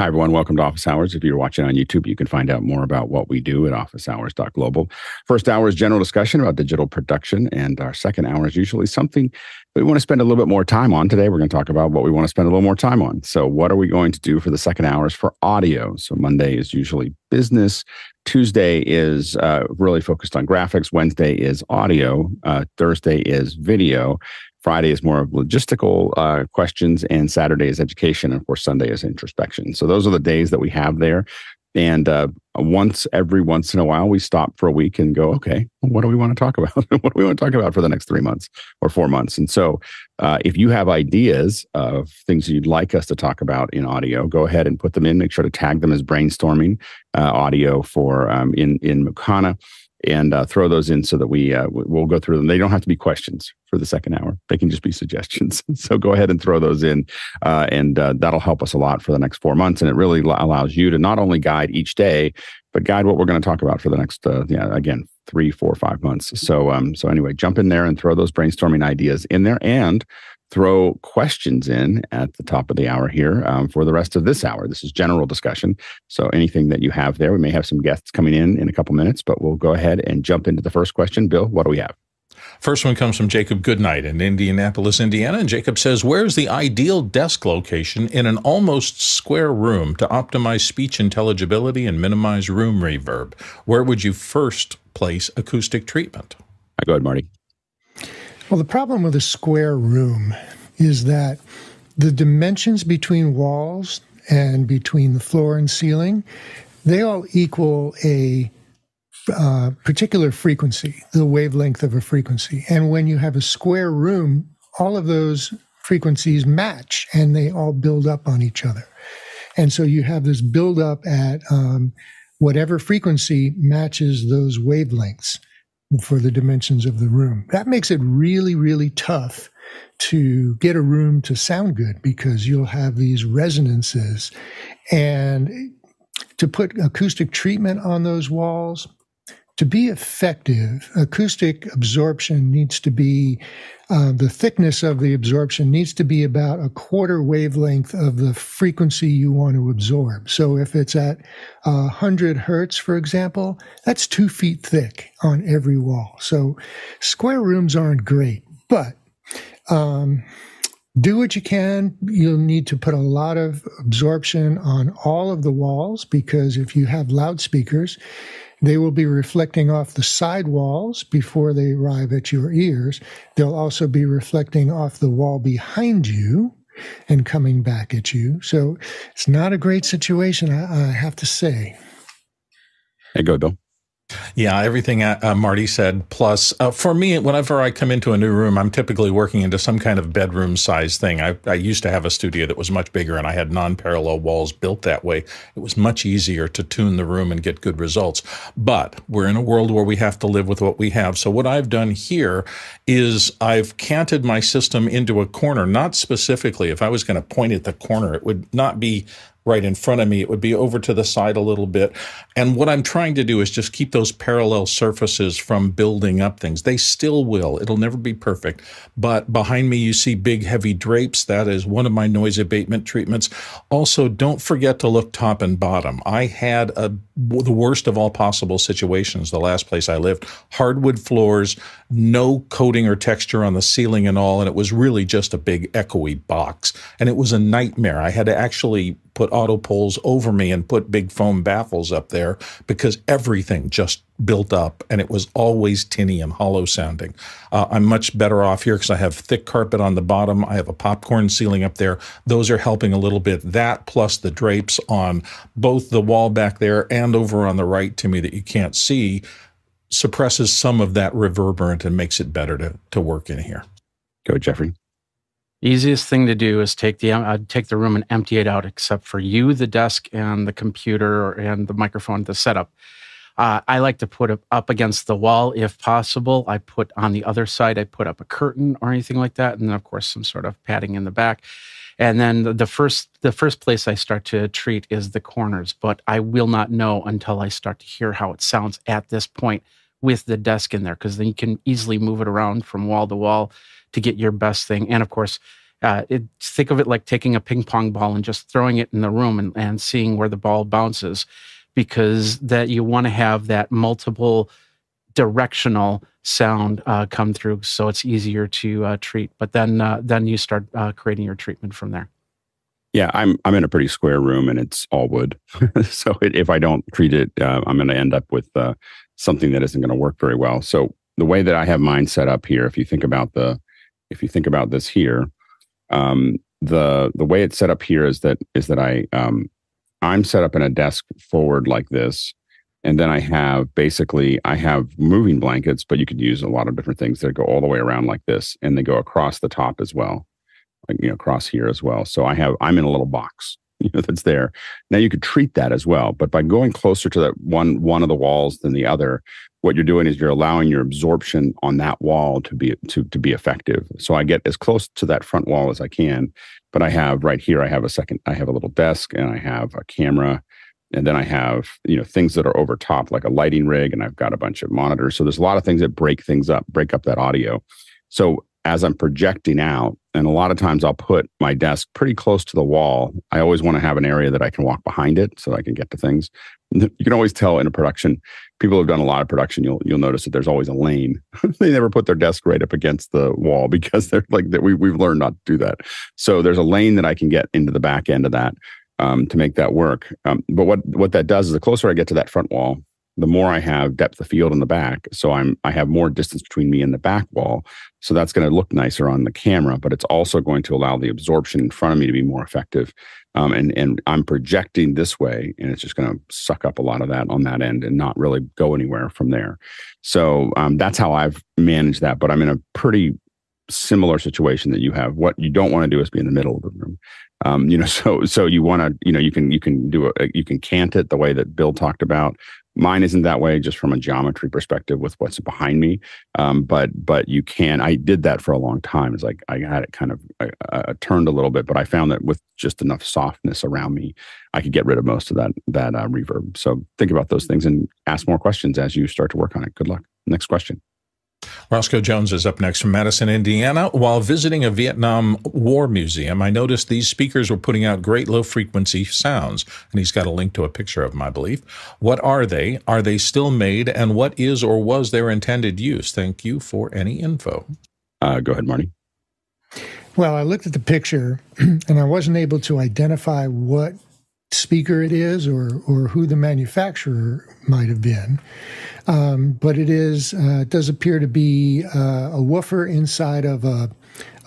Hi, everyone. Welcome to Office Hours. If you're watching on YouTube, you can find out more about what we do at officehours.global. First hour is general discussion about digital production, and our second hour is usually something we want to spend a little bit more time on. Today, we're going to talk about what we want to spend a little more time on. So, what are we going to do for the second hours for audio? So, Monday is usually business. Tuesday is uh, really focused on graphics. Wednesday is audio. Uh, Thursday is video. Friday is more of logistical uh, questions, and Saturday is education. And of course, Sunday is introspection. So those are the days that we have there. And uh, once every once in a while, we stop for a week and go, okay, what do we want to talk about? what do we want to talk about for the next three months or four months? And so, uh, if you have ideas of things you'd like us to talk about in audio, go ahead and put them in. Make sure to tag them as brainstorming uh, audio for um, in in Mukana and uh, throw those in so that we uh, we'll go through them. They don't have to be questions for the second hour; they can just be suggestions. so go ahead and throw those in, uh, and uh, that'll help us a lot for the next four months. And it really allows you to not only guide each day, but guide what we're going to talk about for the next uh, yeah again three, four, five months. So um so anyway, jump in there and throw those brainstorming ideas in there, and throw questions in at the top of the hour here um, for the rest of this hour. This is general discussion. So anything that you have there, we may have some guests coming in in a couple minutes, but we'll go ahead and jump into the first question. Bill, what do we have? First one comes from Jacob Goodnight in Indianapolis, Indiana. And Jacob says, Where's the ideal desk location in an almost square room to optimize speech intelligibility and minimize room reverb? Where would you first place acoustic treatment? Go ahead, Marty. Well, the problem with a square room is that the dimensions between walls and between the floor and ceiling, they all equal a uh, particular frequency, the wavelength of a frequency. And when you have a square room, all of those frequencies match and they all build up on each other. And so you have this build up at um, whatever frequency matches those wavelengths for the dimensions of the room. That makes it really, really tough to get a room to sound good because you'll have these resonances. And to put acoustic treatment on those walls, to be effective, acoustic absorption needs to be uh, the thickness of the absorption needs to be about a quarter wavelength of the frequency you want to absorb. So if it's at uh, 100 hertz, for example, that's two feet thick on every wall. So square rooms aren't great, but um, do what you can. You'll need to put a lot of absorption on all of the walls because if you have loudspeakers, they will be reflecting off the side walls before they arrive at your ears. They'll also be reflecting off the wall behind you and coming back at you. So it's not a great situation, I, I have to say. Hey, go, Bill. Yeah, everything uh, uh, Marty said. Plus, uh, for me, whenever I come into a new room, I'm typically working into some kind of bedroom size thing. I, I used to have a studio that was much bigger and I had non parallel walls built that way. It was much easier to tune the room and get good results. But we're in a world where we have to live with what we have. So, what I've done here is I've canted my system into a corner, not specifically. If I was going to point at the corner, it would not be right in front of me. It would be over to the side a little bit. And what I'm trying to do is just keep those parallel surfaces from building up things. They still will. It'll never be perfect. But behind me, you see big, heavy drapes. That is one of my noise abatement treatments. Also, don't forget to look top and bottom. I had a, the worst of all possible situations the last place I lived hardwood floors, no coating or texture on the ceiling and all. And it was really just a big echoey box. And it was a nightmare. I had to actually put auto poles over me and put big foam baffles up there because everything just built up and it was always tinny and hollow sounding. Uh, I'm much better off here because I have thick carpet on the bottom. I have a popcorn ceiling up there. Those are helping a little bit. That plus the drapes on both the wall back there and over on the right to me that you can't see suppresses some of that reverberant and makes it better to, to work in here. Go, Jeffrey. Easiest thing to do is take the uh, take the room and empty it out, except for you, the desk, and the computer and the microphone, the setup. Uh, I like to put it up against the wall if possible. I put on the other side, I put up a curtain or anything like that, and then of course some sort of padding in the back. And then the first the first place I start to treat is the corners, but I will not know until I start to hear how it sounds at this point with the desk in there, because then you can easily move it around from wall to wall to get your best thing. And of course, uh, it, think of it like taking a ping pong ball and just throwing it in the room and, and seeing where the ball bounces, because that you want to have that multiple directional sound uh, come through, so it's easier to uh, treat. But then uh, then you start uh, creating your treatment from there. Yeah, I'm I'm in a pretty square room and it's all wood, so it, if I don't treat it, uh, I'm going to end up with something that isn't going to work very well. So the way that I have mine set up here, if you think about the if you think about this here, um, the the way it's set up here is that is that I um, I'm set up in a desk forward like this, and then I have basically I have moving blankets, but you could use a lot of different things that go all the way around like this, and they go across the top as well, like you know across here as well. So I have I'm in a little box, you know that's there. Now you could treat that as well, but by going closer to that one one of the walls than the other, what you're doing is you're allowing your absorption on that wall to be to to be effective. So I get as close to that front wall as I can, but I have right here I have a second I have a little desk and I have a camera and then I have you know things that are over top like a lighting rig and I've got a bunch of monitors. So there's a lot of things that break things up, break up that audio. So as I'm projecting out, and a lot of times I'll put my desk pretty close to the wall. I always want to have an area that I can walk behind it so I can get to things. You can always tell in a production people have done a lot of production, you'll you'll notice that there's always a lane. they never put their desk right up against the wall because they're like that. We we've learned not to do that. So there's a lane that I can get into the back end of that um, to make that work. Um, but what what that does is the closer I get to that front wall, the more I have depth of field in the back. So I'm I have more distance between me and the back wall. So that's going to look nicer on the camera, but it's also going to allow the absorption in front of me to be more effective. Um, and and I'm projecting this way, and it's just going to suck up a lot of that on that end and not really go anywhere from there. So um, that's how I've managed that. But I'm in a pretty similar situation that you have. What you don't want to do is be in the middle of the room. Um, you know, so so you want to, you know, you can you can do a you can cant it the way that Bill talked about. Mine isn't that way, just from a geometry perspective with what's behind me. Um, but but you can. I did that for a long time. It's like I had it kind of turned a little bit, but I found that with just enough softness around me, I could get rid of most of that that uh, reverb. So think about those things and ask more questions as you start to work on it. Good luck. Next question. Roscoe Jones is up next from Madison, Indiana. While visiting a Vietnam War museum, I noticed these speakers were putting out great low frequency sounds. And he's got a link to a picture of them, I believe. What are they? Are they still made? And what is or was their intended use? Thank you for any info. Uh, go ahead, Marty. Well, I looked at the picture and I wasn't able to identify what speaker it is or, or who the manufacturer might have been. Um, but it is uh, does appear to be uh, a woofer inside of a,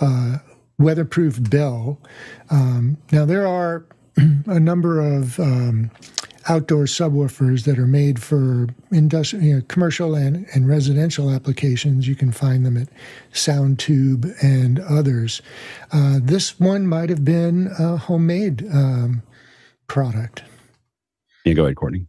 a weatherproof bell. Um, now there are a number of um, outdoor subwoofers that are made for industrial, you know, commercial and, and residential applications. You can find them at SoundTube and others. Uh, this one might have been a homemade um, product. Yeah, go ahead, Courtney.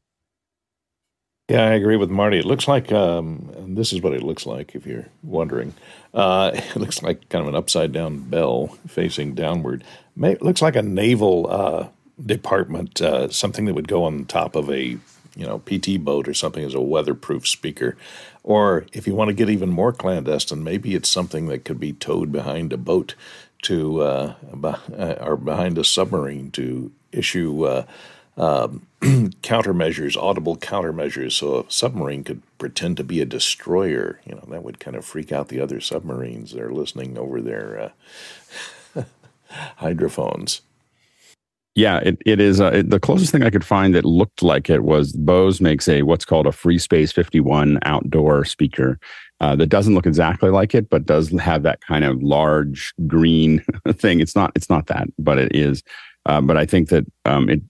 Yeah, I agree with Marty. It looks like, um, and this is what it looks like if you're wondering. Uh, it looks like kind of an upside down bell facing downward. It looks like a naval uh, department, uh, something that would go on top of a you know PT boat or something as a weatherproof speaker. Or if you want to get even more clandestine, maybe it's something that could be towed behind a boat to uh, uh, or behind a submarine to issue uh, um, countermeasures, audible countermeasures, so a submarine could pretend to be a destroyer. You know, that would kind of freak out the other submarines. They're listening over their uh, hydrophones. Yeah, it, it is. Uh, it, the closest thing I could find that looked like it was Bose makes a what's called a Free Space 51 outdoor speaker uh, that doesn't look exactly like it, but does have that kind of large green thing. It's not. It's not that, but it is. Uh, but I think that um, it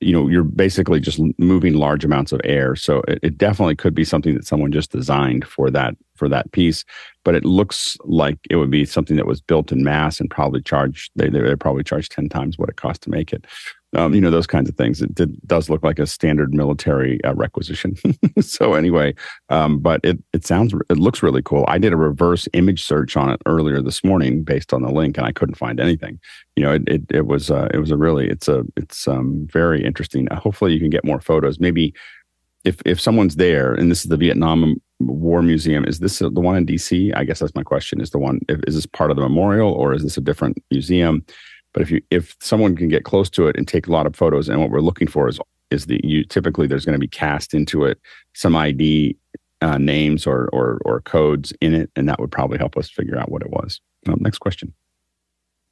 you know you're basically just moving large amounts of air. So it, it, definitely could be something that someone just designed for that for that piece. But it looks like it would be something that was built in mass and probably charged they, they probably charged 10 times what it cost to make it um, you know those kinds of things. It, it does look like a standard military uh, requisition. so anyway, um, but it it sounds it looks really cool. I did a reverse image search on it earlier this morning based on the link, and I couldn't find anything. You know, it it, it was uh, it was a really it's a it's um, very interesting. Uh, hopefully, you can get more photos. Maybe if if someone's there, and this is the Vietnam War Museum. Is this the one in DC? I guess that's my question. Is the one is this part of the memorial or is this a different museum? But if you if someone can get close to it and take a lot of photos, and what we're looking for is is the you typically there's going to be cast into it some ID uh, names or, or or codes in it, and that would probably help us figure out what it was. Um, next question.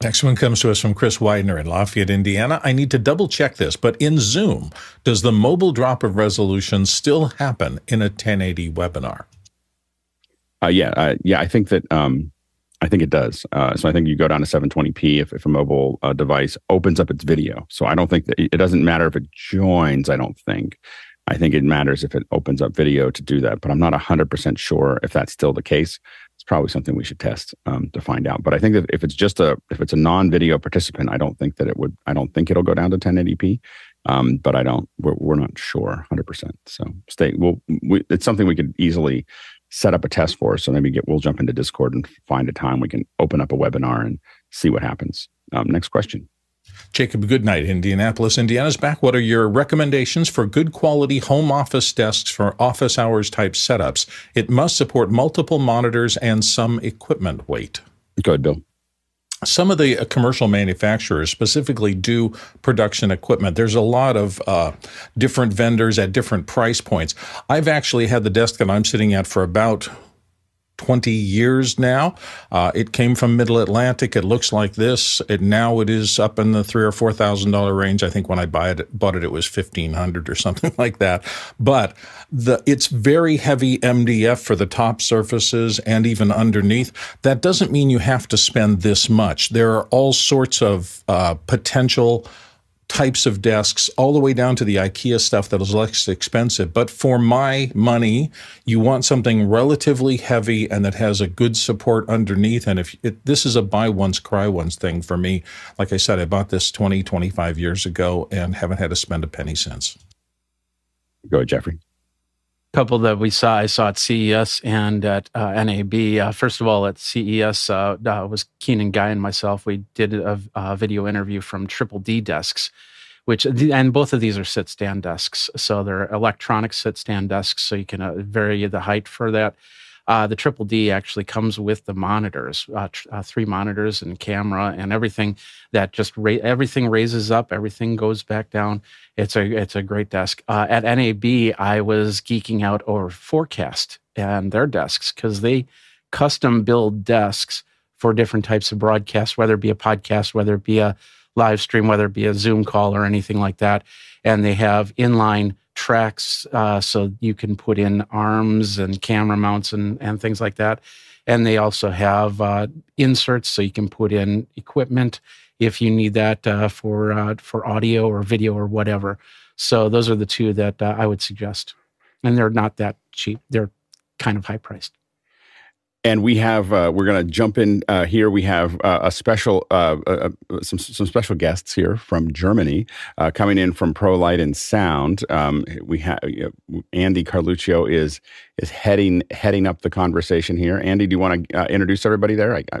Next one comes to us from Chris Widener in Lafayette, Indiana. I need to double check this, but in Zoom, does the mobile drop of resolution still happen in a 1080 webinar? Uh, yeah, uh, yeah. I think that um, I think it does. Uh, so I think you go down to 720p if, if a mobile uh, device opens up its video. So I don't think that it doesn't matter if it joins. I don't think. I think it matters if it opens up video to do that, but I'm not 100% sure if that's still the case it's probably something we should test um, to find out. But I think that if it's just a if it's a non-video participant, I don't think that it would. I don't think it'll go down to 1080p. Um, but I don't. We're, we're not sure 100. percent So stay. Well, we, it's something we could easily set up a test for. us. So maybe get we'll jump into Discord and find a time we can open up a webinar and see what happens. Um, next question. Jacob Goodnight, Indianapolis, Indiana's back. What are your recommendations for good quality home office desks for office hours type setups? It must support multiple monitors and some equipment weight. Go ahead, Bill. Some of the uh, commercial manufacturers specifically do production equipment. There's a lot of uh, different vendors at different price points. I've actually had the desk that I'm sitting at for about 20 years now. Uh, it came from Middle Atlantic. It looks like this. It now it is up in the three or four thousand dollar range. I think when I buy it, bought it, it was fifteen hundred or something like that. But the it's very heavy MDF for the top surfaces and even underneath. That doesn't mean you have to spend this much. There are all sorts of uh, potential types of desks, all the way down to the IKEA stuff that is less expensive. But for my money, you want something relatively heavy and that has a good support underneath. And if it, this is a buy once, cry once thing for me, like I said, I bought this 20, 25 years ago and haven't had to spend a penny since. Go ahead, Jeffrey couple that we saw I saw at CES and at uh, NAB. Uh, first of all, at CES uh, uh, was Keenan Guy and myself. We did a, a, video interview from Triple D Desks, which and both of these are sit stand desks. So they're electronic sit stand desks, so you can uh, vary the height for that. Uh, the Triple D actually comes with the monitors, uh, tr- uh, three monitors and camera and everything that just ra- everything raises up, everything goes back down. It's a it's a great desk. Uh, at NAB, I was geeking out over Forecast and their desks because they custom build desks for different types of broadcasts, whether it be a podcast, whether it be a live stream, whether it be a Zoom call or anything like that. And they have inline tracks uh, so you can put in arms and camera mounts and, and things like that. And they also have uh, inserts so you can put in equipment if you need that uh, for uh, for audio or video or whatever. So those are the two that uh, I would suggest, and they're not that cheap. They're kind of high priced. And we have uh, we're going to jump in uh, here. We have uh, a special uh, uh, uh, some some special guests here from Germany coming in from Pro Light and Sound. Um, we have Andy Carluccio is is heading heading up the conversation here. Andy, do you want to introduce everybody there? I, I,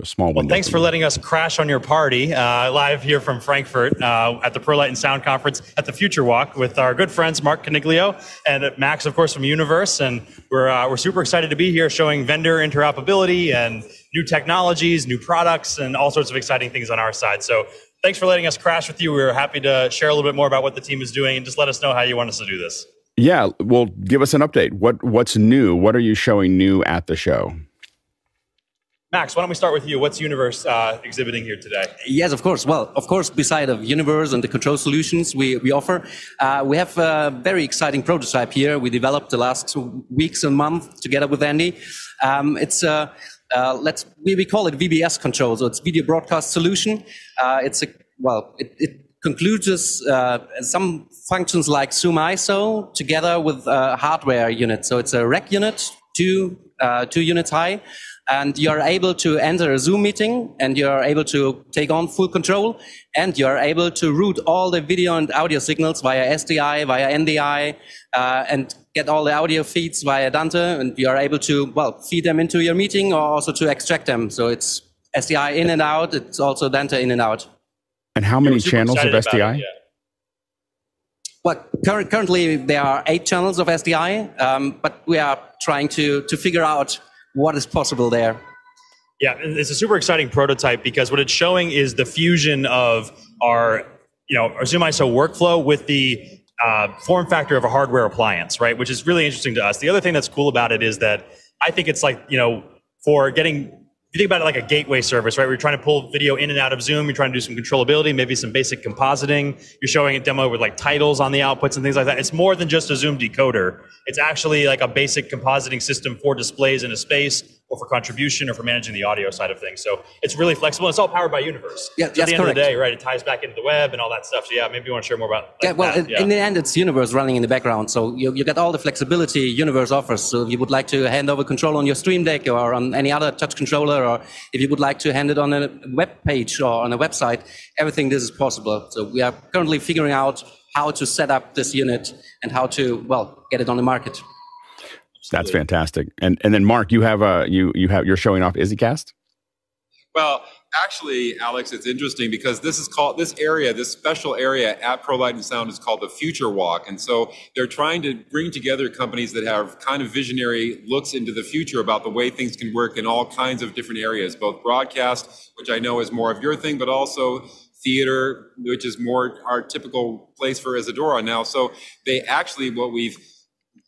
a small well, thanks for letting us crash on your party uh, live here from Frankfurt uh, at the Light and Sound Conference at the Future Walk with our good friends Mark Coniglio and Max, of course, from Universe. And we're, uh, we're super excited to be here showing vendor interoperability and new technologies, new products, and all sorts of exciting things on our side. So thanks for letting us crash with you. We are happy to share a little bit more about what the team is doing and just let us know how you want us to do this. Yeah, well, give us an update. What what's new? What are you showing new at the show? Max, why don't we start with you? What's Universe uh, exhibiting here today? Yes, of course. Well, of course, beside of Universe and the control solutions we, we offer, uh, we have a very exciting prototype here. We developed the last weeks and months together with Andy. Um, it's uh, uh, let's we, we call it VBS control, so it's video broadcast solution. Uh, it's a well, it, it concludes uh, some functions like Zoom ISO together with a hardware unit. So it's a rack unit, two two units high and you're able to enter a Zoom meeting and you're able to take on full control and you're able to route all the video and audio signals via SDI, via NDI, uh, and get all the audio feeds via Dante and you're able to, well, feed them into your meeting or also to extract them. So it's SDI in and out. It's also Dante in and out. And how many channels of SDI? Well, cur- currently there are eight channels of SDI, um, but we are trying to to figure out what is possible there. Yeah, it's a super exciting prototype because what it's showing is the fusion of our, you know, our Zoom ISO workflow with the uh, form factor of a hardware appliance, right? Which is really interesting to us. The other thing that's cool about it is that I think it's like, you know, for getting you think about it like a gateway service, right? You're trying to pull video in and out of Zoom, you're trying to do some controllability, maybe some basic compositing. You're showing a demo with like titles on the outputs and things like that. It's more than just a Zoom decoder. It's actually like a basic compositing system for displays in a space or for contribution or for managing the audio side of things. So it's really flexible. It's all powered by Universe. Yeah, so at the end of the day, right, it ties back into the web and all that stuff. So yeah, maybe you want to share more about like, yeah, well, that. in, in the end, it's Universe running in the background. So you, you get all the flexibility Universe offers. So if you would like to hand over control on your Stream Deck or on any other touch controller, or if you would like to hand it on a web page or on a website, everything this is possible. So we are currently figuring out how to set up this unit and how to, well, get it on the market. That's fantastic. And and then Mark, you have uh you you have you're showing off EasyCast. Well, actually, Alex, it's interesting because this is called this area, this special area at Pro Light and Sound is called the Future Walk, and so they're trying to bring together companies that have kind of visionary looks into the future about the way things can work in all kinds of different areas, both broadcast, which I know is more of your thing, but also theater, which is more our typical place for Isadora now. So they actually what we've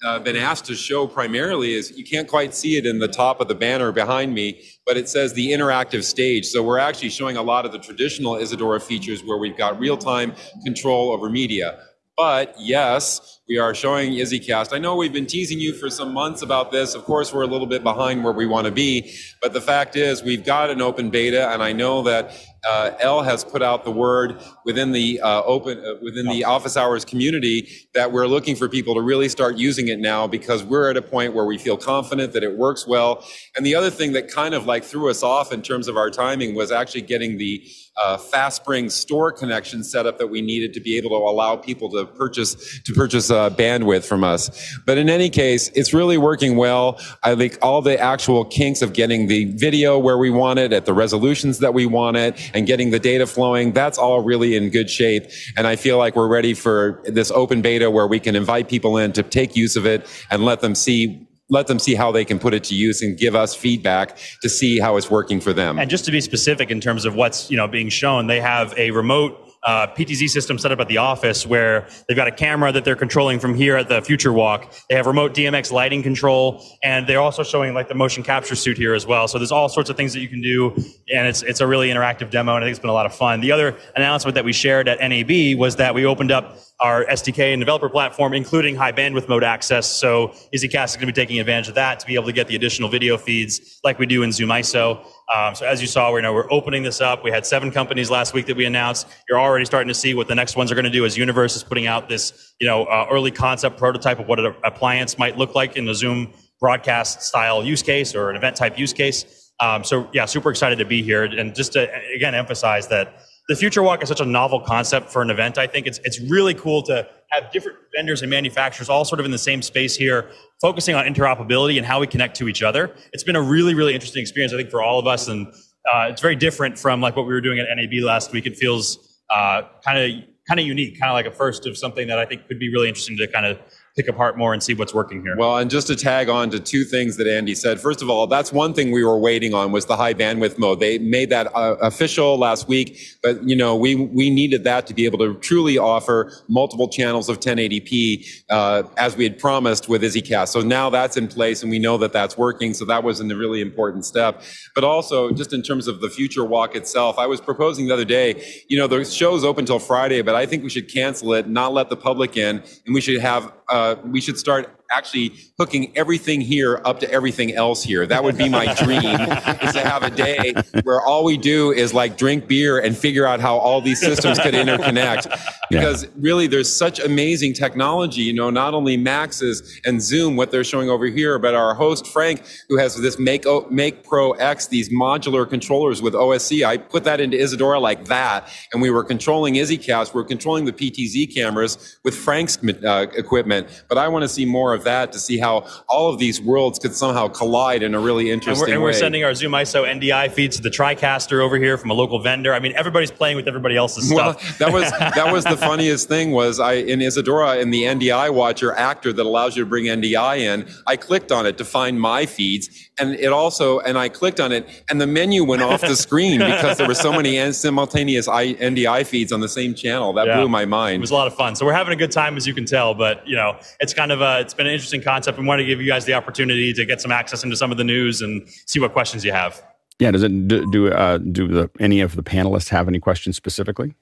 uh, been asked to show primarily is you can't quite see it in the top of the banner behind me, but it says the interactive stage. So we're actually showing a lot of the traditional Isadora features where we've got real time control over media. But yes, we are showing EasyCast. I know we've been teasing you for some months about this. Of course, we're a little bit behind where we want to be, but the fact is we've got an open beta, and I know that uh, L has put out the word within the uh, open uh, within the office hours community that we're looking for people to really start using it now because we're at a point where we feel confident that it works well. And the other thing that kind of like threw us off in terms of our timing was actually getting the uh, FastSpring store connection set up that we needed to be able to allow people to purchase to purchase uh, bandwidth from us. But in any case, it's really working well. I think all the actual kinks of getting the video where we want it at the resolutions that we want it and getting the data flowing, that's all really in good shape. And I feel like we're ready for this open beta where we can invite people in to take use of it and let them see let them see how they can put it to use and give us feedback to see how it's working for them. And just to be specific in terms of what's you know being shown, they have a remote uh, PTZ system set up at the office where they've got a camera that they're controlling from here at the Future Walk. They have remote DMX lighting control, and they're also showing like the motion capture suit here as well. So there's all sorts of things that you can do, and it's it's a really interactive demo, and I think it's been a lot of fun. The other announcement that we shared at NAB was that we opened up our SDK and developer platform, including high bandwidth mode access. So EasyCast is going to be taking advantage of that to be able to get the additional video feeds like we do in Zoom ISO. Um, so as you saw, we know we're opening this up. We had seven companies last week that we announced. You're already starting to see what the next ones are going to do as Universe is putting out this, you know, uh, early concept prototype of what an appliance might look like in the Zoom broadcast style use case or an event type use case. Um, so yeah, super excited to be here and just to again emphasize that the future walk is such a novel concept for an event. I think it's it's really cool to have different vendors and manufacturers all sort of in the same space here, focusing on interoperability and how we connect to each other. It's been a really really interesting experience, I think, for all of us, and uh, it's very different from like what we were doing at NAB last week. It feels kind of kind of unique, kind of like a first of something that I think could be really interesting to kind of pick apart more and see what's working here. Well, and just to tag on to two things that Andy said. First of all, that's one thing we were waiting on was the high bandwidth mode. They made that uh, official last week, but you know, we we needed that to be able to truly offer multiple channels of 1080p uh, as we had promised with EasyCast. So now that's in place, and we know that that's working. So that was a really important step. But also, just in terms of the future walk itself, I was proposing the other day. You know, the show's open till Friday, but I think we should cancel it, not let the public in, and we should have. Uh, we should start actually hooking everything here up to everything else here. That would be my dream is to have a day where all we do is like drink beer and figure out how all these systems could interconnect. Because really there's such amazing technology, you know, not only Max's and Zoom, what they're showing over here, but our host Frank, who has this Make, o- Make Pro X, these modular controllers with OSC. I put that into Isadora like that. And we were controlling EasyCast. We're controlling the PTZ cameras with Frank's uh, equipment. But I want to see more of of that to see how all of these worlds could somehow collide in a really interesting and we're, and way. we're sending our Zoom ISO NDI feeds to the TriCaster over here from a local vendor. I mean, everybody's playing with everybody else's stuff. well, that was that was the funniest thing was I in Isadora in the NDI Watcher actor that allows you to bring NDI in. I clicked on it to find my feeds, and it also and I clicked on it, and the menu went off the screen because there were so many simultaneous NDI feeds on the same channel. That Yeah. blew my mind. It was a lot of fun. So we're having a good time, as you can tell. But you know, it's kind of a, it's been an interesting concept. We want to give you guys the opportunity to get some access into some of the news and see what questions you have. Yeah. Does it do do, uh, do the, any of the panelists have any questions specifically?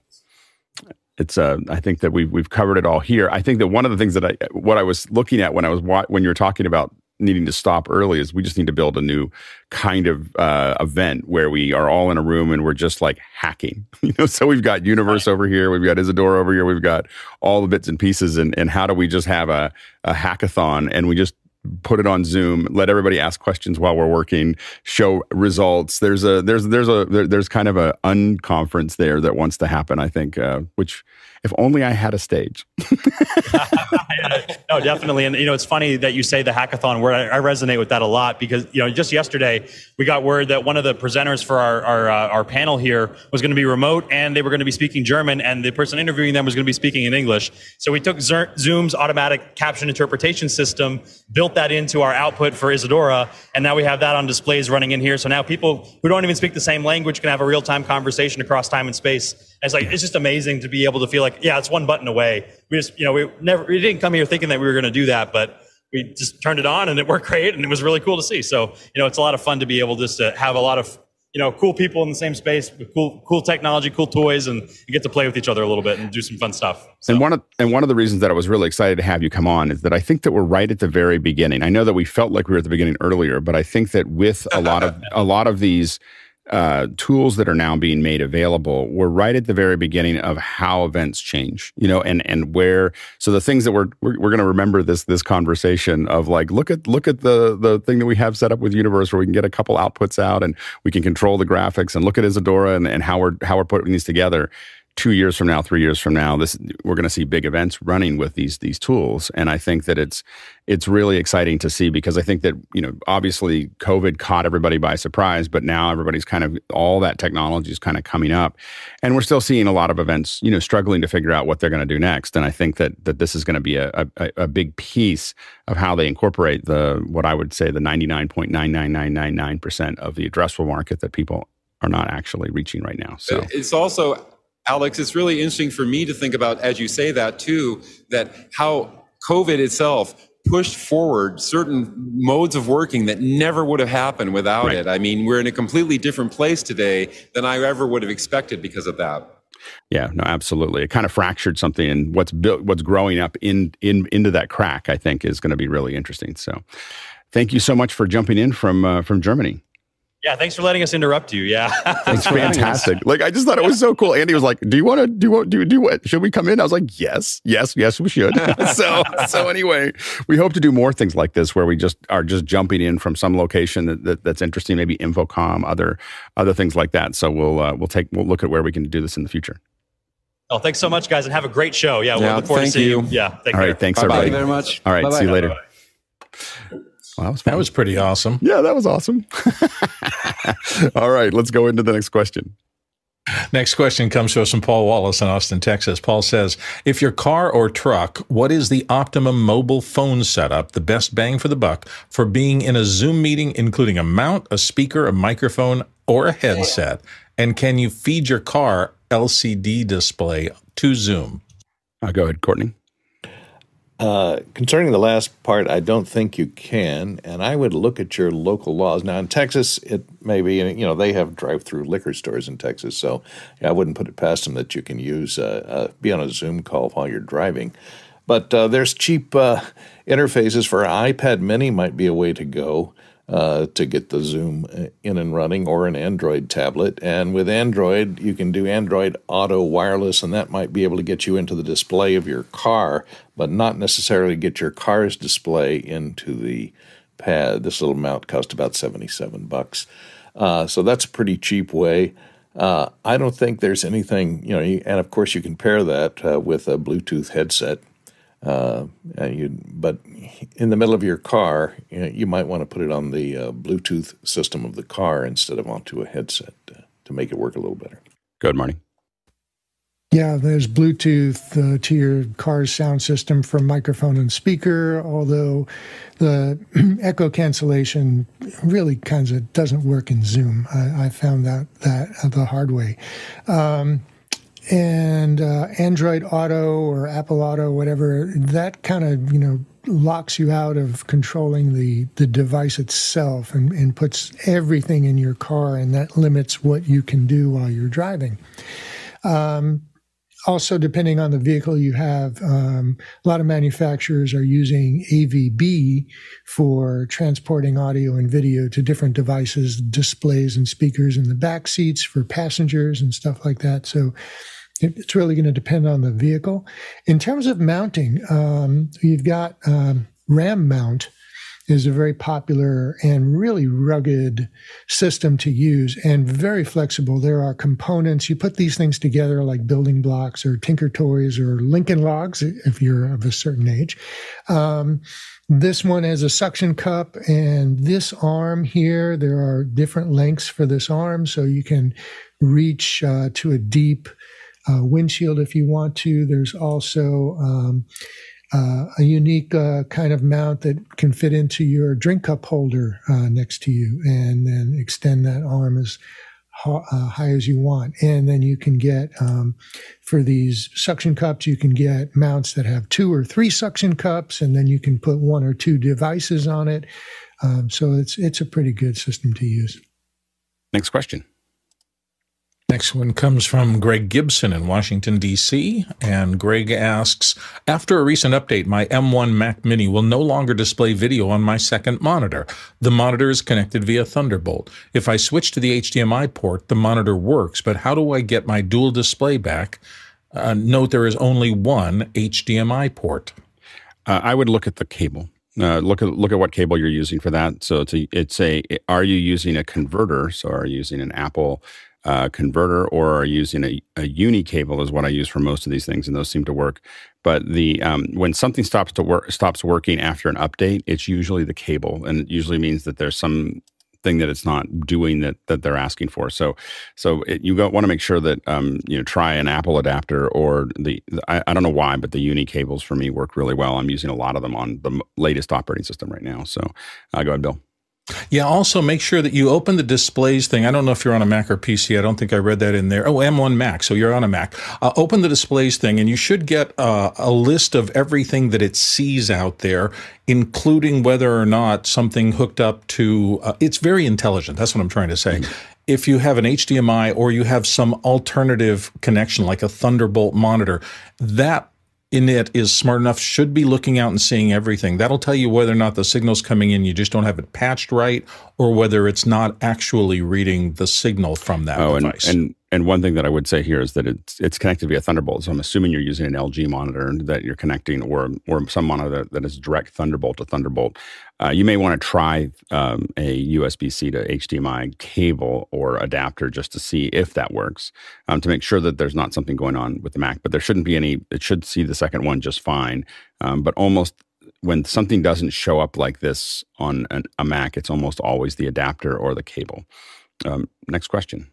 It's uh, I think that we've we've covered it all here. I think that one of the things that I what I was looking at when I was wa- when you were talking about needing to stop early is we just need to build a new kind of uh, event where we are all in a room and we're just like hacking. You know, so we've got Universe over here, we've got Isadora over here, we've got all the bits and pieces, and and how do we just have a a hackathon and we just put it on Zoom, let everybody ask questions while we're working, show results. There's a there's there's a there, there's kind of a unconference there that wants to happen. I think, uh, which if only I had a stage. no, definitely. And you know, it's funny that you say the hackathon word. I, resonate with that a lot because you know, just yesterday we got word that one of the presenters for our our, uh, our panel here was going to be remote, and they were going to be speaking German, and the person interviewing them was going to be speaking in English. So we took Zoom's automatic caption interpretation system, built that into our output for Isadora, and now we have that on displays running in here. So now people who don't even speak the same language can have a real time conversation across time and space. And it's like it's just amazing to be able to feel like, yeah, it's one button away. We just, you know, we never, we didn't come here thinking that we were going to do that, but we just turned it on and it worked great, and it was really cool to see. So, you know, it's a lot of fun to be able just to have a lot of you know, cool people in the same space with cool, cool technology, cool toys, and you get to play with each other a little bit and do some fun stuff. So. And one of and one of the reasons that I was really excited to have you come on is that I think that we're right at the very beginning. I know that we felt like we were at the beginning earlier, but I think that with a lot of a lot of these uh, tools that are now being made available, we're right at the very beginning of how events change, you know, and and where. So the things that we're we're, we're going to remember this this conversation of like look at look at the the thing that we have set up with Universe where we can get a couple outputs out and we can control the graphics and look at Isadora and, and how we're how we're putting these together two years from now, three years from now, this we're going to see big events running with these these tools, and I think that it's it's really exciting to see because I think that you know obviously COVID caught everybody by surprise, but now everybody's kind of all that technology is kind of coming up, and we're still seeing a lot of events you know struggling to figure out what they're going to do next, and I think that that this is going to be a, a, a big piece of how they incorporate the what I would say the ninety nine point nine nine nine nine nine percent of the addressable market that people are not actually reaching right now. So it's also Alex, it's really interesting for me to think about, as you say that too, that how COVID itself pushed forward certain modes of working that never would have happened without right. it. I mean, we're in a completely different place today than I ever would have expected because of that. Yeah, no, absolutely. It kind of fractured something, and what's built, what's growing up in in into that crack, I think, is going to be really interesting. So, thank you so much for jumping in from uh, from Germany. Yeah, thanks for letting us interrupt you. Yeah, it's fantastic. Like I just thought it was so cool. Andy was like, "Do you want to do what? Do do what? Should we come in?" I was like, "Yes, yes, yes, we should." so so anyway, we hope to do more things like this where we just are just jumping in from some location that, that that's interesting, maybe InfoComm, other other things like that. So we'll uh, we'll take we'll look at where we can do this in the future. Oh, thanks so much, guys, and have a great show. Yeah, we'll look forward to seeing you. you. Yeah, all care. right. Thanks, Bye-bye. everybody. Thank you very much. All right, Bye-bye. see you later. Bye-bye. Well, that was That was pretty awesome. yeah, that was awesome. All right, let's go into the next question. Next question comes to us from Paul Wallace in Austin, Texas. Paul says, If your car or truck, what is the optimum mobile phone setup, the best bang for the buck, for being in a Zoom meeting, including a mount, a speaker, a microphone, or a headset? And can you feed your car LCD display to Zoom? Uh, go ahead, Courtney. Uh, concerning the last part, I don't think you can, and I would look at your local laws. Now, in Texas, it may be, you know, they have drive-through liquor stores in Texas, so I wouldn't put it past them that you can use uh, uh, be on a Zoom call while you're driving. But uh, there's cheap uh, interfaces for iPad Mini might be a way to go uh, to get the Zoom in and running, or an Android tablet. And with Android, you can do Android Auto Wireless, and that might be able to get you into the display of your car, but not necessarily get your car's display into the pad. This little mount cost about seventy-seven bucks, uh, so that's a pretty cheap way. Uh, I don't think there's anything, you know, and of course you can pair that uh, with a Bluetooth headset Uh, you, but in the middle of your car, you, know, you might want to put it on the uh, Bluetooth system of the car instead of onto a headset uh, to make it work a little better. Good, morning. Yeah, there's Bluetooth uh, to your car's sound system from microphone and speaker, although the echo cancellation really kind of doesn't work in Zoom. I, I found that that the hard way. Um, and uh, Android Auto or Apple Auto, whatever, that kind of you know locks you out of controlling the the device itself and, and puts everything in your car, and that limits what you can do while you're driving. Um, also, depending on the vehicle you have, um, a lot of manufacturers are using AVB for transporting audio and video to different devices, displays and speakers in the back seats for passengers and stuff like that. So it's really going to depend on the vehicle. In terms of mounting, um, you've got um, RAM mount is a very popular and really rugged system to use and very flexible. There are components. You put these things together like building blocks or Tinker Toys or Lincoln Logs if you're of a certain age. Um, this one has a suction cup and this arm here, there are different lengths for this arm. So you can reach uh, to a deep uh, windshield if you want to. There's also um, uh, a unique uh, kind of mount that can fit into your drink cup holder uh, next to you and then extend that arm as ho- uh, high as you want. And then you can get, um, for these suction cups, you can get mounts that have two or three suction cups, and then you can put one or two devices on it. Um, so it's it's a pretty good system to use. Next question. Next one comes from Greg Gibson in Washington, D.C. And Greg asks After a recent update, my M1 Mac Mini will no longer display video on my second monitor. The monitor is connected via Thunderbolt. If I switch to the HDMI port, the monitor works, but how do I get my dual display back? Uh, note there is only one HDMI port. Uh, I would look at the cable. Uh, look at look at what cable you're using for that. So it's a, it's a are you using a converter? So are you using an Apple uh, converter or are using a, a uni cable is what I use for most of these things, and those seem to work. But the um, when something stops to work stops working after an update, it's usually the cable, and it usually means that there's some thing that it's not doing that that they're asking for. So, so it, you want to make sure that um, you know try an Apple adapter or the, the I, I, don't know why, but the Uni cables for me work really well. I'm using a lot of them on the latest operating system right now. So, uh, go ahead, Bill. Yeah, also make sure that you open the displays thing. I don't know if you're on a Mac or PC. I don't think I read that in there. Oh, M1 Mac. So you're on a Mac. Uh, open the displays thing, and you should get uh, a list of everything that it sees out there, including whether or not something hooked up to. Uh, it's very intelligent. That's what I'm trying to say. Mm-hmm. If you have an HDMI or you have some alternative connection like a Thunderbolt monitor, that in it is smart enough should be looking out and seeing everything. That'll tell you whether or not the signal's coming in, you just don't have it patched right, or whether it's not actually reading the signal from that oh, device. And, and and one thing that I would say here is that it's it's connected via Thunderbolt. So I'm assuming you're using an LG monitor that you're connecting, or or some monitor that is direct Thunderbolt to Thunderbolt. Uh, you may want to try um, a USB-C to HDMI cable or adapter just to see if that works, um, to make sure that there's not something going on with the Mac. But there shouldn't be any. It should see the second one just fine. Um, but almost when something doesn't show up like this on an, a Mac, it's almost always the adapter or the cable. Um, next question.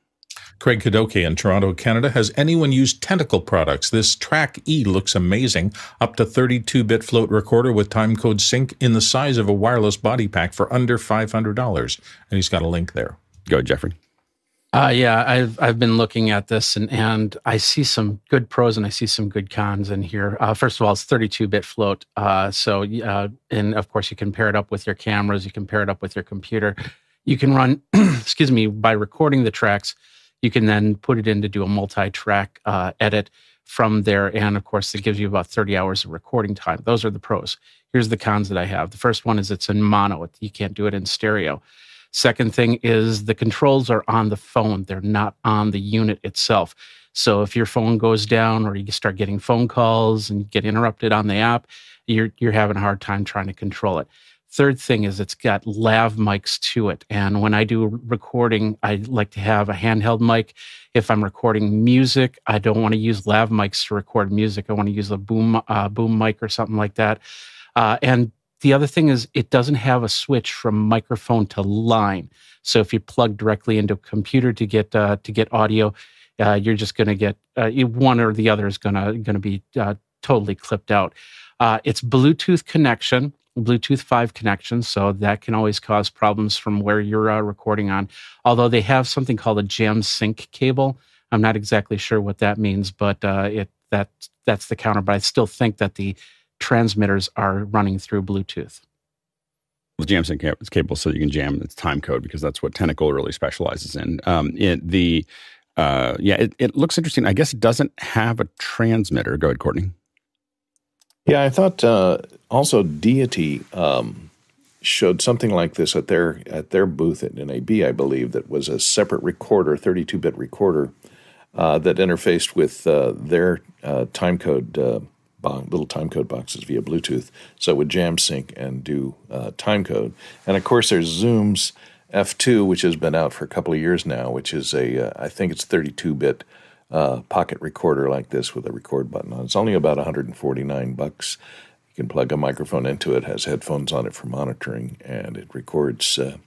Craig Kadoke in Toronto, Canada. Has anyone used Tentacle products? This Track E looks amazing. Up to 32 bit float recorder with timecode sync in the size of a wireless body pack for under $500. And he's got a link there. Go, Jeffrey. Uh, yeah, I've I've been looking at this and and I see some good pros and I see some good cons in here. Uh, first of all, it's 32-bit float, uh, so uh, and of course you can pair it up with your cameras, you can pair it up with your computer. You can run, excuse me, by recording the tracks you can then put it in to do a multi-track uh, edit from there, and of course, it gives you about 30 hours of recording time. Those are the pros. Here's the cons that I have. The first one is it's in mono; you can't do it in stereo. Second thing is the controls are on the phone; they're not on the unit itself. So if your phone goes down or you start getting phone calls and get interrupted on the app, you're you're having a hard time trying to control it. Third thing is it's got lav mics to it. And when I do recording, I like to have a handheld mic. If I'm recording music, I don't want to use lav mics to record music. I want to use a boom uh, boom mic or something like that. Uh, and the other thing is it doesn't have a switch from microphone to line. So if you plug directly into a computer to get uh, to get audio, uh, you're just going to get uh, one or the other is going to going to be uh, totally clipped out. Uh, it's Bluetooth connection, Bluetooth 5 connection, so that can always cause problems from where you're uh, recording on. Although they have something called a jam sync cable. I'm not exactly sure what that means, but uh, it that that's the counter. But I still think that the transmitters are running through Bluetooth. Well, jam sync cable, so you can jam its time code because that's what Tentacle really specializes in. Um, it, the uh, yeah, it, it looks interesting. I guess it doesn't have a transmitter. Go ahead, Courtney. Yeah, I thought uh, also Deity um, showed something like this at their at their booth at NAB, I believe, that was a separate recorder, 32-bit recorder uh, that interfaced with uh, their uh, timecode uh, box, little timecode boxes via Bluetooth, so it would jam sync and do uh, timecode. And of course, there's Zoom's F2, which has been out for a couple of years now, which is a I think it's 32-bit uh, pocket recorder like this with a record button on. It's only about 149 bucks. You can plug a microphone into it, has headphones on it for monitoring, and it records uh,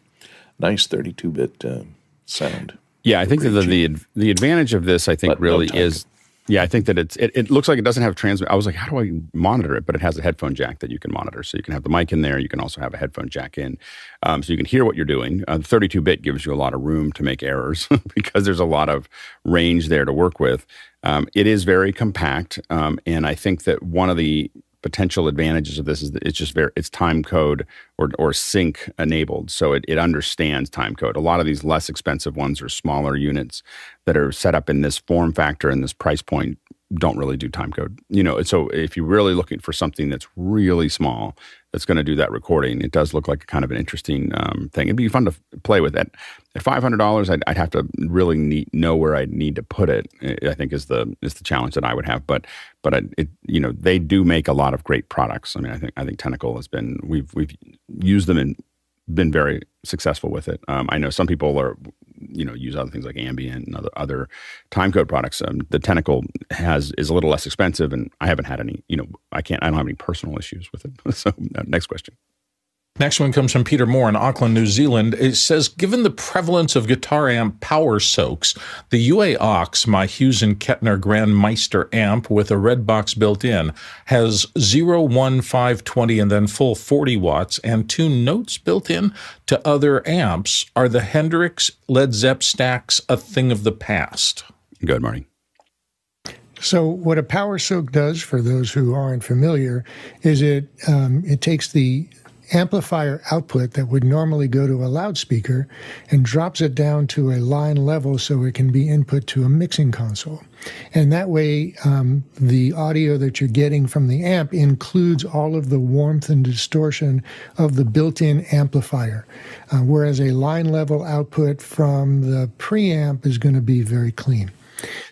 nice 32-bit uh, sound. Yeah, I think that the, the, the advantage of this, I think, but really no is yeah, I think that it's it, it looks like it doesn't have transmit. I was like, how do I monitor it? But it has a headphone jack that you can monitor, so you can have the mic in there. You can also have a headphone jack in, um, so you can hear what you're doing. Uh, 32 bit gives you a lot of room to make errors because there's a lot of range there to work with. Um, it is very compact, um, and I think that one of the potential advantages of this is that it's just very it's time code or or sync enabled. So it, it understands time code. A lot of these less expensive ones are smaller units that are set up in this form factor and this price point don't really do time code you know so if you're really looking for something that's really small that's going to do that recording. It does look like a kind of an interesting um, thing. It'd be fun to play with it. At five hundred dollars, I'd, I'd, have to really need, know where I need to put it. I think is the is the challenge that I would have. But but it you know they do make a lot of great products. I mean, I think I think Tentacle has been we've we've used them and been very successful with it. Um, I know some people are you know use other things like ambient and other other time code products. Um, the Tentacle has is a little less expensive, and I haven't had any. You know, I can't. I don't have any personal issues with it. so uh, next question. Next one comes from Peter Moore in Auckland, New Zealand. It says, given the prevalence of guitar amp power soaks, the UA Ox, my Hughes and Kettner Grand Meister amp with a red box built in, has 0, 1, 5, 20, and then full 40 watts and two notes built in to other amps. Are the Hendrix Led Zepp stacks a thing of the past? Good, morning. So, what a power soak does, for those who aren't familiar, is it um, it takes the amplifier output that would normally go to a loudspeaker and drops it down to a line level so it can be input to a mixing console. And that way, um, the audio that you're getting from the amp includes all of the warmth and distortion of the built in amplifier. Uh, whereas a line level output from the preamp is going to be very clean.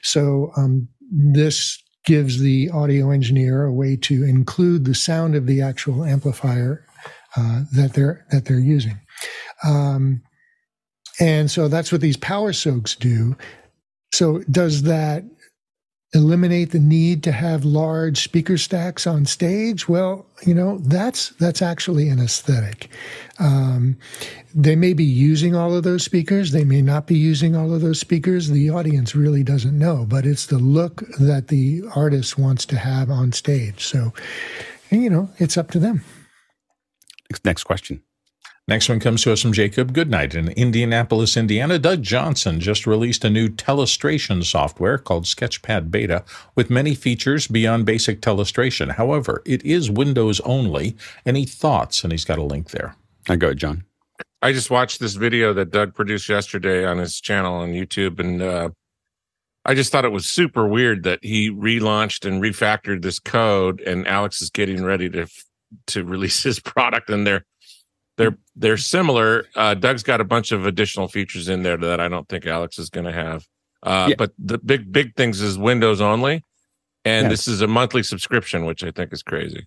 So, um, this gives the audio engineer a way to include the sound of the actual amplifier uh, that they're that they're using. Um, and so that's what these power soaks do. So does that eliminate the need to have large speaker stacks on stage? Well, you know that's that's actually an aesthetic. Um, they may be using all of those speakers. They may not be using all of those speakers. The audience really doesn't know, but it's the look that the artist wants to have on stage. So, you know, it's up to them. Next question. Next one comes to us from Jacob Goodnight in Indianapolis, Indiana. Doug Johnson just released a new telestration software called Sketchpad Beta with many features beyond basic telestration. However, it is Windows only. Any thoughts? And he's got a link there. I go, John. I just watched this video that Doug produced yesterday on his channel on YouTube, and uh, I just thought it was super weird that he relaunched and refactored this code, and Alex is getting ready to to release his product, and they're they're they're similar. Uh, Doug's got a bunch of additional features in there that I don't think Alex is going to have. Uh, yeah. But the big big things is Windows only, and yes. this is a monthly subscription, which I think is crazy.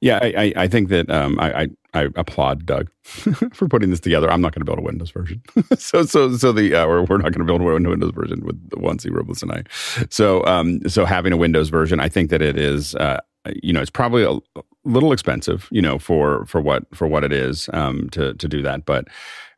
Yeah, I, I, I think that um, I, I, I applaud Doug for putting this together. I'm not going to build a Windows version, so so so the uh, we're, we're not going to build a Windows version with the Juan C Robles and I. So um, so having a Windows version, I think that it is uh, you know it's probably a little expensive, you know, for for what for what it is um, to to do that, but.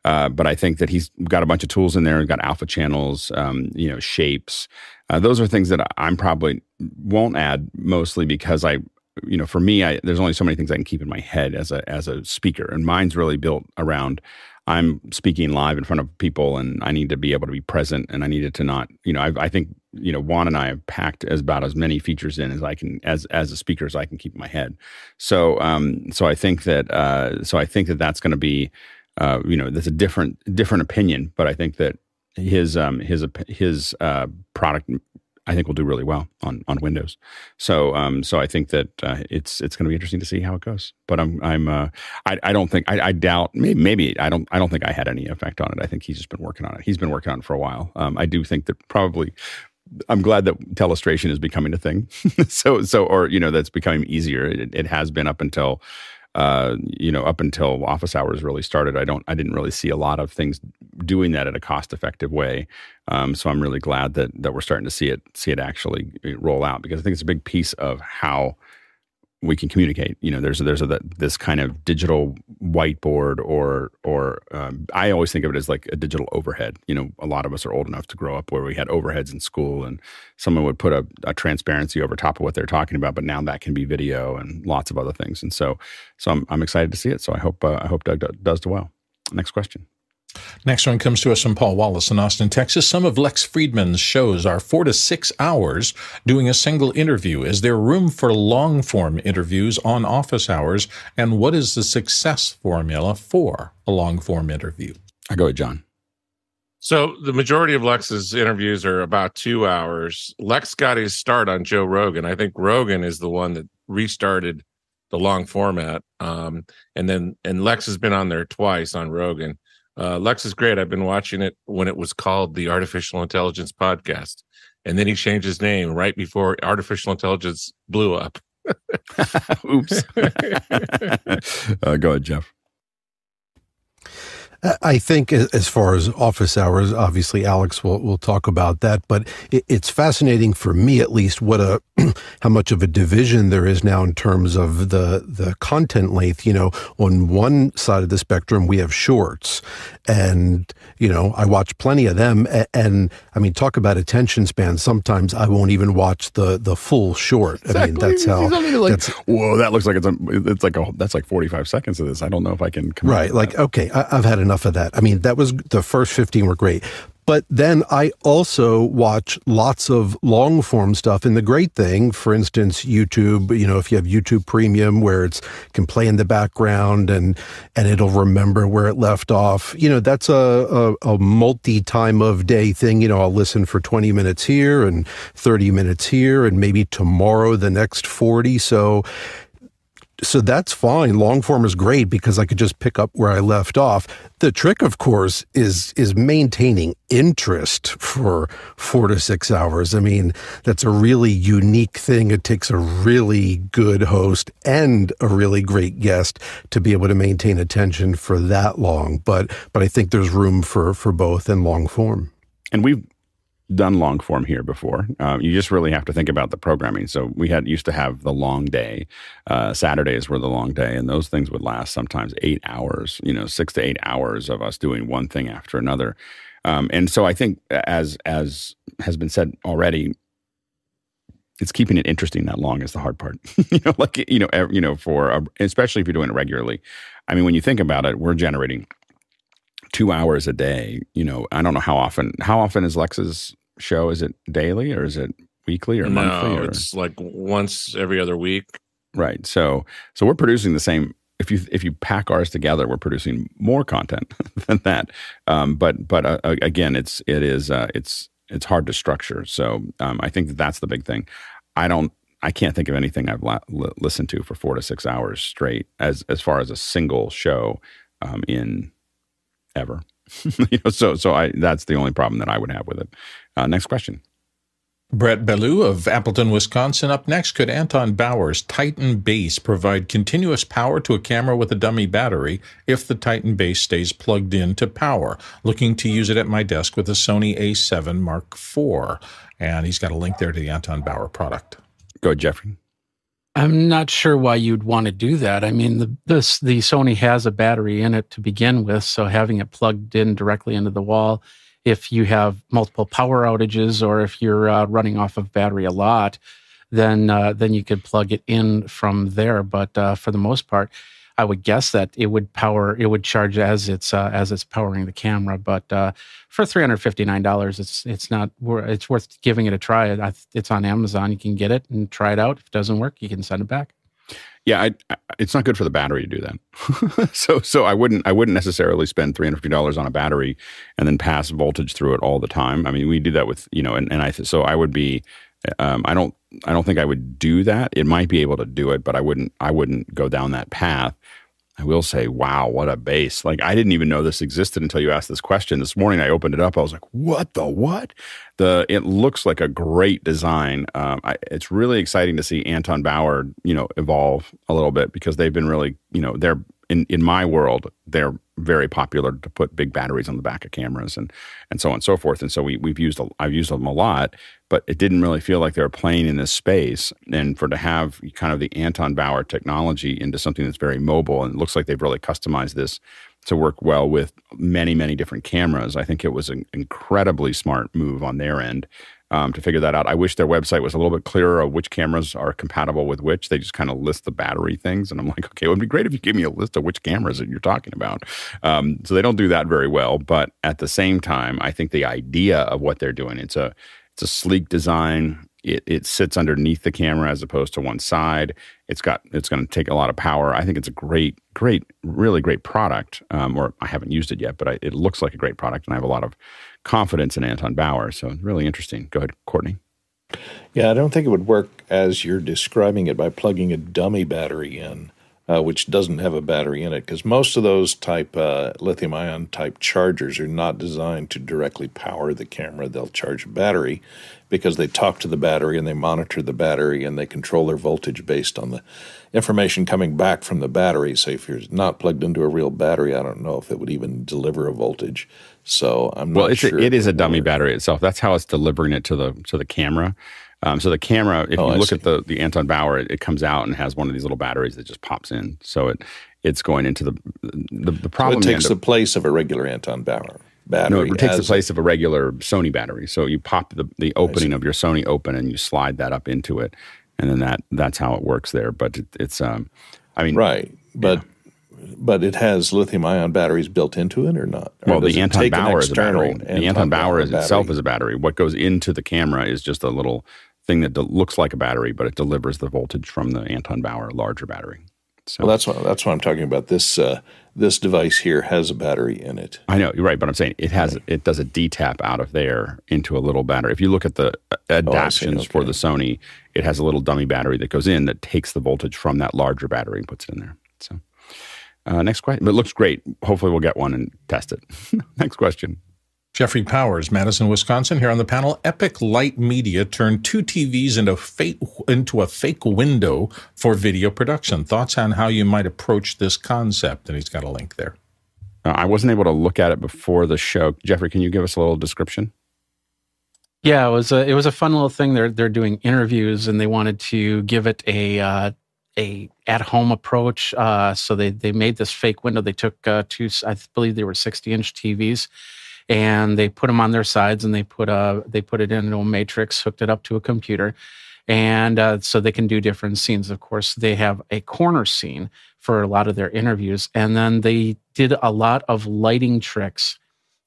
Uh, but I think that he's got a bunch of tools in there. He's got alpha channels, um, you know, shapes. Uh, those are things that I'm probably won't add mostly because I you know, for me, I, there's only so many things I can keep in my head as a as a speaker, and mine's really built around I'm speaking live in front of people, and I need to be able to be present, and I needed to not, you know, I, I think you know Juan and I have packed as about as many features in as I can as as a speaker as I can keep in my head. So um, so I think that uh, so I think that that's going to be, uh, you know, there's a different different opinion, but I think that his um his his uh product I think will do really well on on Windows. So um, so I think that uh, it's it's going to be interesting to see how it goes. But I'm I'm uh, I I don't think I, I doubt maybe, maybe I don't I don't think I had any effect on it. I think he's just been working on it. He's been working on it for a while. Um, I do think that probably. I'm glad that telestration is becoming a thing. so so or you know that's becoming easier. It, it has been up until uh, you know, up until office hours really started, I don't, I didn't really see a lot of things doing that in a cost-effective way. Um, so I'm really glad that that we're starting to see it, see it actually uh, roll out because I think it's a big piece of how we can communicate. You know, there's there's a, this kind of digital whiteboard, or or um, I always think of it as like a digital overhead. You know, a lot of us are old enough to grow up where we had overheads in school, and someone would put a, a transparency over top of what they're talking about. But now that can be video and lots of other things. And so, so I'm I'm excited to see it. So I hope uh, I hope Doug does well. Next question. Next one comes to us from Paul Wallace in Austin, Texas. Some of Lex Fridman's shows are four to six hours doing a single interview. Is there room for long form interviews on office hours? And what is the success formula for a long form interview? I go with John. So the majority of Lex's interviews are about two hours. Lex got his start on Joe Rogan. I think Rogan is the one that restarted the long format. Um, and then and Lex has been on there twice on Rogan. Uh, Lex is great. I've been watching it when it was called the Artificial Intelligence Podcast, and then he changed his name right before artificial intelligence blew up. Oops. uh, go ahead, Jeff. I think as far as office hours, obviously Alex will, will talk about that, but it, it's fascinating for me at least what a, how much of a division there is now in terms of the, the content length. You know, on one side of the spectrum, we have shorts and, you know, I watch plenty of them. And, and I mean, talk about attention span. Sometimes I won't even watch the, the full short. Exactly. I mean, that's how, like, that's, whoa, that looks like it's a, it's like a, that's like 45 seconds of this. I don't know if I can. Right. Like, okay, I, I've had enough enough of that. I mean, that was the first 15 were great. But then I also watch lots of long form stuff. And the great thing, for instance, YouTube, you know, if you have YouTube Premium where it's can play in the background and and it'll remember where it left off, you know, that's a, a, a multi time of day thing. You know, I'll listen for 20 minutes here and 30 minutes here and maybe tomorrow the next 40. So so that's fine. Long form is great because I could just pick up where I left off. The trick, of course, is is maintaining interest for four to six hours. I mean, that's a really unique thing. It takes a really good host and a really great guest to be able to maintain attention for that long. But but I think there's room for for both in long form. And we've done long form here before. Um, you just really have to think about the programming. So we had used to have the long day. Uh, Saturdays were the long day, and those things would last sometimes eight hours. You know, six to eight hours of us doing one thing after another. Um, and so I think, as as has been said already, it's keeping it interesting that long is the hard part. you know, like you know, you know, for a, especially if you're doing it regularly. I mean, when you think about it, we're generating two hours a day. You know, I don't know how often. How often is Lex's show? Is it daily or is it weekly or no, monthly? Or? it's like once every other week. Right. So, so we're producing the same. If you if you pack ours together, we're producing more content than that. Um, but but uh, again, it's it is uh, it's it's hard to structure. So um, I think that that's the big thing. I don't I can't think of anything I've la- listened to for four to six hours straight as as far as a single show um, in ever. you know, so so I that's the only problem that I would have with it. Uh, next question. Brett Bellew of Appleton, Wisconsin. Up next, could Anton Bauer's Titan base provide continuous power to a camera with a dummy battery if the Titan base stays plugged in to power? Looking to use it at my desk with a Sony A7 Mark IV. And he's got a link there to the Anton Bauer product. Go ahead, Jeffrey. I'm not sure why you'd want to do that. I mean, the this the Sony has a battery in it to begin with, so having it plugged in directly into the wall if you have multiple power outages or if you're uh, running off of battery a lot, then uh, then you could plug it in from there. But uh, for the most part, I would guess that it would power it would charge as it's uh, as it's powering the camera. But uh, for three hundred fifty nine dollars, it's it's not it's worth giving it a try. It's on Amazon. You can get it and try it out. If it doesn't work, you can send it back. Yeah, I, I, it's not good for the battery to do that. so so I wouldn't I wouldn't necessarily spend three hundred fifty dollars on a battery and then pass voltage through it all the time. I mean, we do that with you know, and, and I so I would be. Um, I don't I don't think I would do that. It might be able to do it, but I wouldn't I wouldn't go down that path. I will say, wow, what a base. Like I didn't even know this existed until you asked this question. This morning I opened it up. I was like, what the what? The it looks like a great design. Um, I, it's really exciting to see Anton Bauer, you know, evolve a little bit because they've been really, you know, they're in in my world, they're very popular to put big batteries on the back of cameras and and so on and so forth. And so we we've used a, I've used them a lot, but it didn't really feel like they were playing in this space. And for to have kind of the Anton Bauer technology into something that's very mobile and it looks like they've really customized this to work well with many many different cameras. I think it was an incredibly smart move on their end um, to figure that out. I wish their website was a little bit clearer of which cameras are compatible with which. They just kind of list the battery things, and I'm like, okay, it would be great if you give me a list of which cameras that you're talking about. Um, so they don't do that very well, but at the same time, I think the idea of what they're doing it's a it's a sleek design. It, it sits underneath the camera as opposed to one side. It's got it's going to take a lot of power. I think it's a great, great, really great product. Um, or I haven't used it yet, but I, it looks like a great product, and I have a lot of confidence in Anton Bauer. So really interesting. Go ahead, Courtney. Yeah, I don't think it would work as you're describing it by plugging a dummy battery in, uh, which doesn't have a battery in it, because most of those type uh, lithium ion type chargers are not designed to directly power the camera. They'll charge a battery because they talk to the battery and they monitor the battery and they control their voltage based on the information coming back from the battery. So if you're not plugged into a real battery, I don't know if it would even deliver a voltage. So I'm well. It's sure a, it is a dummy battery itself. That's how it's delivering it to the to the camera. Um, so the camera, if oh, you look at the the Anton Bauer, it, it, comes out and has one of these little batteries that just pops in. So it it's going into the the, the problem. So it takes the place of a regular Anton Bauer battery. No, it takes the place of a regular Sony battery. So you pop the the opening of your Sony open and you slide that up into it, and then that that's how it works there. But it, it's um, I mean, right, but. Yeah but it has lithium ion batteries built into it or not? Or well, the Anton Bauer is a battery. The Anton Bauer is itself is a battery. What goes into the camera is just a little thing that de- looks like a battery, but it delivers the voltage from the Anton Bauer larger battery. So well, that's what that's what I'm talking about. This uh, this device here has a battery in it. I know you're right, but I'm saying it has right. it does a D tap out of there into a little battery. If you look at the uh, oh, adaptations oh, okay. for the Sony, it has a little dummy battery that goes in that takes the voltage from that larger battery and puts it in there. So uh, next question. But it looks great. Hopefully, we'll get one and test it. next question. Jeffrey Powers, Madison, Wisconsin, here on the panel. Epic Light Media turned two TVs into, fake, into a fake window for video production. Thoughts on how you might approach this concept? And he's got a link there. Uh, I wasn't able to look at it before the show. Jeffrey, can you give us a little description? Yeah, it was a it was a fun little thing. They're they're doing interviews and they wanted to give it a uh, a at home approach. Uh, so they they made this fake window. They took uh, two, I believe they were sixty inch TVs, and they put them on their sides and they put a they put it in a matrix, hooked it up to a computer, and uh, so they can do different scenes. Of course, they have a corner scene for a lot of their interviews, and then they did a lot of lighting tricks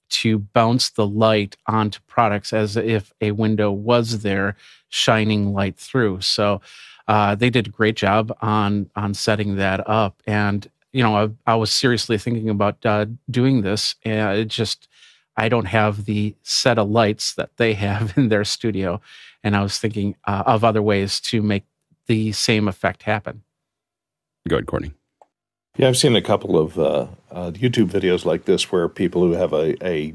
to bounce the light onto products as if a window was there shining light through. So uh, they did a great job on on setting that up. And you know, I, I was seriously thinking about uh, doing this, and it just I don't have the set of lights that they have in their studio, and I was thinking uh, of other ways to make the same effect happen. Go ahead, Courtney. Yeah, I've seen a couple of uh, uh, YouTube videos like this where people who have a, a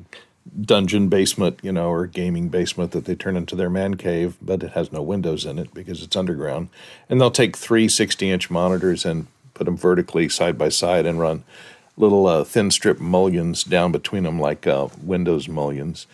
dungeon basement, you know, or gaming basement that they turn into their man cave, but it has no windows in it because it's underground. And they'll take three 60 inch monitors and put them vertically side by side and run little uh, thin strip mullions down between them like uh, Windows mullions,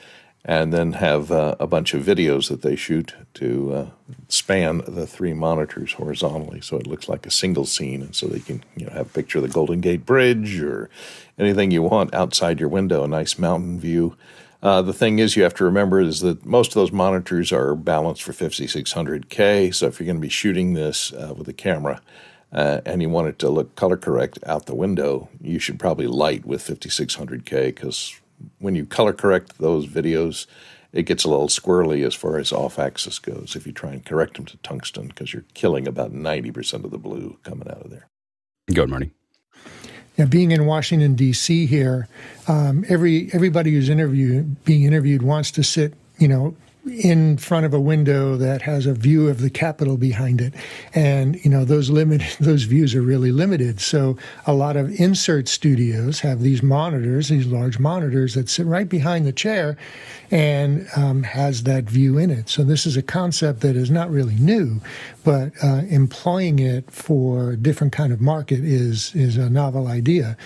and then have uh, a bunch of videos that they shoot to uh, span the three monitors horizontally, so it looks like a single scene, and so they can you know have a picture of the Golden Gate Bridge or anything you want outside your window, a nice mountain view. Uh, the thing is, you have to remember is that most of those monitors are balanced for 5600K. So if you're going to be shooting this uh, with a camera, uh, and you want it to look color correct out the window, you should probably light with 5600K because when you color correct those videos, it gets a little squirrely as far as off axis goes if you try and correct them to tungsten because you're killing about 90% of the blue coming out of there. Go ahead, Marty. Yeah, being in Washington D.C. here, um, every everybody who's interviewed being interviewed wants to sit, you know, in front of a window that has a view of the Capitol behind it. And, you know, those limited, those views are really limited. So a lot of insert studios have these monitors, these large monitors that sit right behind the chair and um, has that view in it. So this is a concept that is not really new, but uh, employing it for a different kind of market is, is a novel idea.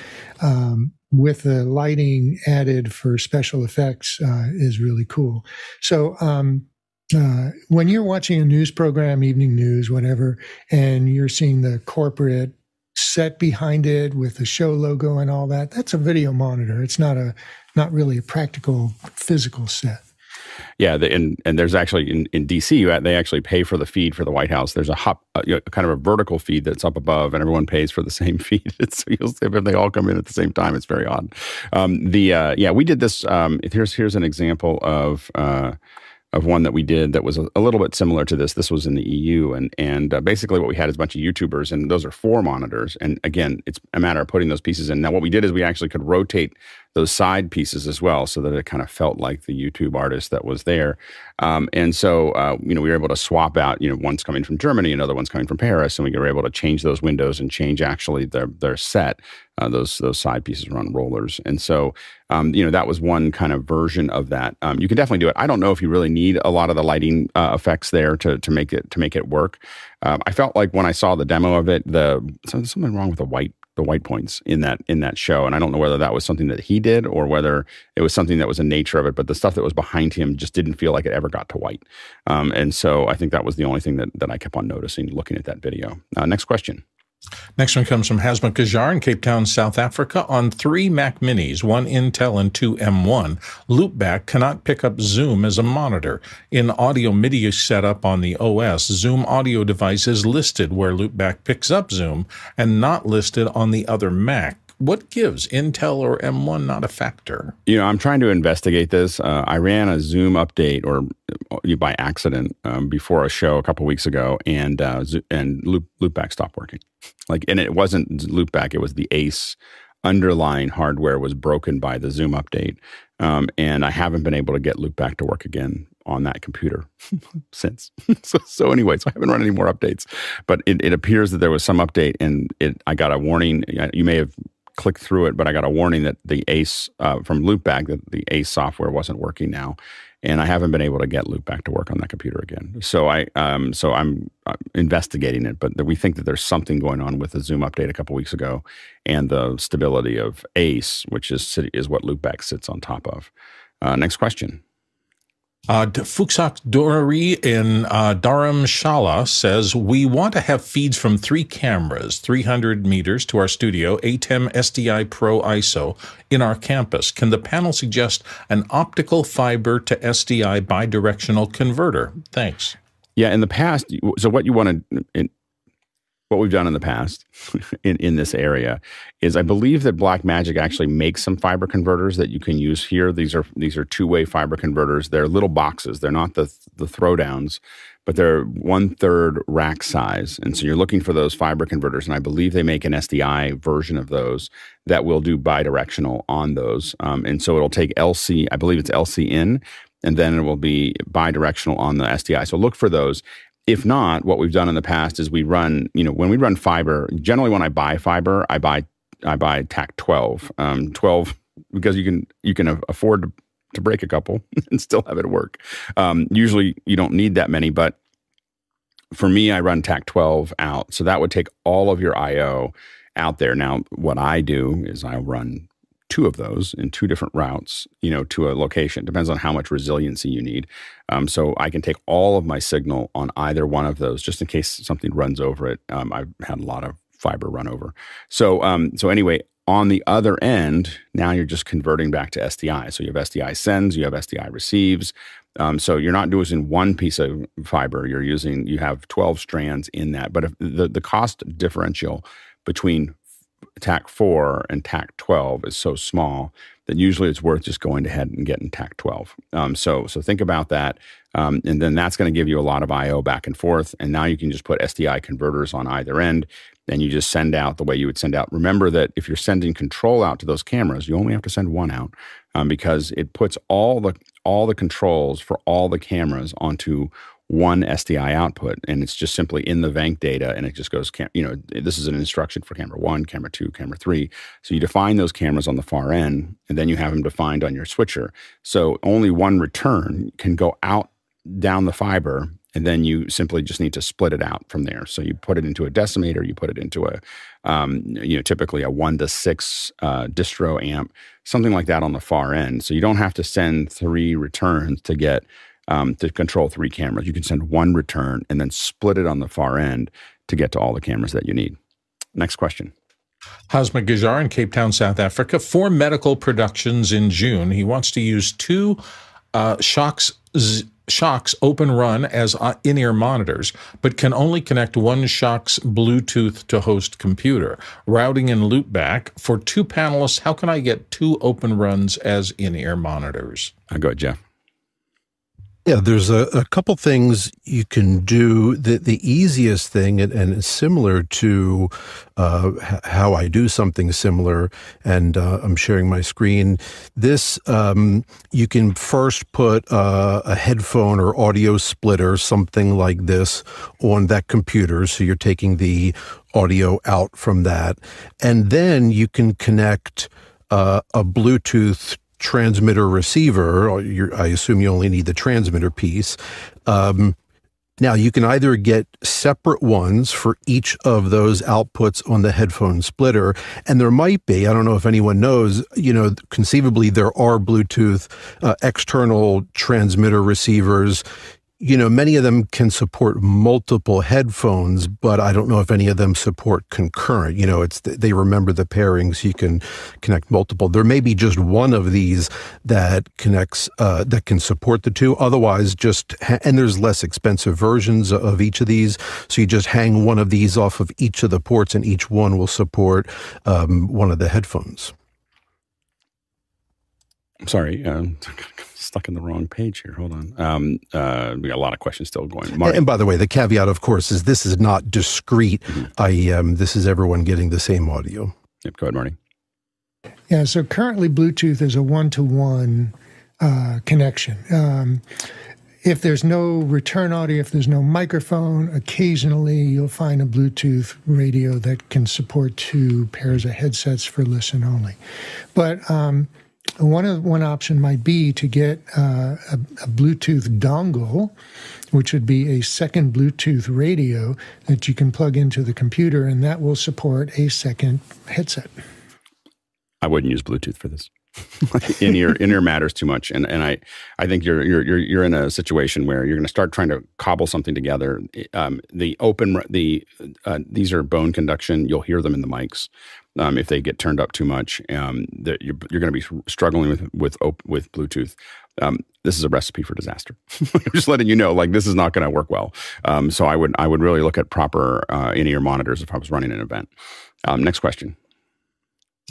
Um, with the lighting added for special effects uh, is really cool. So, um, uh, when you're watching a news program, evening news, whatever, and you're seeing the corporate set behind it with the show logo and all that, that's a video monitor. It's not a not really a practical physical set. Yeah, the, and and there's actually in, in DC, they actually pay for the feed for the White House. There's a hop, uh, you know, kind of a vertical feed that's up above, and everyone pays for the same feed. so you'll see if they all come in at the same time. It's very odd. Um, the uh, yeah, we did this. Um, here's here's an example of. Uh, of one that we did that was a, a, little bit similar to this. This was in the EU, and and uh, basically what we had is a bunch of YouTubers, and those are four monitors. And again, it's a matter of putting those pieces in. Now, what we did is we actually could rotate those side pieces as well, so that it kind of felt like the YouTube artist that was there. Um, and so, uh, you know, we were able to swap out. You know, one's coming from Germany, another one's coming from Paris, and we were able to change those windows and change actually their their set. Uh, those those side pieces run rollers, and so um, you know that was one kind of version of that. Um, you can definitely do it. I don't know if you really need a lot of the lighting uh, effects there to to make it to make it work. Um, I felt like when I saw the demo of it, the something wrong with the white the white points in that in that show. And i don't know whether that was something that he did or whether it was something that was a nature of it but the stuff that was behind him just didn't feel like it ever got to white. Um, and so i think that was the only thing that, that i kept on noticing looking at that video. Uh, next question Next one comes from Hasmut Kajar in Cape Town, South Africa. On three Mac Minis, one Intel and two M1, Loopback cannot pick up Zoom as a monitor. In audio MIDI setup on the OS, Zoom audio device is listed where Loopback picks up Zoom and not listed on the other Mac what gives Intel or M1 not a factor? You know, I'm trying to investigate this. Uh, I ran a Zoom update or uh, by accident um, before a show a couple weeks ago, and uh, and loop loopback stopped working. Like, and it wasn't loopback; it was the ACE underlying hardware was broken by the Zoom update, um, and I haven't been able to get loopback to work again on that computer since. so, so anyway, so I haven't run any more updates, but it, it appears that there was some update, and it I got a warning. You may have clicked through it, but I got a warning that the ACE uh, from Loopback that the ACE software wasn't working now, and I haven't been able to get Loopback to work on that computer again. So I um, so I'm uh, investigating it, but we think that there's something going on with the Zoom update a couple weeks ago, and the stability of ACE, which is is what Loopback sits on top of. Uh, next question. Uh, Fuxak Dorari in uh, Dharamshala says, We want to have feeds from three cameras, 300 meters to our studio, ATEM SDI Pro ISO in our campus. Can the panel suggest an optical fiber to SDI bidirectional converter? Thanks. Yeah, in the past, so what you want to, what we've done in the past in, in this area is I believe that Blackmagic actually makes some fiber converters that you can use here. These are these are two-way fiber converters. They're little boxes. They're not the the throwdowns, but they're one third rack size. And so you're looking for those fiber converters. And I believe they make an SDI version of those that will do bidirectional on those. Um, and so it'll take LC, I believe it's LC in, and then it will be bidirectional on the SDI. So look for those. If not, what we've done in the past is we run, you know, when we run fiber, generally when I buy fiber, I buy I buy TAC 12. Um, 12 because you can you can afford to break a couple and still have it work. Um, usually you don't need that many, but for me, I run TAC 12 out. So that would take all of your IO out there. Now, what I do is I run two of those in two different routes, you know, to a location. Depends on how much resiliency you need. Um, so I can take all of my signal on either one of those, just in case something runs over it. Um, I've had a lot of fiber run over. So, um, so anyway, on the other end, now you're just converting back to SDI. So you have SDI sends, you have SDI receives. Um, so you're not using one piece of fiber. You're using you have 12 strands in that. But if the the cost differential between TAC 4 and TAC 12 is so small that usually it's worth just going ahead and getting TAC 12. Um, so, so think about that. Um, and then that's going to give you a lot of IO back and forth. And now you can just put SDI converters on either end and you just send out the way you would send out. Remember that if you're sending control out to those cameras, you only have to send one out um, because it puts all the all the controls for all the cameras onto one SDI output, and it's just simply in the VANC data, and it just goes, cam- you know, this is an instruction for camera one, camera two, camera three. So you define those cameras on the far end, and then you have them defined on your switcher. So only one return can go out down the fiber, and then you simply just need to split it out from there. So you put it into a decimator, you put it into a, um, you know, typically a one to six uh, distro amp, something like that on the far end. So you don't have to send three returns to get um, to control three cameras. You can send one return and then split it on the far end to get to all the cameras that you need. Next question. Hasma Gajar in Cape Town, South Africa, for medical productions in June. He wants to use two uh, Shokz Shokz open run as uh, in-ear monitors, but can only connect one Shokz Bluetooth to host computer. Routing and loopback for two panelists. How can I get two open runs as in-ear monitors? I'll go, Jeff. Yeah, there's a, a couple things you can do. The the easiest thing, and, and similar to uh, how I do something similar, and uh, I'm sharing my screen. This um, you can first put uh, a headphone or audio splitter, something like this, on that computer. So you're taking the audio out from that, and then you can connect. Uh, a Bluetooth transmitter receiver, I assume you only need the transmitter piece. Um, now, you can either get separate ones for each of those outputs on the headphone splitter, and there might be, I don't know if anyone knows, you know, conceivably there are Bluetooth uh, external transmitter receivers you know, many of them can support multiple headphones, but I don't know if any of them support concurrent. You know, it's they remember the pairings. You can connect multiple. There may be just one of these that connects uh, that can support the two. Otherwise, just ha- and there's less expensive versions of each of these. So you just hang one of these off of each of the ports, and each one will support um, one of the headphones. I'm sorry. Um, stuck in the wrong page here. Hold on. Um, uh, we got a lot of questions still going. Marty. And by the way, the caveat, of course, is this is not discrete. Mm-hmm. I um, this is everyone getting the same audio. Yep. Go ahead, Marty. Yeah. So currently, Bluetooth is a one-to-one uh, connection. Um, if there's no return audio, if there's no microphone, occasionally you'll find a Bluetooth radio that can support two pairs of headsets for listen only. But um, one one option might be to get uh, a, a, Bluetooth dongle, which would be a second Bluetooth radio that you can plug into the computer, and that will support a second headset. I wouldn't use Bluetooth for this. in ear in ear matters too much, and and I I think you're you're you're you're in a situation where you're going to start trying to cobble something together. Um, the open the uh, these are bone conduction. You'll hear them in the mics um, if they get turned up too much. Um, that you're, you're going to be struggling with with with Bluetooth. Um, this is a recipe for disaster. I'm just letting you know, like this is not going to work well. Um, so I would I would really look at proper uh, in ear monitors if I was running an event. Um, next question.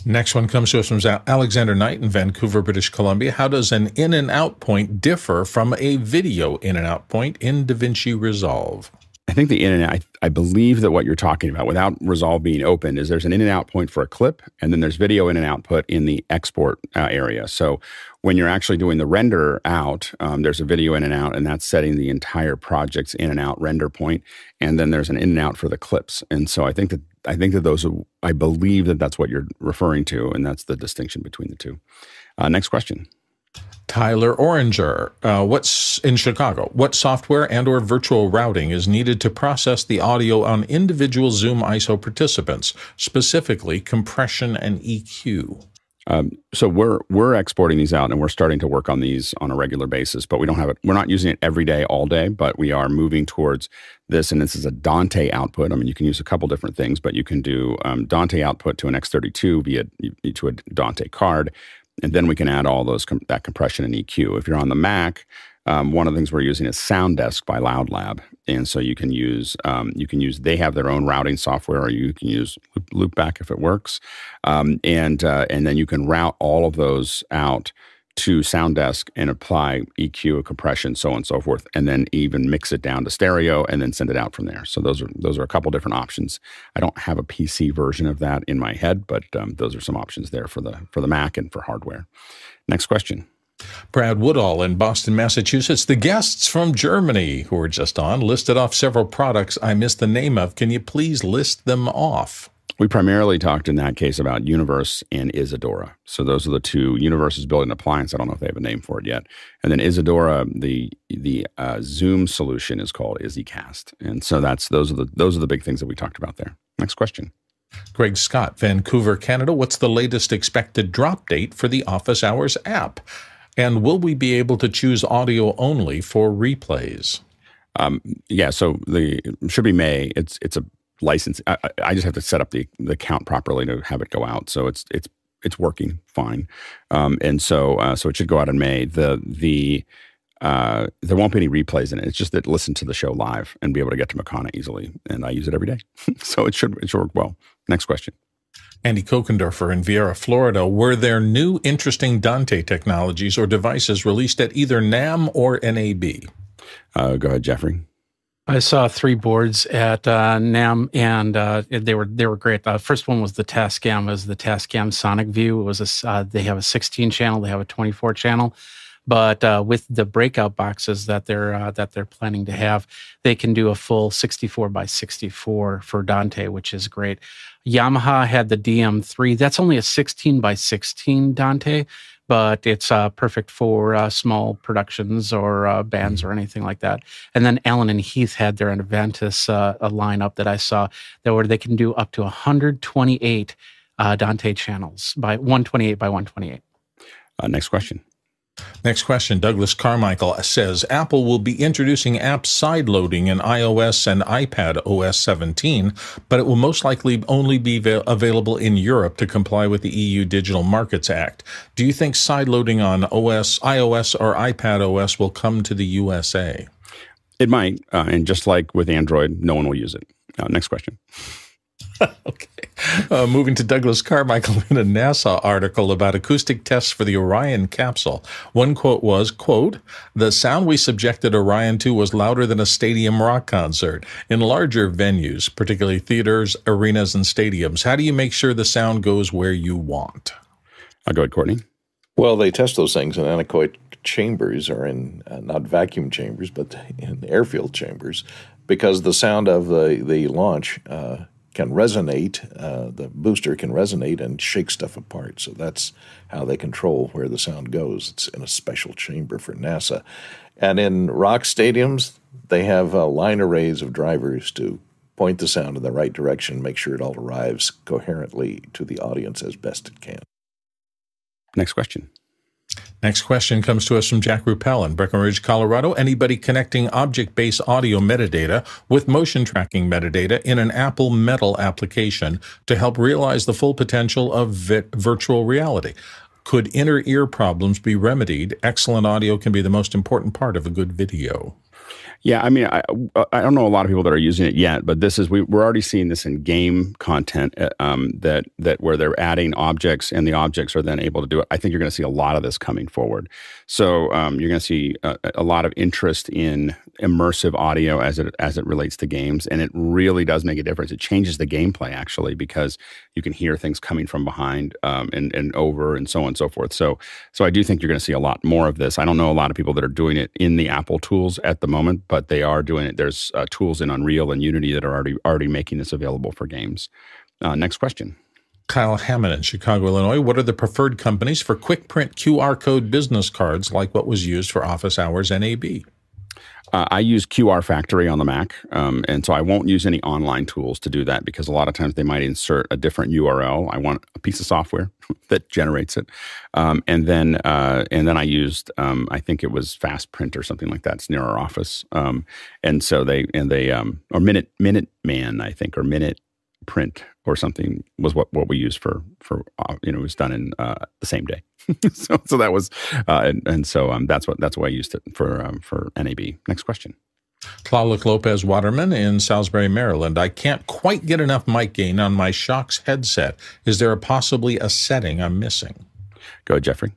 Next one comes to us from Alexander Knight in Vancouver, British Columbia. How does an in and out point differ from a video in and out point in DaVinci Resolve? I think the in and out, I, I, believe that what you're talking about without Resolve being open is there's an in and out point for a clip, and then there's video in and output in the export uh, area. So when you're actually doing the render out, um, there's a video in and out, and that's setting the entire project's in and out render point, and then there's an in and out for the clips. And so I think that I think that those I believe that that's what you're referring to, and that's the distinction between the two. Uh, next question. Tyler Oringer, uh, what's in Chicago? What software and or virtual routing is needed to process the audio on individual Zoom ISO participants, specifically compression and EQ? Um, so we're we're exporting these out, and we're starting to work on these on a regular basis. But we don't have it. We're not using it every day, all day. But we are moving towards this, and this is a Dante output. I mean, you can use a couple different things, but you can do um, Dante output to an X32 via to a Dante card, and then we can add all those com- that compression and EQ. If you're on the Mac, um, one of the things we're using is SoundDesk by LoudLab, and so you can use um, you can use they have their own routing software, or you can use Loop, Loopback if it works, um, and uh, and then you can route all of those out to SoundDesk and apply EQ, compression, so on and so forth, and then even mix it down to stereo and then send it out from there. So those are those are a couple different options. I don't have a PC version of that in my head, but um, those are some options there for the for the Mac and for hardware. Next question. Brad Woodall in Boston, Massachusetts. The guests from Germany who were just on listed off several products I missed the name of. Can you please list them off? We primarily talked in that case about Universe and Isadora. So those are the two. Universe is building an appliance. I don't know if they have a name for it yet. And then Isadora, the the uh, Zoom solution is called EasyCast. And so that's those are the those are the big things that we talked about there. Next question. Greg Scott, Vancouver, Canada. What's the latest expected drop date for the Office Hours app? And will we be able to choose audio only for replays? Um, yeah, so the should be May. It's it's a license. I, I, just have to set up the the account properly to have it go out. So it's it's it's working fine, um, and so uh, so it should go out in May. The the uh, there won't be any replays in it. It's just that listen to the show live and be able to get to Makana easily, and I use it every day, so it should it should work well. Next question. Andy Kokendorfer in Viera, Florida. Were there new interesting Dante technologies or devices released at either NAMM or NAB? Uh, go ahead, Jeffrey. I saw three boards at uh, NAMM, and uh, they were they were great. The uh, first one was the Tascam, was the Tascam Sonic View. It was a uh, they have a 16 channel, they have a 24 channel, but uh, with the breakout boxes that they're uh, that they're planning to have, they can do a full 64 by 64 for Dante, which is great. Yamaha had the DM3. That's only a 16 by 16 Dante, but it's uh, perfect for uh, small productions or uh, bands or anything like that. And then Allen and Heath had their Avantis uh, a lineup that I saw that where they can do up to 128 uh, Dante channels by 128 by 128. Uh, next question. Next question. Douglas Carmichael says Apple will be introducing app side loading in iOS and iPad OS 17, but it will most likely only be available in Europe to comply with the EU Digital Markets Act. Do you think side loading on OS, iOS, or iPad OS will come to the USA? It might, uh, and just like with Android, no one will use it. Uh, next question. okay. Uh, moving to Douglas Carmichael in a NASA article about acoustic tests for the Orion capsule. One quote was, quote, the sound we subjected Orion to was louder than a stadium rock concert. In larger venues, particularly theaters, arenas, and stadiums, how do you make sure the sound goes where you want? I'll go ahead, Courtney. Well, they test those things in anechoic chambers or in uh, not vacuum chambers, but in airfield chambers because the sound of the, the launch uh, can resonate, uh, the booster can resonate and shake stuff apart. So that's how they control where the sound goes. It's in a special chamber for NASA. And in rock stadiums, they have uh, line arrays of drivers to point the sound in the right direction, make sure it all arrives coherently to the audience as best it can. Next question. Next question comes to us from Jack Ruppel in Breckenridge, Colorado. Anybody connecting object-based audio metadata with motion tracking metadata in an Apple Metal application to help realize the full potential of vi- virtual reality? Could inner ear problems be remedied? Excellent audio can be the most important part of a good video. Yeah, I mean, I, I don't know a lot of people that are using it yet, but this is we, we're already seeing this in game content uh, um, that that where they're adding objects and the objects are then able to do it. I think you're going to see a lot of this coming forward. So um, you're going to see a, a, lot of interest in immersive audio as it as it relates to games, and it really does make a difference. It changes the gameplay actually because you can hear things coming from behind um, and and over and so on and so forth. So so I do think you're going to see a lot more of this. I don't know a lot of people that are doing it in the Apple tools at the moment but they are doing it. There's uh, tools in Unreal and Unity that are already already making this available for games. Uh, next question. Kyle Hammond in Chicago, Illinois. What are the preferred companies for quick print QR code business cards like what was used for Office Hours NAB? Uh, I use QR Factory on the Mac, um, and so I won't use any online tools to do that because a lot of times they might insert a different URL. I want a piece of software that generates it, um, and then uh, and then I used um, I think it was Fast Print or something like that. It's near our office, um, and so they and they um, or Minute Minute Man I think or Minute Print or something was what, what we used for for uh, you know it was done in uh, the same day. so so that was uh, and, and, so um, that's what that's why I used it for um, for NAB. Next question. Tlaloc Lopez Waterman in Salisbury, Maryland. I can't quite get enough mic gain on my Shokz headset. Is there a possibly a setting I'm missing? Go, ahead, Jeffrey.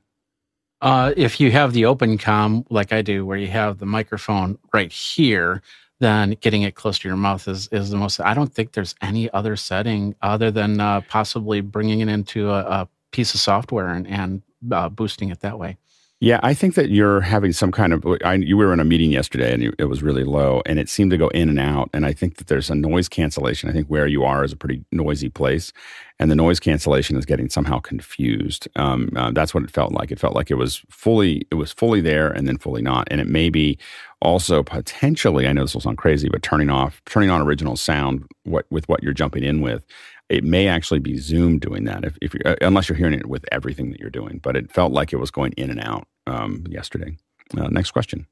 Uh, if you have the open com like I do, where you have the microphone right here, then getting it close to your mouth is, is the most. I don't think there's any other setting other than uh, possibly bringing it into a, a, piece of software and, and uh, boosting it that way. Yeah, I think that you're having some kind of. I, you were in a meeting yesterday, and it was really low, and it seemed to go in and out. And I think that there's a noise cancellation. I think where you are is a pretty noisy place, and the noise cancellation is getting somehow confused. Um, uh, that's what it felt like. It felt like it was fully, it was fully there, and then fully not. And it may be also potentially. I know this will sound crazy, but turning off, turning on original sound, what with what you're jumping in with, it may actually be Zoom doing that, if, if you're, uh, unless you're hearing it with everything that you're doing. But it felt like it was going in and out um, yesterday. Uh, next question.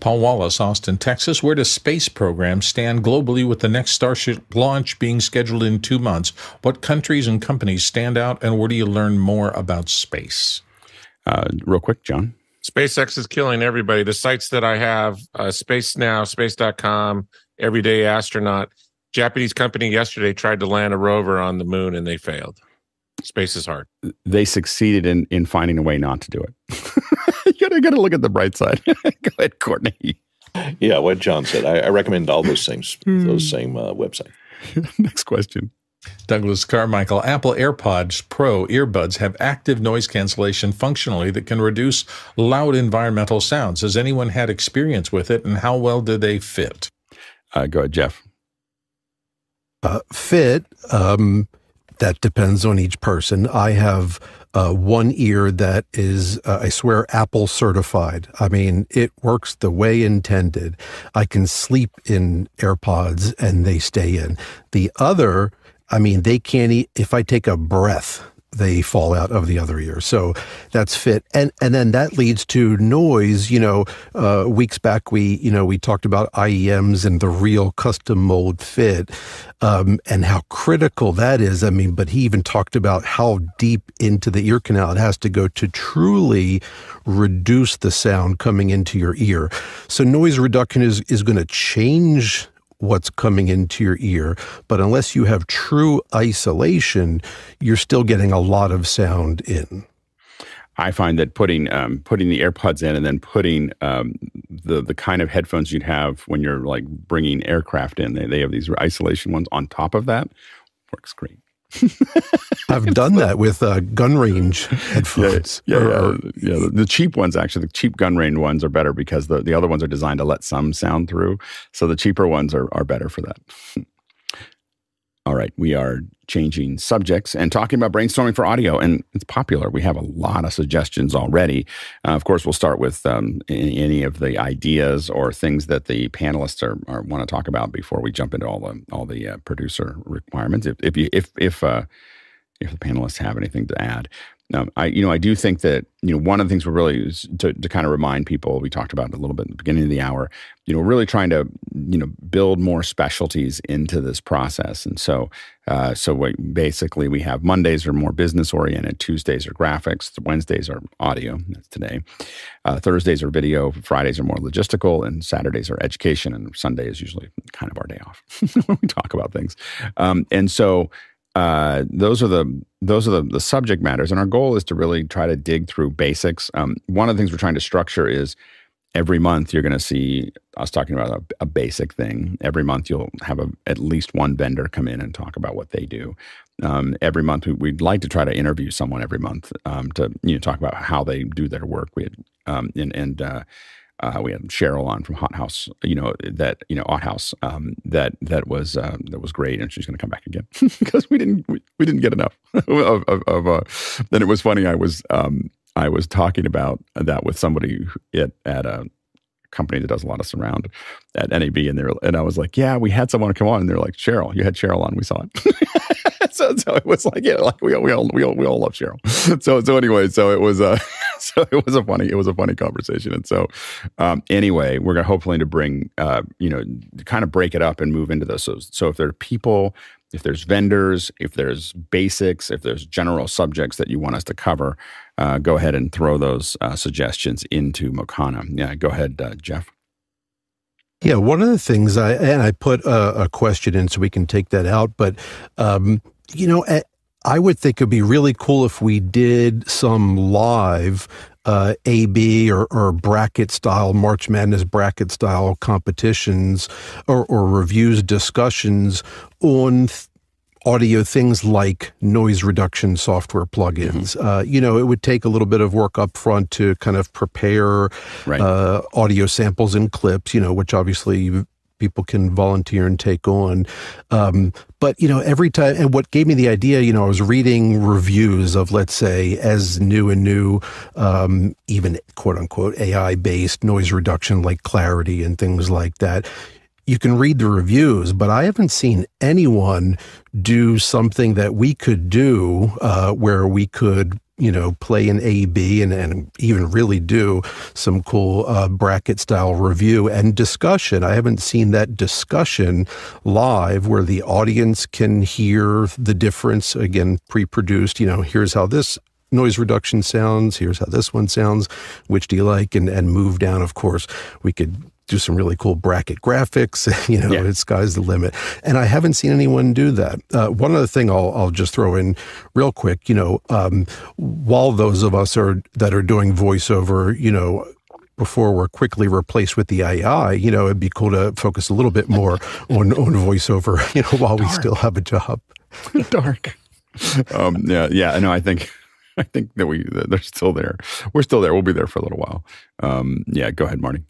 Paul Wallace, Austin, Texas. Where does space program stand globally with the next Starship launch being scheduled in two months? What countries and companies stand out, and where do you learn more about space? Uh, real quick, John. SpaceX is killing everybody. The sites that I have, uh, Space Now, Space.com, Everyday Astronaut, Japanese company yesterday tried to land a rover on the moon and they failed. Space is hard. They succeeded in in finding a way not to do it. you gotta gotta look at the bright side. Go ahead, Courtney. Yeah, what John said. I, I recommend all those things, those same uh, website. Next question. Douglas Carmichael, Apple AirPods Pro earbuds have active noise cancellation functionally that can reduce loud environmental sounds. Has anyone had experience with it, and how well do they fit? Uh, go ahead, Jeff uh, fit, um, that depends on each person. I have uh, one ear that is, uh, I swear, Apple certified. I mean, it works the way intended. I can sleep in AirPods and they stay in. The other, I mean, they can't eat, if I take a breath, they fall out of the other ear. So that's fit. And and then that leads to noise. You know, uh, weeks back we you know we talked about IEMs and the real custom mold fit um, and how critical that is. I mean, but he even talked about how deep into the ear canal it has to go to truly reduce the sound coming into your ear. So noise reduction is is going to change what's coming into your ear. But unless you have true isolation, you're still getting a lot of sound in. I find that putting um, putting the AirPods in and then putting um, the the kind of headphones you'd have when you're like bringing aircraft in, they, they have these isolation ones on top of that, works great. I've done that with uh, gun range headphones. Yeah, yeah, or, yeah. yeah the, the, cheap ones actually, the cheap gun range ones are better because the, the other ones are designed to let some sound through. So the cheaper ones are, are better for that. All right, we are changing subjects and talking about brainstorming for audio, and it's popular. We have a lot of suggestions already. Uh, of course, we'll start with um, any, of the ideas or things that the panelists are, are want to talk about before we jump into all the all the uh, producer requirements. If if you, if if uh, if the panelists have anything to add, um, I, you know, I do think that you know one of the things we're really to, to kind of remind people. We talked about a little bit at the beginning of the hour. You know, really trying to you know build more specialties into this process, and so uh, so basically we have Mondays are more business oriented, Tuesdays are graphics, Wednesdays are audio. That's today. Uh, Thursdays are video, Fridays are more logistical, and Saturdays are education, and Sunday is usually kind of our day off when we talk about things. Um, and so uh, those are the those are the, the subject matters, and our goal is to really try to dig through basics. Um, one of the things we're trying to structure is every month you're going to see us talking about a, a, basic thing. Every month you'll have a, at least one vendor come in and talk about what they do. Um, every month we, would like to try to interview someone every month um, to you know talk about how they do their work. We had, um, and, and uh, Uh, we had Cheryl on from Ott House, you know that you know Ott House um, that that was uh, that was great, and she's going to come back again because we didn't we, we, didn't get enough of. of, of uh, then it was funny. I was um, I was talking about that with somebody at at a company that does a lot of surround at NAB, and they and I was like, yeah, we had someone come on, and they're like, Cheryl, you had Cheryl on, we saw it. so, so it was like, yeah, like we, we all we all we all love Cheryl. So so anyway, so it was uh so it was a funny it was a funny conversation, and so um, anyway, we're gonna hopefully to bring uh you know kind of break it up and move into this. So so if there are people if there's vendors, if there's basics, if there's general subjects that you want us to cover, uh, go ahead and throw those uh, suggestions into Mokana. Yeah, go ahead, uh, Jeff. Yeah, one of the things I and I put a, a question in so we can take that out, but um, you know, I would think it'd be really cool if we did some live uh, AB or, or, bracket style, March Madness bracket style competitions or, or reviews, discussions on th- audio things like noise reduction software plugins. Mm-hmm. Uh, you know, it would take a little bit of work up front to kind of prepare right. uh, audio samples and clips, you know, which obviously people can volunteer and take on. Um, but you know, every time, and what gave me the idea, you know, I was reading reviews of, let's say, as new and new, um, even quote unquote AI based noise reduction like Clarity and things like that you can read the reviews, but I haven't seen anyone do something that we could do uh, where we could, you know, play an A B and, and even really do some cool uh, bracket style review and discussion. I haven't seen that discussion live where the audience can hear the difference again, pre produced. You know, here's how this noise reduction sounds. Here's how this one sounds. Which do you like? And and move down. Of course, we could do some really cool bracket graphics. you know, yeah. sky's the limit. And I haven't seen anyone do that. Uh, one other thing I'll, I'll just throw in real quick, you know, um, while those of us are that are doing voiceover, you know, before we're quickly replaced with the AI, you know, it'd be cool to focus a little bit more on, on voiceover, you know, while Dark. we still have a job. Dark. Um, yeah, yeah. I know. I think I think that we they're still there. We're still there. We'll be there for a little while. Um, yeah, go ahead, Marty.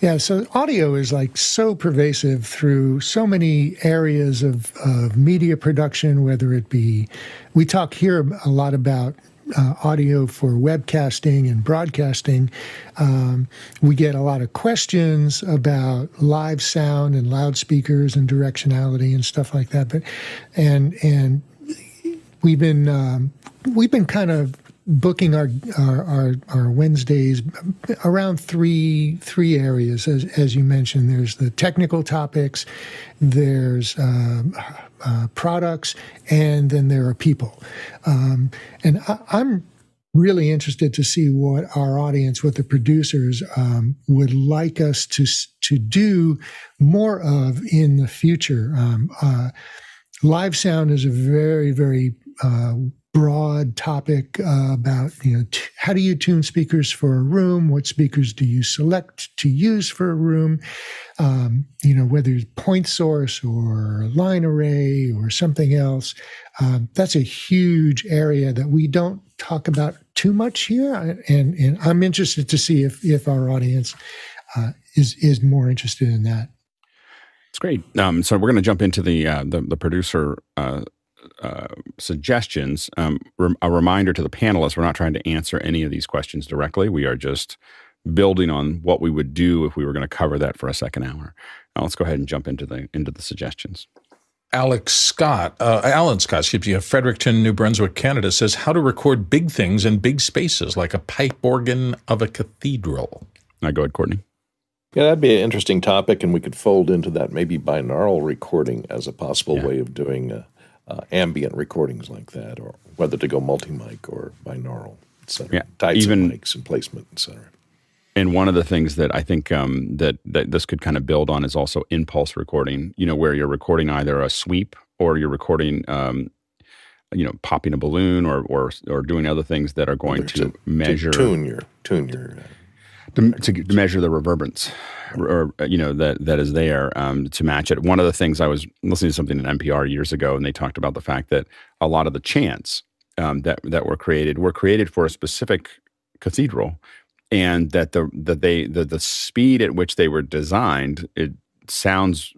Yeah, so audio is like so pervasive through so many areas of, of media production, whether it be, we talk here a lot about uh, audio for webcasting and broadcasting. Um, we get a lot of questions about live sound and loudspeakers and directionality and stuff like that. But and and we've been um, we've been kind of booking our, our, our our Wednesdays around three three areas as as you mentioned. There's the technical topics, there's uh, uh, products, and then there are people. Um, and I, am really interested to see what our audience, what the producers um, would like us to to do more of in the future. Um, uh, live sound is a very very uh, broad topic uh, about you know t- how do you tune speakers for a room? What speakers do you select to use for a room? Um, you know whether it's point source or line array or something else. Um, that's a huge area that we don't talk about too much here and and i'm interested to see if if our audience uh, is is more interested in that. It's great. Um, so we're going to jump into the uh, the, the producer uh, uh, suggestions. Um, a reminder to the panelists: we're not trying to answer any of these questions directly. We are just building on what we would do if we were going to cover that for a second hour. Now let's go ahead and jump into the into the suggestions. Alex Scott, uh, Alan Scott, excuse me, of Fredericton, New Brunswick, Canada, says how to record big things in big spaces, like a pipe organ of a cathedral. Now go ahead, Courtney. Yeah, that'd be an interesting topic, and we could fold into that maybe binaural recording as a possible yeah. way of doing uh, uh, ambient recordings like that, or whether to go multi mic or binaural, et cetera. Yeah, Types even, of mics and placement, et cetera. And one of the things that I think um, that that this could kind of build on is also impulse recording. You know, where you're recording either a sweep or you're recording, um, you know, popping a balloon or or or doing other things that are going to, to, measure to tune your tune your. To, to, to, measure the reverberance, or you know that that is there um, to match it. One of the things I was listening to something in NPR years ago, and they talked about the fact that a lot of the chants um, that that were created were created for a specific cathedral, and that the that they the the speed at which they were designed it sounds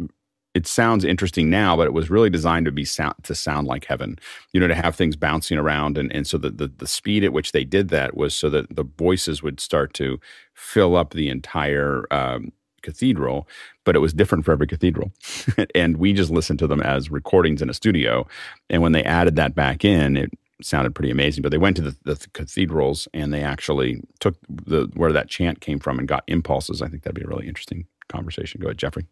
it sounds interesting now, but it was really designed to be sound to sound like heaven. You know, to have things bouncing around, and and so the the, the speed at which they did that was so that the voices would start to fill up the entire um, cathedral. But it was different for every cathedral, and we just listened to them as recordings in a studio. And when they added that back in, it sounded pretty amazing. But they went to the, the cathedrals and they actually took the where that chant came from and got impulses. I think that'd be a really interesting conversation. Go ahead, Jeffrey.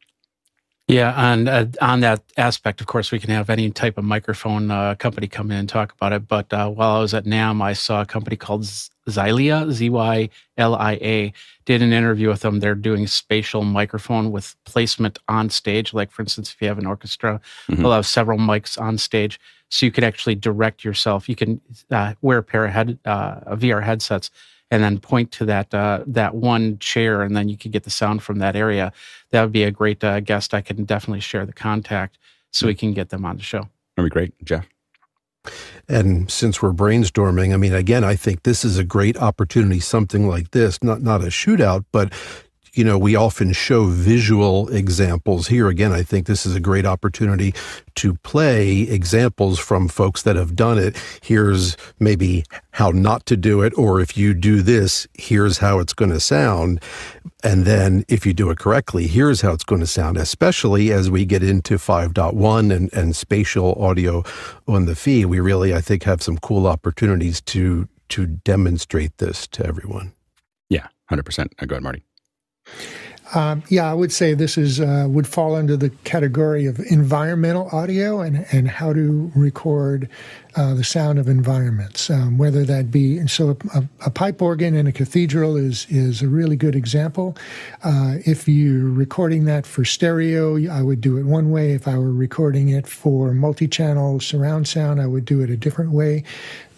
Yeah, and uh, on that aspect, of course, we can have any type of microphone uh, company come in and talk about it. But uh, while I was at NAMM, I saw a company called Zylia, Z Y L I A, did an interview with them. They're doing spatial microphone with placement on stage. Like, for instance, if you have an orchestra, mm-hmm. they'll have several mics on stage. So you can actually direct yourself. You can uh, wear a pair of head, uh, VR headsets and then point to that uh, that one chair, and then you could get the sound from that area. That would be a great uh, guest. I can definitely share the contact so we can get them on the show. That'd be great, Jeff. And since we're brainstorming, I mean, again, I think this is a great opportunity. Something like this, not not a shootout, but you know, we often show visual examples. Here again, I think this is a great opportunity to play examples from folks that have done it. Here's maybe how not to do it, or if you do this, here's how it's going to sound. And then if you do it correctly, here's how it's going to sound, especially as we get into 5.1 and, and spatial audio on the fee. We really, I think, have some cool opportunities to to demonstrate this to everyone. Yeah, 100%. Go ahead, Marty. Um, yeah, I would say this is uh, would fall under the category of environmental audio and and how to record uh, the sound of environments, um, whether that be so a, a, pipe organ in a cathedral is is a really good example. Uh, if you're recording that for stereo, I would do it one way. If I were recording it for multi-channel surround sound, I would do it a different way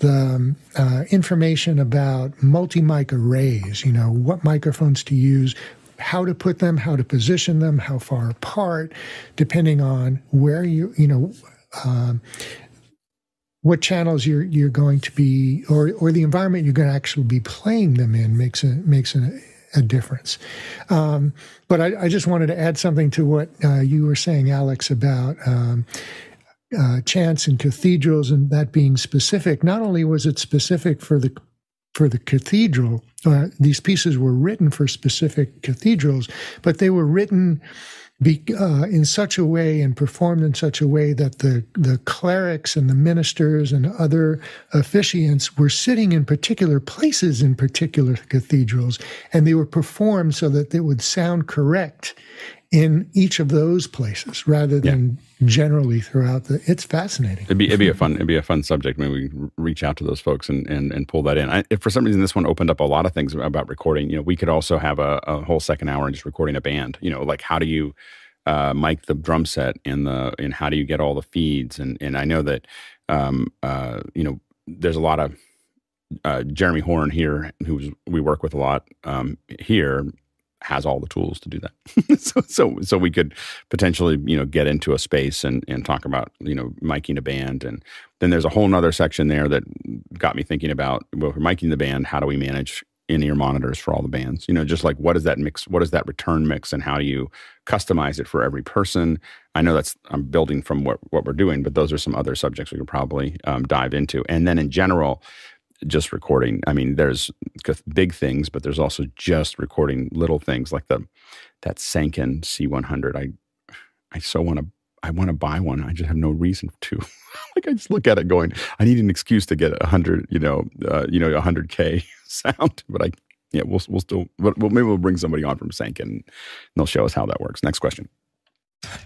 the um, uh, information about multi mic arrays, you know, what microphones to use, how to put them, how to position them, how far apart, depending on where you, you know, um, what channels you're you're going to be, or or the environment you're going to actually be playing them in makes a makes a, a difference. Um, but I, I, just wanted to add something to what uh, you were saying, Alex, about. Um, uh, chants in cathedrals and that being specific. Not only was it specific for the for the cathedral. Uh, these pieces were written for specific cathedrals, but they were written be, uh, in such a way and performed in such a way that the, the clerics and the ministers and other officiants were sitting in particular places in particular cathedrals, and they were performed so that they would sound correct in each of those places rather than yeah. generally throughout the it's fascinating. It'd be it'd be a fun it'd be a fun subject. Maybe we reach out to those folks and and, and pull that in. I, if for some reason this one opened up a lot of things about recording you know we could also have a, a whole second hour and just recording a band you know like how do you uh, mic the drum set and the and how do you get all the feeds? And and I know that um, uh, you know there's a lot of uh, Jeremy Horn here, who we work with a lot um, here, has all the tools to do that. so, so, so we could potentially, you know, get into a space and, and talk about, you know, miking a band. And then there's a whole nother section there that got me thinking about, well, for miking the band, how do we manage in-ear monitors for all the bands? You know, just like what is that mix? What is that return mix and how do you customize it for every person? I know that's, I'm building from what, what we're doing, but those are some other subjects we could probably um, dive into. And then in general, just recording. I mean, there's big things, but there's also just recording little things like the that Sanken C100. I I so want to I want to buy one. I just have no reason to. like I just look at it going, I need an excuse to get a hundred, you know, uh, you know, a hundred K sound. But I, yeah, we'll we'll still, but maybe we'll bring somebody on from Sanken and they'll show us how that works. Next question.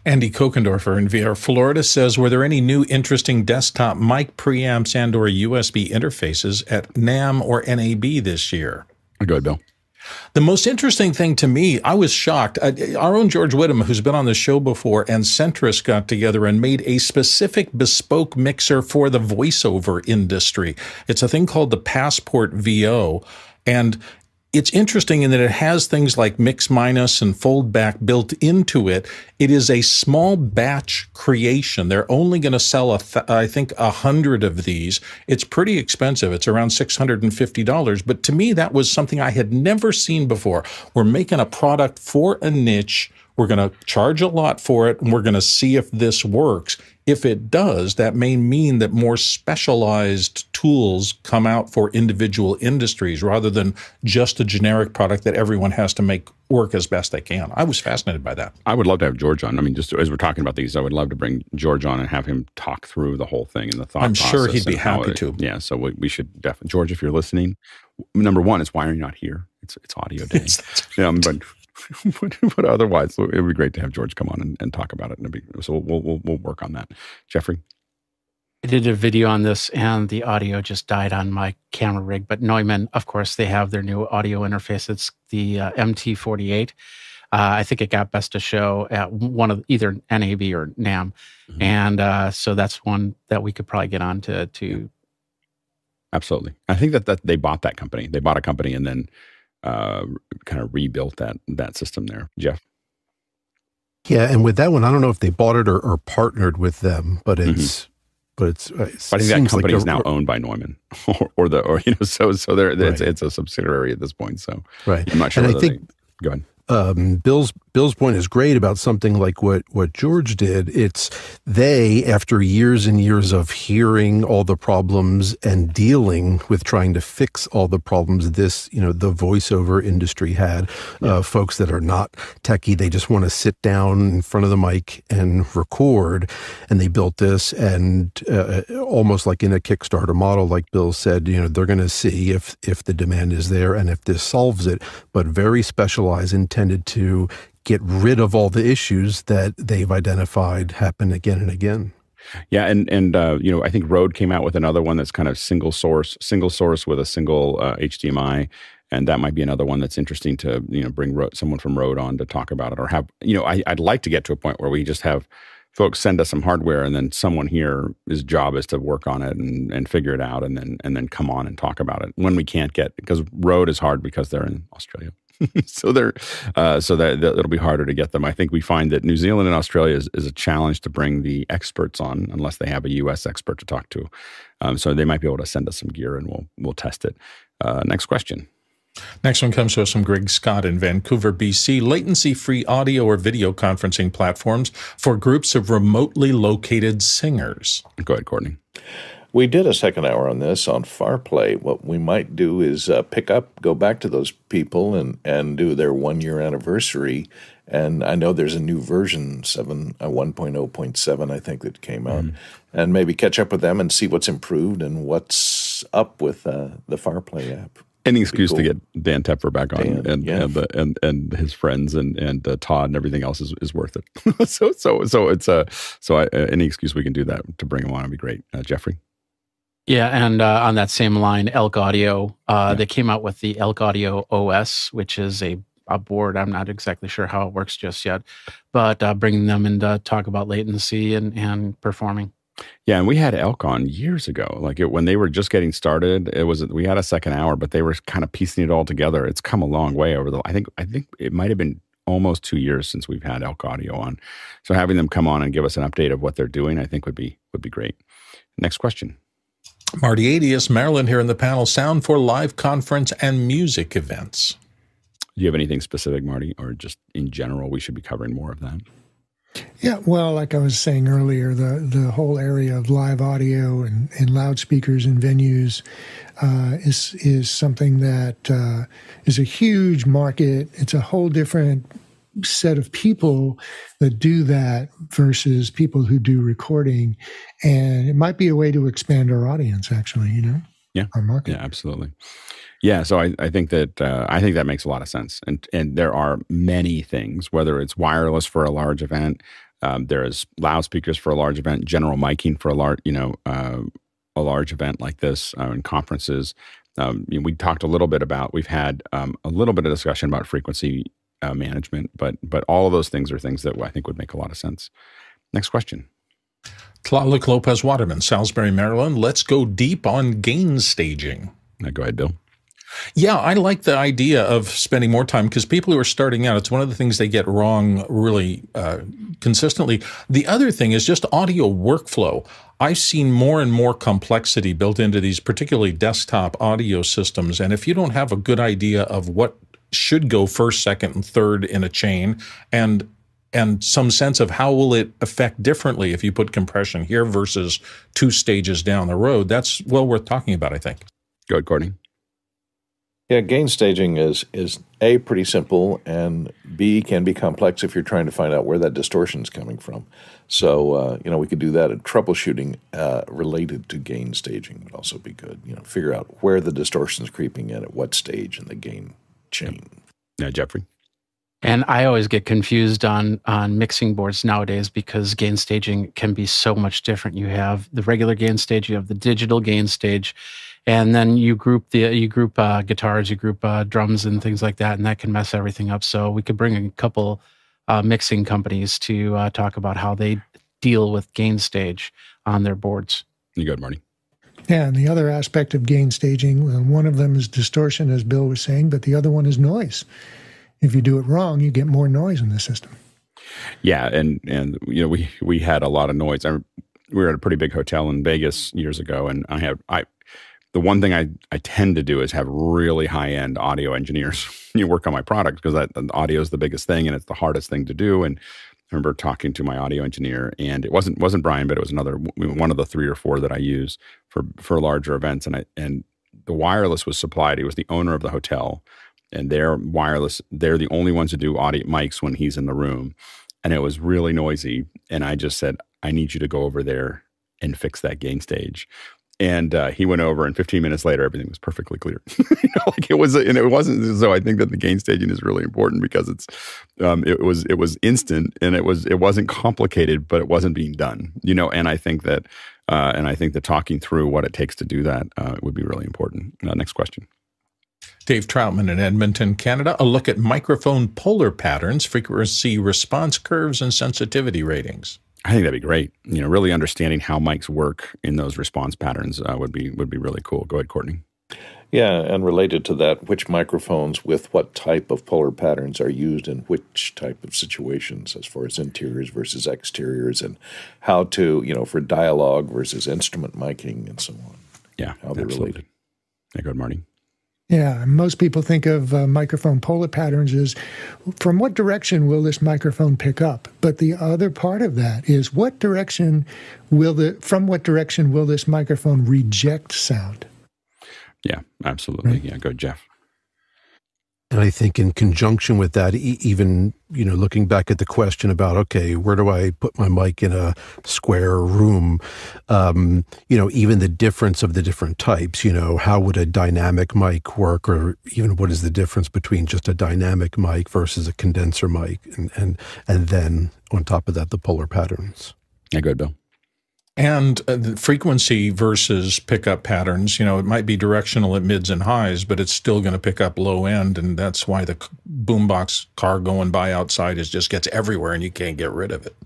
Andy Kokendorfer in VR Florida says, were there any new interesting desktop mic preamps and or USB interfaces at NAMM or NAB this year? Go ahead, Bill. The most interesting thing to me, I was shocked. Uh, our own George Whittam, who's been on the show before, and CEntrance got together and made a specific bespoke mixer for the voiceover industry. It's a thing called the Passport VO. And it's interesting in that it has things like mix minus and fold back built into it. It is a small batch creation. They're only going to sell, th- I think, a hundred of these. It's pretty expensive. It's around $650. But to me, that was something I had never seen before. We're making a product for a niche. We're going to charge a lot for it and we're going to see if this works. If it does, that may mean that more specialized tools come out for individual industries rather than just a generic product that everyone has to make work as best they can. I was fascinated by that. I would love to have George on. I mean, just as we're talking about these, I would love to bring George on and have him talk through the whole thing and the thought. I'm sure he'd be happy it- to. Yeah, so we, we should definitely. George, if you're listening, number one is why are you not here? It's it's audio day. yeah, but but, but otherwise, it would be great to have George come on and, and talk about it. And it'd be, so we'll, we'll we'll work on that. Jeffrey, I did a video on this and the audio just died on my camera rig. But Neumann, of course, they have their new audio interface. It's the uh, MT48. Uh, I think it got best of show at one of either NAB or NAMM. And uh, so that's one that we could probably get on to. to absolutely. I think that that they bought that company. They bought a company and then uh, kind of rebuilt that that system there. Jeff, Yeah, and with that one, I don't know if they bought it or, or partnered with them, but it's but it's. Uh, it but Mm-hmm. I think that like company a- is now owned by Neumann, or, or the or you know so so they're it's, it's a subsidiary at this point. So Right. I'm not sure. And I think- they, go ahead. Um, Bill's Bill's point is great about something like what what George did. It's they, after years and years of hearing all the problems and dealing with trying to fix all the problems this you know the voiceover industry had, uh, folks that are not techie, they just want to sit down in front of the mic and record, and they built this and uh, almost like in a Kickstarter model, like Bill said, you know they're going to see if if the demand is there and if this solves it, but very specialized, intended to get rid of all the issues that they've identified happen again and again. Yeah, and and uh, you know I think Rode came out with another one that's kind of single source, single source with a single uh, HDMI, and that might be another one that's interesting to you know bring someone from Rode on to talk about it, or have you know I, I'd like to get to a point where we just have folks send us some hardware, and then someone here his job is to work on it and and figure it out, and then and then come on and talk about it when we can't get because Rode is hard because they're in Australia. so they're uh, so that, that it'll be harder to get them. I think we find that New Zealand and Australia is, is a challenge to bring the experts on unless they have a U.S. expert to talk to. Um, so they might be able to send us some gear and we'll we'll test it. Uh, next question. Next one comes to us from Greg Scott in Vancouver, BC. Latency free audio or video conferencing platforms for groups of remotely located singers. Go ahead, Courtney. We did a second hour on this on FarPlay. What we might do is uh, pick up, go back to those people, and and do their one year anniversary. And I know there's a new version seven, uh, one I think that came out, and maybe catch up with them and see what's improved and what's up with uh, the FarPlay app. Any excuse cool. to get Dan Tepfer back on Dan, and yeah. and, the, and and his friends and and uh, Todd and everything else is, is worth it. so so so it's uh, so I, uh, any excuse we can do that to bring him on would be great. Uh, Jeffrey. Yeah, and uh, on that same line, Elk Audio, uh, they came out with the Elk Audio OS, which is a, a board. I'm not exactly sure how it works just yet, but uh, bringing them in to talk about latency and, and performing. Yeah, and we had Elk on years ago. Like it, when they were just getting started, it was we had a second hour, but they were kind of piecing it all together. It's come a long way over the. I think I think it might have been almost two years since we've had Elk Audio on. So having them come on and give us an update of what they're doing, I think would be would be great. Next question. Marty Adius, Maryland, here in the panel. Sound for live conference and music events. Do you have anything specific, Marty, or just in general we should be covering more of that? Yeah, well, like I was saying earlier, the the whole area of live audio and, and loudspeakers and venues uh, is is something that uh, is a huge market. It's a whole different set of people that do that versus people who do recording, and it might be a way to expand our audience. Actually, you know, Yeah. our market. Yeah, absolutely. Yeah, so I, I think that uh, I think that makes a lot of sense, and and there are many things, whether it's wireless for a large event, um, there is loudspeakers for a large event, general miking for a large, you know, uh, a large event like this, uh, and conferences. Um, you know, we talked a little bit about we've had um, a little bit of discussion about frequency uh, management, but but all of those things are things that I think would make a lot of sense. Next question. Tlaloc Lopez Waterman, Salisbury, Maryland. Let's go deep on gain staging. Now go ahead, Bill. Yeah, I like the idea of spending more time because people who are starting out, it's one of the things they get wrong really uh, consistently. The other thing is just audio workflow. I've seen more and more complexity built into these, particularly desktop audio systems. And if you don't have a good idea of what should go first, second, and third in a chain, and and some sense of how will it affect differently if you put compression here versus two stages down the road, that's well worth talking about, I think. Go ahead, Courtney. Yeah, gain staging is is a pretty simple, and b can be complex if you're trying to find out where that distortion is coming from. So uh, you know we could do that. And troubleshooting uh, related to gain staging would also be good. You know, figure out where the distortion is creeping in at what stage in the gain chain. Yeah, Jeffrey. And I always get confused on on mixing boards nowadays because gain staging can be so much different. You have the regular gain stage, you have the digital gain stage, and then you group the you group uh, guitars, you group uh, drums and things like that, and that can mess everything up. So we could bring a couple uh, mixing companies to uh, talk about how they deal with gain stage on their boards. You good, Marty? Yeah, and the other aspect of gain staging, uh, one of them is distortion, as Bill was saying, but the other one is noise. If you do it wrong, you get more noise in the system. Yeah, and and you know we we had a lot of noise. I, we were at a pretty big hotel in Vegas years ago, and I have I the one thing I, I tend to do is have really high end audio engineers you work on my product because that audio is the biggest thing and it's the hardest thing to do. And remember talking to my audio engineer, and it wasn't wasn't Brian, but it was another one of the three or four that I use for for larger events. And I and the wireless was supplied. He was the owner of the hotel, and their wireless. They're the only ones to do audio mics when he's in the room, and it was really noisy. And I just said, I need you to go over there and fix that gain stage and uh, he went over and 15 minutes later everything was perfectly clear you know, like it was and it wasn't so i think that the gain staging is really important because it's um, it was it was instant and it was it wasn't complicated but it wasn't being done you know and i think that uh, and i think that talking through what it takes to do that uh, would be really important uh, next question Dave Troutman in Edmonton, Canada. A look at microphone polar patterns, frequency response curves, and sensitivity ratings. I think that'd be great. You know, really understanding how mics work in those response patterns uh, would be would be really cool. Go ahead, Courtney. Yeah, and related to that, which microphones with what type of polar patterns are used in which type of situations, as far as interiors versus exteriors, and how to, you know, for dialogue versus instrument miking and so on. Yeah, how they're absolutely. related. Yeah, go ahead, Marty. Yeah, most people think of uh, microphone polar patterns as from what direction will this microphone pick up? But the other part of that is what direction will the from what direction will this microphone reject sound? Yeah, absolutely. Right. Yeah, go Jeff. And I think in conjunction with that, e- even, you know, looking back at the question about, okay, where do I put my mic in a square room? Um, you know, even the difference of the different types, you know, how would a dynamic mic work? Or even what is the difference between just a dynamic mic versus a condenser mic? And, and, and then on top of that, the polar patterns. Yeah, good, Bill and uh, frequency versus pickup patterns. You know, it might be directional at mids and highs, but it's still going to pick up low end, and that's why the boombox car going by outside is just gets everywhere, and you can't get rid of it.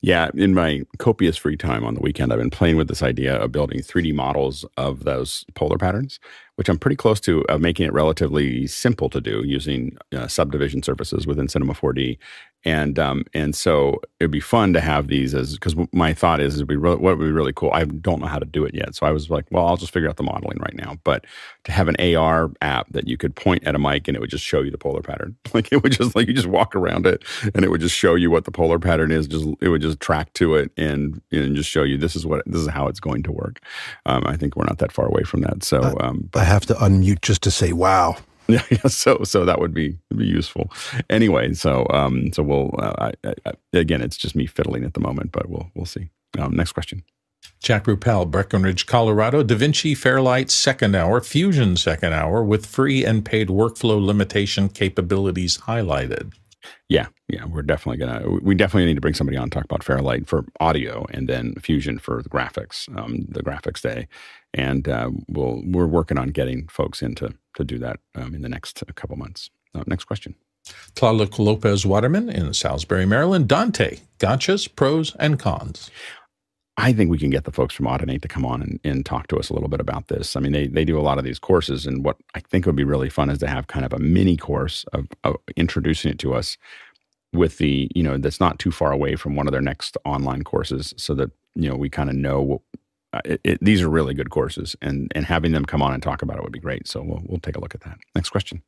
Yeah, in my copious free time on the weekend, I've been playing with this idea of building 3D models of those polar patterns, which I'm pretty close to uh, making it relatively simple to do using uh, subdivision surfaces within Cinema 4D and um, and so it'd be fun to have these as because my thought is it'd be re- what would be really cool. I don't know how to do it yet, so I was like, well, I'll just figure out the modeling right now. But to have an AR app that you could point at a mic and it would just show you the polar pattern, like it would just like you just walk around it and it would just show you what the polar pattern is. Just it would just track to it and and just show you this is what this is how it's going to work. Um, I think we're not that far away from that. So um, but, I have to unmute just to say, wow. Yeah, yeah, so so that would be be useful. Anyway, so um, so we'll uh, I, I, again, it's just me fiddling at the moment, but we'll we'll see. Um, next question. Jack Ruppel, Breckenridge, Colorado. Da Vinci Fairlight second hour, Fusion second hour with free and paid workflow limitation capabilities highlighted. Yeah, yeah, we're definitely gonna. We definitely need to bring somebody on talk about Fairlight for audio, and then Fusion for the graphics, um, the graphics day, and uh, we'll we're working on getting folks into to do that um, in the next couple months. Uh, next question. Tlaloc Lopez Waterman in Salisbury, Maryland. Dante, gotchas, pros, and cons. I think we can get the folks from Audinate to come on and, and talk to us a little bit about this. I mean, they, they do a lot of these courses, and what I think would be really fun is to have kind of a mini course of, of introducing it to us with the, you know, that's not too far away from one of their next online courses so that, you know, we kind of know what, uh, it, it, these are really good courses and, and having them come on and talk about it would be great. So we'll, we'll take a look at that. Next question.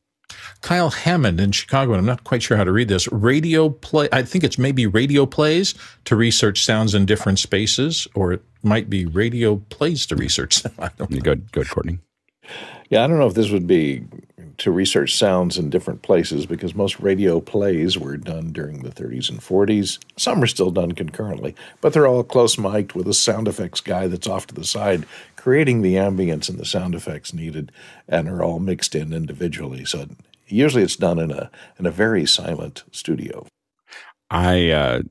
Kyle Hammond in Chicago, and I'm not quite sure how to read this. Radio play, I think it's maybe radio plays to research sounds in different spaces, or it might be radio plays to research. I don't know. Go, go, Courtney. Yeah, I don't know if this would be to research sounds in different places because most radio plays were done during the 30s and 40s. Some are still done concurrently, but they're all close mic'd with a sound effects guy that's off to the side creating the ambience and the sound effects needed and are all mixed in individually. So usually it's done in a in a very silent studio. I uh,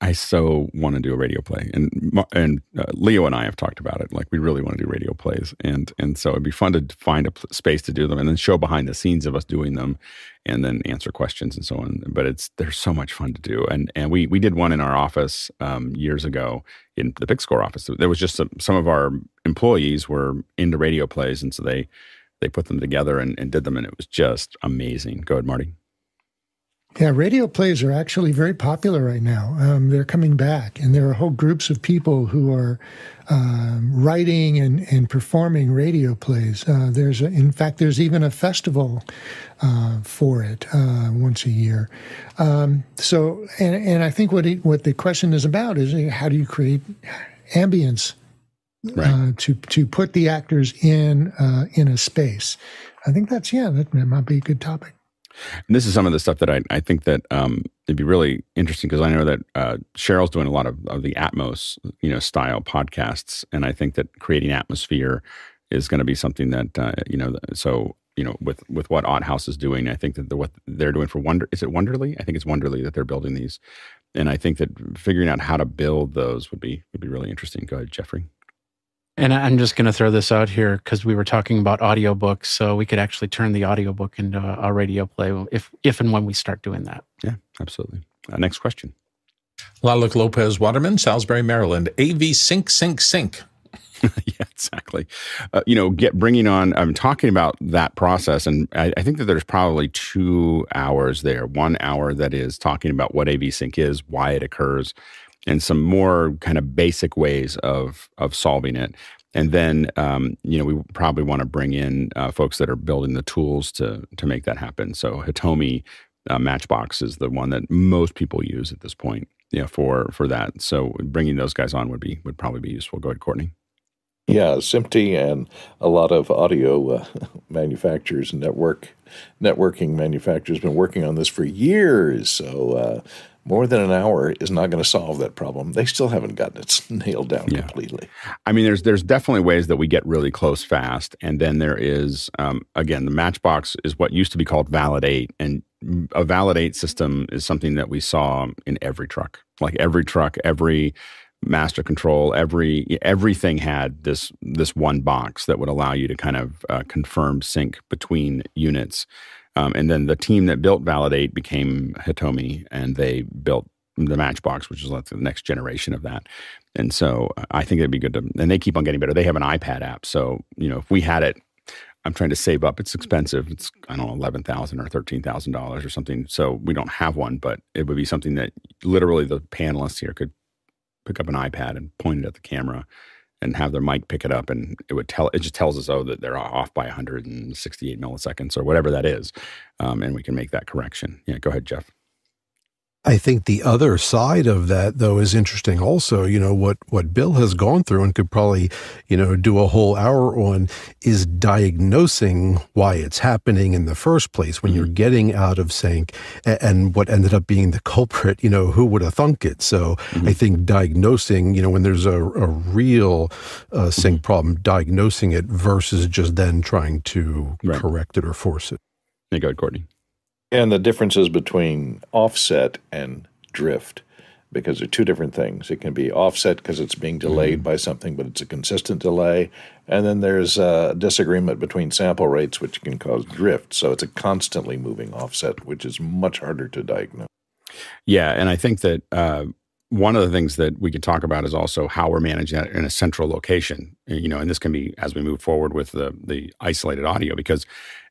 I so want to do a radio play, and and uh, Leo and I have talked about it. Like we really want to do radio plays, and and so it'd be fun to find a space to do them, and then show behind the scenes of us doing them, and then answer questions and so on. But it's they're so much fun to do, and and we we did one in our office um, years ago in the Big Score office. There was just some, some of our employees were into radio plays, and so they they put them together and, and did them, and it was just amazing. Go ahead, Marty. Yeah, radio plays are actually very popular right now. Um, they're coming back, and there are whole groups of people who are um, writing and, and performing radio plays. Uh, there's, a, in fact, there's even a festival uh, for it uh, once a year. Um, so, and, and I think what it, what the question is about is how do you create ambience right. Uh, to to put the actors in uh, in a space? I think that's yeah, that, that might be a good topic. And this is some of the stuff that I, I think that um, it'd be really interesting because I know that uh, Cheryl's doing a lot of, of the Atmos, you know, style podcasts, and I think that creating atmosphere is going to be something that uh, you know. So you know, with with what Ott House is doing, I think that the, what they're doing for Wonder is it Wonderly? I think it's Wonderly that they're building these, and I think that figuring out how to build those would be would be really interesting. Go ahead, Jeffrey. And I'm just going to throw this out here because we were talking about audiobooks, so we could actually turn the audiobook into a, radio play if if and when we start doing that. Yeah, absolutely. Uh, next question. Tlaloc Lopez Waterman, Salisbury, Maryland. AV sync, sync, sync. yeah, exactly. Uh, you know, get bringing on. I'm talking about that process, and I, I, think that there's probably two hours there. One hour that is talking about what AV sync is, why it occurs, and some more kind of basic ways of of solving it. And then, um, you know, we probably want to bring in uh, folks that are building the tools to to make that happen. So Hitomi uh, Matchbox is the one that most people use at this point, you know, for for that. So bringing those guys on would be would probably be useful. Go ahead, Courtney. Yeah, SMPTE and a lot of audio uh, manufacturers, network networking manufacturers, been working on this for years. So uh, more than an hour is not going to solve that problem. They still haven't gotten it nailed down yeah. completely. I mean, there's there's definitely ways that we get really close fast, and then there is um, again the Matchbox is what used to be called Validate, and a Validate system is something that we saw in every truck, like every truck, every master control every everything had this this one box that would allow you to kind of uh, confirm sync between units um, and then the team that built Validate became Hitomi, and they built the Matchbox, which is like the next generation of that. And so I think it'd be good to, and they keep on getting better. They have an iPad app, so you know if we had it, I'm trying to save up. It's expensive. It's I don't know eleven thousand or thirteen thousand dollars or something. So we don't have one, but it would be something that literally the panelists here could pick up an iPad and point it at the camera and have their mic pick it up and it would tell it just tells us oh that they're off by 168 milliseconds or whatever that is um, and we can make that correction. Yeah go ahead jeff I think the other side of that, though, is interesting also. You know, what, what Bill has gone through and could probably, you know, do a whole hour on is diagnosing why it's happening in the first place when mm-hmm. you're getting out of sync and, and, what ended up being the culprit, you know, who would have thunk it? So mm-hmm. I think diagnosing, you know, when there's a, a real uh, sync mm-hmm. problem, diagnosing it versus just then trying to right. correct it or force it. Hey, go ahead, Courtney. And the differences between offset and drift, because they're two different things. It can be offset because it's being delayed mm. by something, but it's a consistent delay. And then there's a disagreement between sample rates, which can cause drift. So it's a constantly moving offset, which is much harder to diagnose. Yeah. And I think that, uh, one of the things that we could talk about is also how we're managing that in a central location. You know, and this can be as we move forward with the the isolated audio because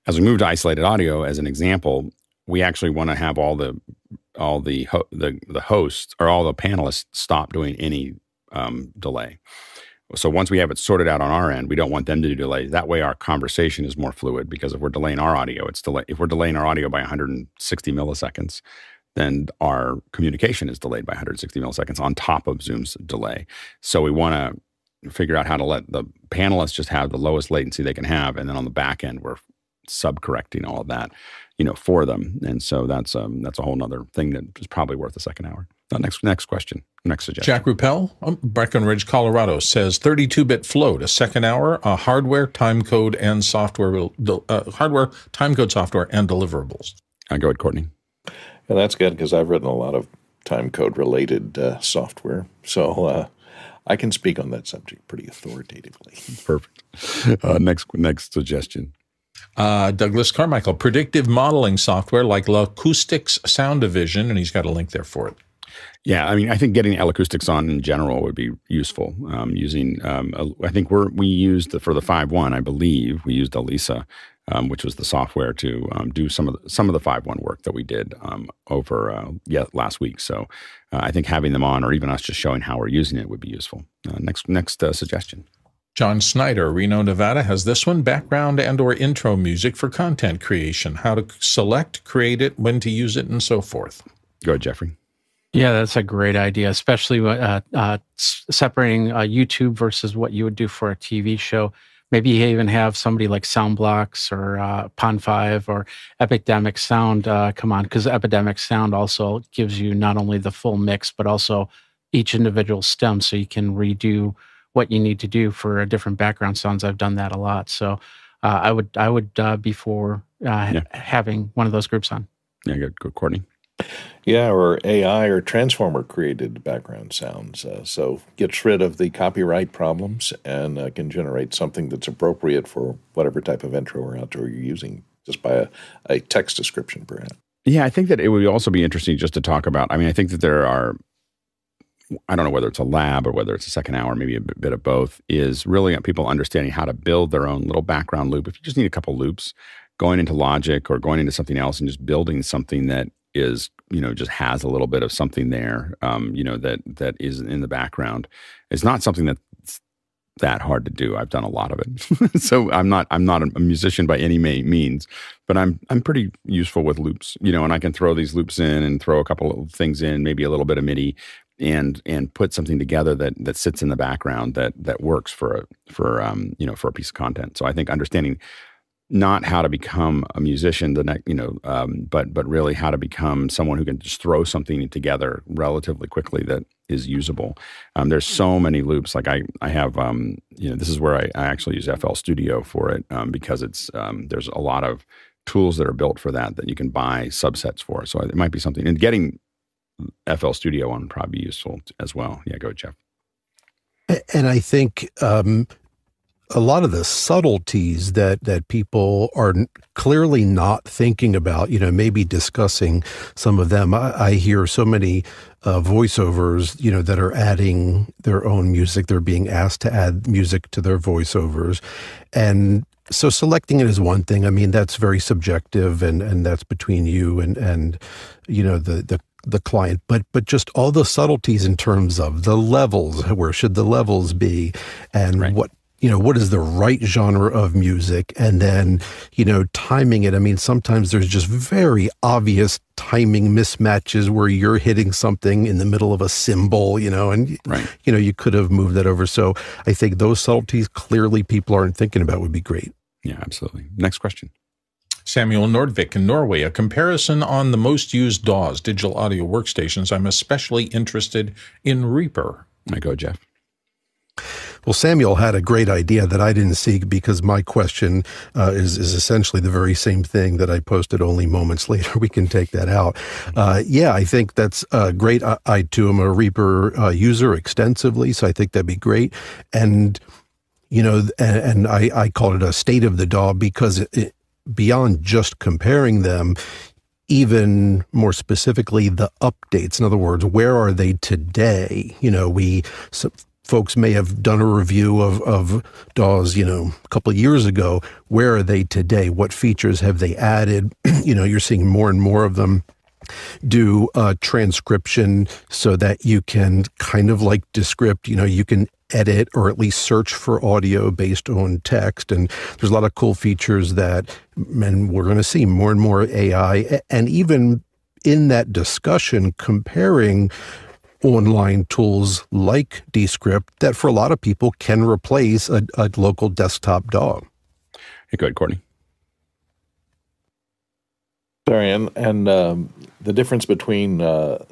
as we move to isolated audio, as an example, we actually want to have all the all the ho- the the hosts or all the panelists stop doing any um, delay. So once we have it sorted out on our end, we don't want them to do delay. That way, our conversation is more fluid because if we're delaying our audio, it's delay. If we're delaying our audio by 160 milliseconds, then our communication is delayed by 160 milliseconds on top of Zoom's delay. So we want to figure out how to let the panelists just have the lowest latency they can have, and then on the back end, we're subcorrecting all of that, you know, for them. And so that's um that's a whole other thing that is probably worth a second hour. Uh, next next question, next suggestion. Jack Ruppel, um, Breckenridge, Colorado says 32-bit float, a second hour, a hardware, time code, and software, uh, hardware, time code, software, and deliverables. I go ahead, Courtney. And that's good because I've written a lot of time code related uh, software, so uh, I can speak on that subject pretty authoritatively. Perfect. Uh, next next suggestion. Uh, Douglas Carmichael, predictive modeling software like L-Acoustics Soundvision, and he's got a link there for it. Yeah, I mean, I think getting L-Acoustics on in general would be useful. Um, using, um, I think we're we used the, for the five one, I believe we used L-ISA, um, which was the software to um, do some of the, some of the five one work that we did um, over uh, yeah last week. So uh, I think having them on, or even us just showing how we're using it, would be useful. Uh, next next uh, suggestion. John Snyder, Reno, Nevada, has this one: background and/or intro music for content creation. How to select, create it, when to use it, and so forth. Go ahead, Jeffrey. Yeah, that's a great idea, especially uh, uh, separating uh, YouTube versus what you would do for a TV show. Maybe you even have somebody like Soundblocks or uh, Pond5 or Epidemic Sound uh, come on, because Epidemic Sound also gives you not only the full mix, but also each individual stem so you can redo what you need to do for a different background sounds. I've done that a lot. So uh, I would I would uh, be for uh, yeah. having one of those groups on. Yeah, good, good, Courtney. Yeah, or AI or transformer created background sounds. Uh, so gets rid of the copyright problems and uh, can generate something that's appropriate for whatever type of intro or outro you're using, just by a, a text description, perhaps. Yeah, I think that it would also be interesting just to talk about. I mean, I think that there are I don't know whether it's a lab or whether it's a second hour, maybe a bit of both, is really people understanding how to build their own little background loop. If you just need a couple loops, going into Logic or going into something else and just building something that is, you know, just has a little bit of something there, um, you know, that that is in the background. It's not something that's that hard to do. I've done a lot of it, so I'm not I'm not a musician by any means, but I'm I'm pretty useful with loops, you know, and I can throw these loops in and throw a couple of things in, maybe a little bit of MIDI, and and put something together that that sits in the background that that works for a for um you know for a piece of content. So I think understanding not how to become a musician the next you know um, but but really how to become someone who can just throw something together relatively quickly that is usable. Um, there's so many loops. Like i i have um, you know this is where i, I actually use fl studio for it um, because it's um, there's a lot of tools that are built for that that you can buy subsets for. So it might be something and getting FL Studio one probably useful as well. Yeah, go Jeff. And I think um, a lot of the subtleties that that people are clearly not thinking about, you know, maybe discussing some of them. I, I hear so many uh, voiceovers, you know, that are adding their own music. They're being asked to add music to their voiceovers, and so selecting it is one thing. I mean, that's very subjective, and and that's between you and and you know the the the client, but but just all the subtleties in terms of the levels, where should the levels be, and right. what you know what is the right genre of music, and then you know timing it. I mean, sometimes there's just very obvious timing mismatches where you're hitting something in the middle of a cymbal you know, and right. you know you could have moved that over. So I think those subtleties clearly people aren't thinking about would be great. Yeah, absolutely. Next question. Samuel Nordvik in Norway, a comparison on the most used DAWs, digital audio workstations. I'm especially interested in Reaper. I go, Jeff. Well, Samuel had a great idea that I didn't see because my question uh, is is essentially the very same thing that I posted only moments later. We can take that out. Uh, yeah, I think that's uh, great. I, I too am a Reaper uh, user extensively, so I think that'd be great. And you know, and, and I, I call it a state of the DAW because it, beyond just comparing them, even more specifically the updates in other words where are they today you know we folks may have done a review of, of DAWs, you know, a couple of years ago. Where are they today? What features have they added? you know, you're seeing more and more of them do uh, transcription so that you can kind of like Descript, you know, you can edit or at least search for audio based on text. And there's a lot of cool features that, and we're going to see more and more AI. And even in that discussion, comparing online tools like Descript that for a lot of people can replace a, a local desktop DAW. Hey, go ahead, Courtney. Sorry, and, and um, the difference between uh,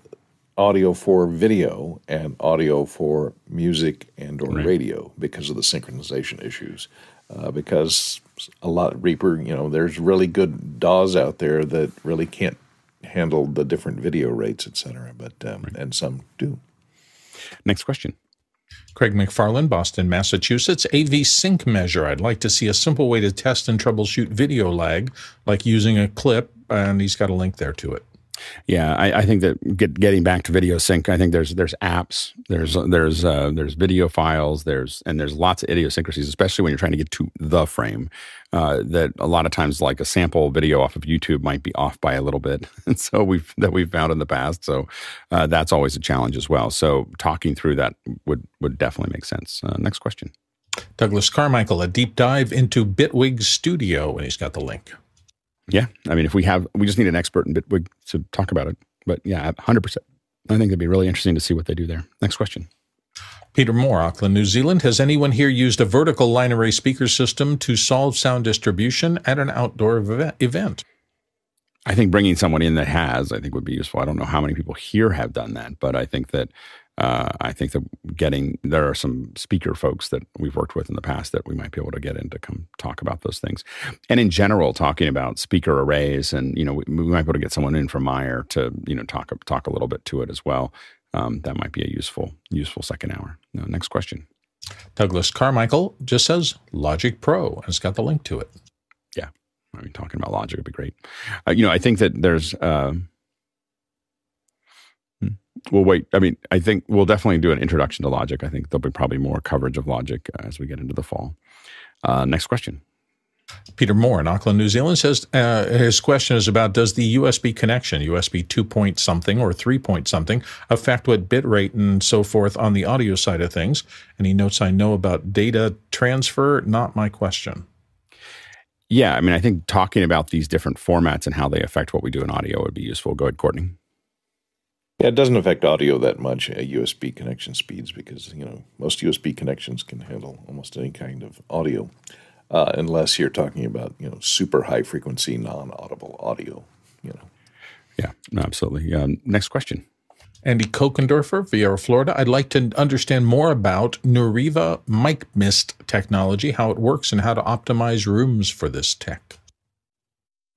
audio for video and audio for music and or right. radio because of the synchronization issues. Uh, because a lot Reaper, you know, there's really good DAWs out there that really can't handle the different video rates, et cetera, but um, right. and some do. Next question. Craig McFarland, Boston, Massachusetts. AV sync measure. I'd like to see a simple way to test and troubleshoot video lag, like using a clip, and he's got a link there to it. Yeah, I, I, think that get, getting back to video sync, I think there's there's apps, there's there's uh, there's video files, there's and there's lots of idiosyncrasies, especially when you're trying to get to the frame. Uh, that a lot of times, like a sample video off of YouTube, might be off by a little bit, and so we've that we've found in the past. So uh, that's always a challenge as well. So talking through that would would definitely make sense. Uh, next question. Douglas Carmichael, a deep dive into Bitwig Studio, and he's got the link. Yeah, I mean, if we have, we just need an expert in Bitwig to talk about it. But yeah, hundred percent. I think it'd be really interesting to see what they do there. Next question. Peter Moore, Auckland, New Zealand. Has anyone here used a vertical line array speaker system to solve sound distribution at an outdoor event? I think bringing someone in that has, I think would be useful. I don't know how many people here have done that, but I think that uh, I think that getting there are some speaker folks that we've worked with in the past that we might be able to get in to come talk about those things. And in general, talking about speaker arrays, and you know, we, we might be able to get someone in from Meyer to you know talk talk a little bit to it as well. Um, that might be a useful useful second hour. Now, next question. Douglas Carmichael just says Logic Pro and it's got the link to it. Yeah, I mean, talking about Logic would be great. Uh, you know, I think that there's. Uh, we'll wait. I mean, I think we'll definitely do an introduction to logic. I think there'll be probably more coverage of logic uh, as we get into the fall. Uh, next question. Peter Moore in Auckland, New Zealand says uh, his question is about does the USB connection, USB 2 point something or 3 point something, affect what bit rate and so forth on the audio side of things? And he notes, I know about data transfer, not my question. Yeah, I mean, I think talking about these different formats and how they affect what we do in audio would be useful. Go ahead, Courtney. Yeah, it doesn't affect audio that much, uh, USB connection speeds, because you know most USB connections can handle almost any kind of audio, uh, unless you're talking about you know super high frequency non-audible audio. You know. Yeah, absolutely. Um, next question. Andy Kokendorfer, Viera, Florida. I'd like to understand more about Nureva mic mist technology, how it works, and how to optimize rooms for this tech.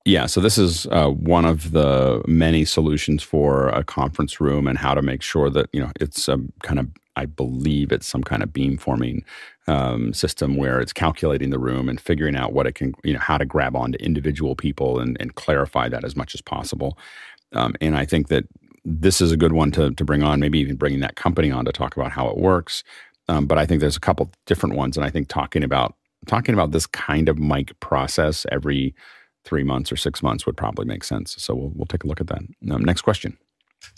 Yeah, so this is uh, one of the many solutions for a conference room and how to make sure that you know it's a kind of I believe it's some kind of beam forming um, system where it's calculating the room and figuring out what it can you know how to grab onto individual people and, and clarify that as much as possible. Um, and I think that this is a good one to to bring on, maybe even bringing that company on to talk about how it works. Um, but I think there's a couple different ones, and I think talking about talking about this kind of mic process every three months or six months would probably make sense. So we'll, we'll take a look at that. Um, next question.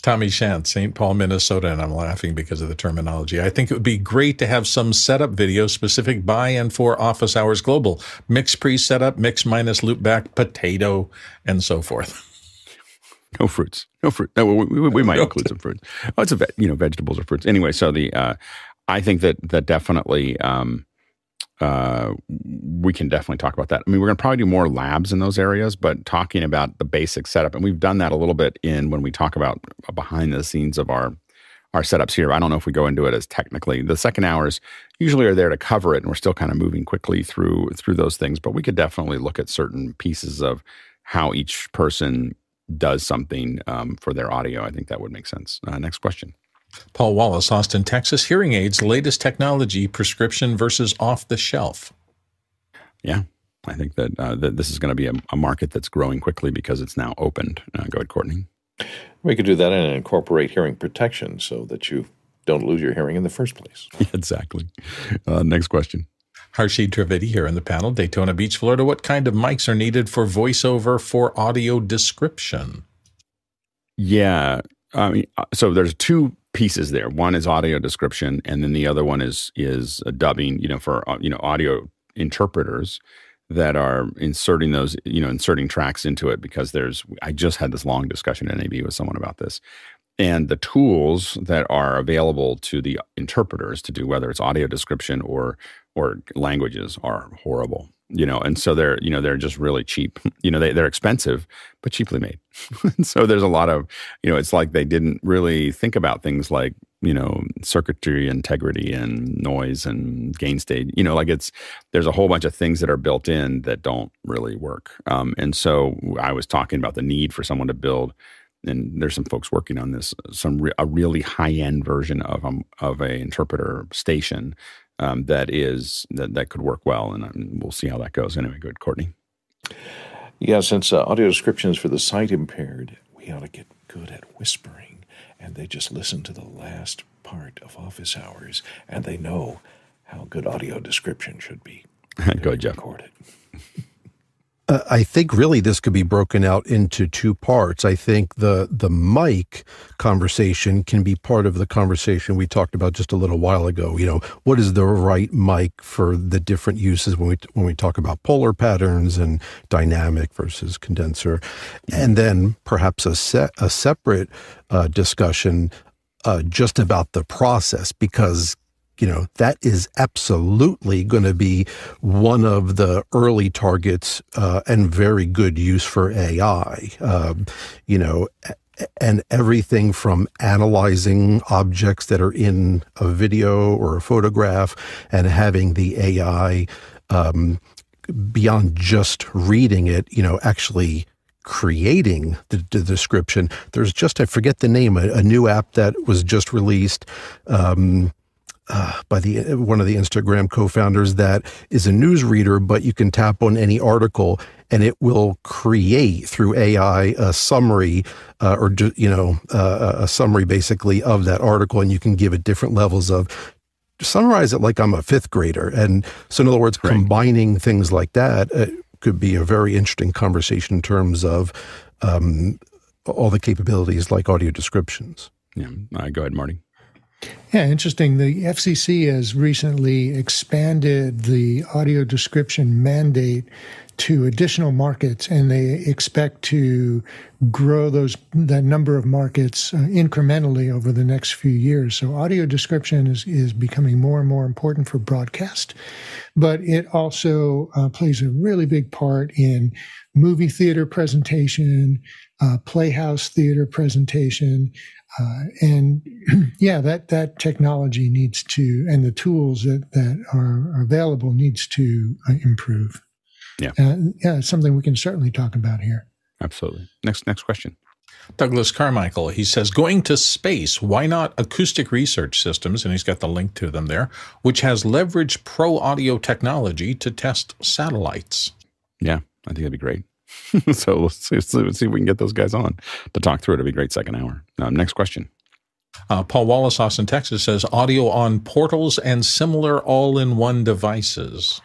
Tommy Shant, St. Paul, Minnesota, and I'm laughing because of the terminology. I think it would be great to have some setup video specific by and for Office Hours Global. MixPre setup, mix minus loopback, potato, and so forth. No fruits. No fruit. No, we, we, we might no. include some fruits. Oh, it's a ve- you know vegetables or fruits. Anyway, so the uh, I think that that definitely um, uh, we can definitely talk about that. I mean, we're going to probably do more labs in those areas, but talking about the basic setup, and we've done that a little bit in when we talk about behind the scenes of our our setups here. I don't know if we go into it as technically. The second hours usually are there to cover it, and we're still kind of moving quickly through through those things. But we could definitely look at certain pieces of how each person does something um, for their audio. I think that would make sense. Uh, next question. Paul Wallace, Austin, Texas. Hearing aids, latest technology, prescription versus off the shelf. Yeah. I think that, uh, that this is going to be a, a, market that's growing quickly because it's now opened. Uh, go ahead, Courtney. We could do that and incorporate hearing protection so that you don't lose your hearing in the first place. exactly. Uh, next question. Harshit Trivedi here in the panel, Daytona Beach, Florida. What kind of mics are needed for voiceover for audio description? Yeah, I mean, uh, so there's two pieces there. One is audio description, and then the other one is is dubbing. You know, for uh, you know audio interpreters that are inserting those, you know, inserting tracks into it because there's. I just had this long discussion at NAB with someone about this, and the tools that are available to the interpreters to do whether it's audio description or or languages are horrible you know and so they're you know they're just really cheap. You know they, they're expensive but cheaply made. So there's a lot of you know it's like they didn't really think about things like you know circuitry integrity and noise and gain state you know like it's there's a whole bunch of things that are built in that don't really work. Um, and so i was talking about the need for someone to build and there's some folks working on this some re- a really high end version of um, of a interpreter station um, that is that that could work well, and um, we'll see how that goes. Anyway, good, Courtney. Yeah, since uh, audio descriptions for the sight impaired, we ought to get good at whispering, and they just listen to the last part of office hours, and they know how good audio description should be. Go, Jeff. Recorded. Uh, I think really this could be broken out into two parts. I think the the mic conversation can be part of the conversation we talked about just a little while ago. You know, what is the right mic for the different uses when we when we talk about polar patterns and dynamic versus condenser, and then perhaps a set a separate uh, discussion uh, just about the process because you know, that is absolutely going to be one of the early targets uh, and very good use for AI. Um, you know, and everything from analyzing objects that are in a video or a photograph and having the AI um, beyond just reading it, you know, actually creating the, the, description. There's just, I forget the name, a, a new app that was just released. Um, uh, by the one of the Instagram co-founders that is a news reader, but you can tap on any article and it will create through AI a summary uh, or you know uh, a summary basically of that article, and you can give it different levels of summarize it like I'm a fifth grader. And so, in other words, right. combining things like that uh, could be a very interesting conversation in terms of um, all the capabilities like audio descriptions. Yeah, uh, go ahead, Marty. Yeah, interesting. The FCC has recently expanded the audio description mandate to additional markets, and they expect to grow those that number of markets uh, incrementally over the next few years. So, audio description is is becoming more and more important for broadcast, but it also uh, plays a really big part in movie theater presentation, uh, playhouse theater presentation, uh, and yeah, that that technology needs to, and the tools that that are available needs to uh, improve. Yeah, uh, yeah, it's something we can certainly talk about here. Absolutely. Next next question. Douglas Carmichael, he says, going to space, why not acoustic research systems? And he's got the link to them there, which has leveraged pro audio technology to test satellites. Yeah, I think that'd be great. so let's see, let's see, if we can get those guys on to talk through it. It'll be a great second hour. Um, next question. Uh, Paul Wallace, Austin, Texas says audio on portals and similar all in one devices.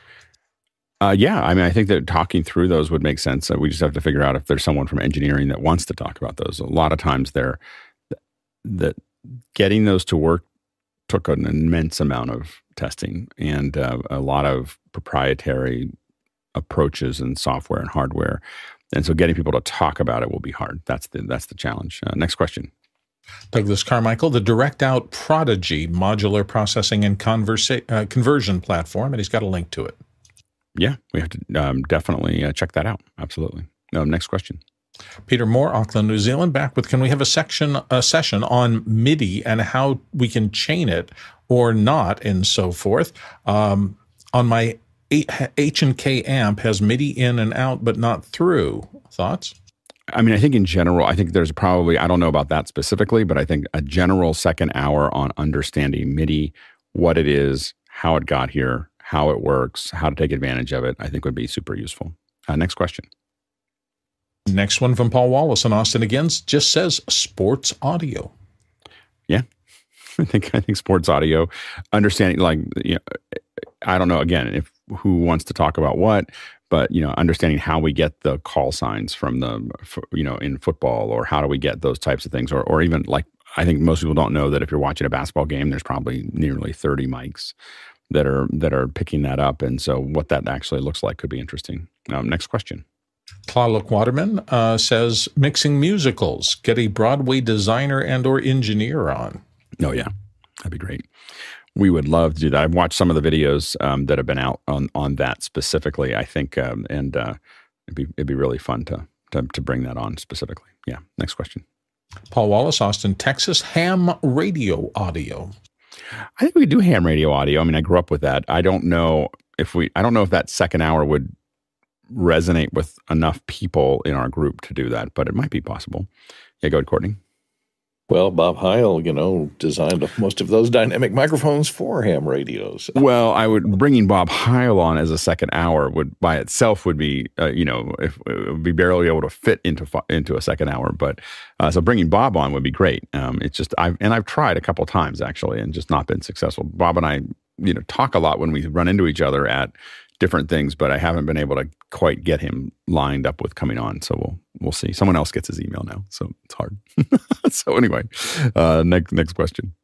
Uh, yeah, I mean, I think that talking through those would make sense. Uh, we just have to figure out if there's someone from engineering that wants to talk about those. A lot of times, they're that getting those to work took an immense amount of testing and uh, a lot of proprietary approaches and software and hardware. And so getting people to talk about it will be hard. That's the that's the challenge. Uh, next question. Douglas Carmichael, the DirectOut Prodigy modular processing and conversa- uh, conversion platform, and he's got a link to it. Yeah, we have to um, definitely uh, check that out. Absolutely. Um, next question. Peter Moore, Auckland, New Zealand, back with can we have a section a session on MIDI and how we can chain it or not and so forth. Um, on my H and K amp has MIDI in and out, but not through. Thoughts? I mean, I think in general, I think there's probably, I don't know about that specifically, but I think a general second hour on understanding MIDI, what it is, how it got here, how it works, how to take advantage of it, I think would be super useful. Uh, next question. Next one from Paul Wallace in Austin again just says sports audio. Yeah, I think I think sports audio, understanding like you know, I don't know again if who wants to talk about what, but you know, understanding how we get the call signs from the you know in football or how do we get those types of things or or even like I think most people don't know that if you're watching a basketball game, there's probably nearly 30 mics that are that are picking that up, and so what that actually looks like could be interesting. Um, next question. Tlaloc Waterman uh, says mixing musicals. Get a Broadway designer and or engineer on. Oh yeah, that'd be great. We would love to do that. I've watched some of the videos um, that have been out on on that specifically. I think, um, and uh, it'd be it'd be really fun to, to to bring that on specifically. Yeah. Next question. Paul Wallace, Austin, Texas. Ham radio audio. I think we do ham radio audio. I mean, I grew up with that. I don't know if we. I don't know if that second hour would resonate with enough people in our group to do that, but it might be possible. Yeah, go ahead, Courtney. Well, Bob Heil, you know, designed most of those dynamic microphones for ham radios. Well, I would bringing Bob Heil on as a second hour would by itself would be, uh, you know, if be barely able to fit into into a second hour. But uh, so bringing Bob on would be great. Um, it's just I've and I've tried a couple times actually and just not been successful. Bob and I, you know, talk a lot when we run into each other at different things, but I haven't been able to quite get him lined up with coming on. So we'll we'll see. Someone else gets his email now, so it's hard. so anyway, uh, next next question.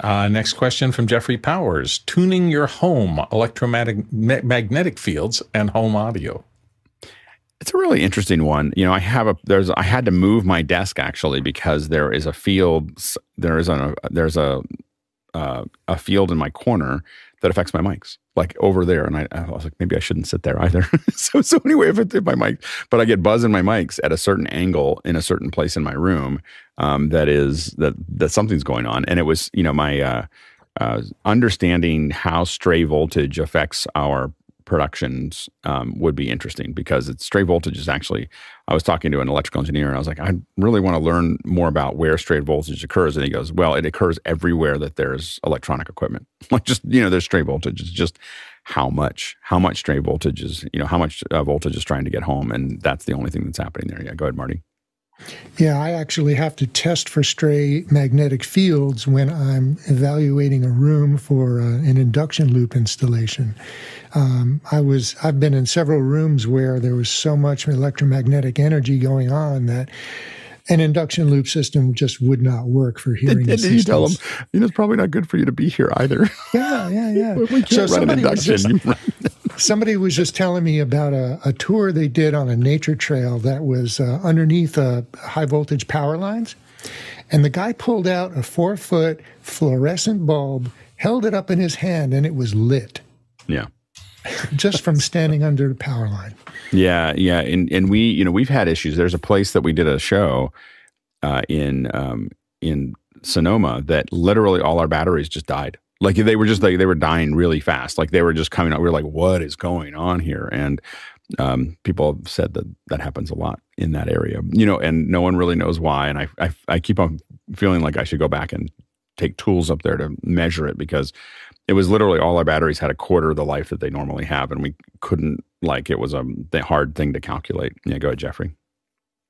Uh, next question from Jeffrey Powers: Tuning your home electromagnetic magnetic fields and home audio. It's a really interesting one. You know, I have a there's I had to move my desk actually because there is a field there is a there's a uh, a field in my corner that affects my mics, like over there. And I, I was like, maybe I shouldn't sit there either. so, so anyway, if it's my mic, but I get buzz in my mics at a certain angle in a certain place in my room, um, that is that that something's going on. And it was, you know, my uh, uh, understanding how stray voltage affects our productions um, would be interesting because it's stray voltage is actually i was talking to an electrical engineer and i was like i really want to learn more about where stray voltage occurs and he goes well it occurs everywhere that there's electronic equipment. Like just you know there's stray voltage it's just how much how much stray voltage is you know how much uh, voltage is trying to get home and that's the only thing that's happening there. Yeah go ahead marty yeah, I actually have to test for stray magnetic fields when I'm evaluating a room for uh, an induction loop installation. Um, I was I've been in several rooms where there was so much electromagnetic energy going on that an induction loop system just would not work for hearing. Did, you tell them? You know, it's probably not good for you to be here either. Yeah, yeah, yeah. we can't so run an induction. Just, somebody was just telling me about a, a, tour they did on a nature trail that was uh, underneath uh, high voltage power lines, and the guy pulled out a four foot fluorescent bulb, held it up in his hand, and it was lit. Yeah. just from standing under the power line. Yeah, yeah, and and we, you know, we've had issues. There's a place that we did a show uh, in um, in Sonoma that literally all our batteries just died. Like they were just like they were dying really fast. Like they were just coming out. We were like, "What is going on here?" And um, people have said that that happens a lot in that area. You know, and no one really knows why. And I I, I keep on feeling like I should go back and take tools up there to measure it because it was literally all our batteries had a quarter of the life that they normally have, and we couldn't like it was a hard thing to calculate. Yeah, go ahead, Jeffrey.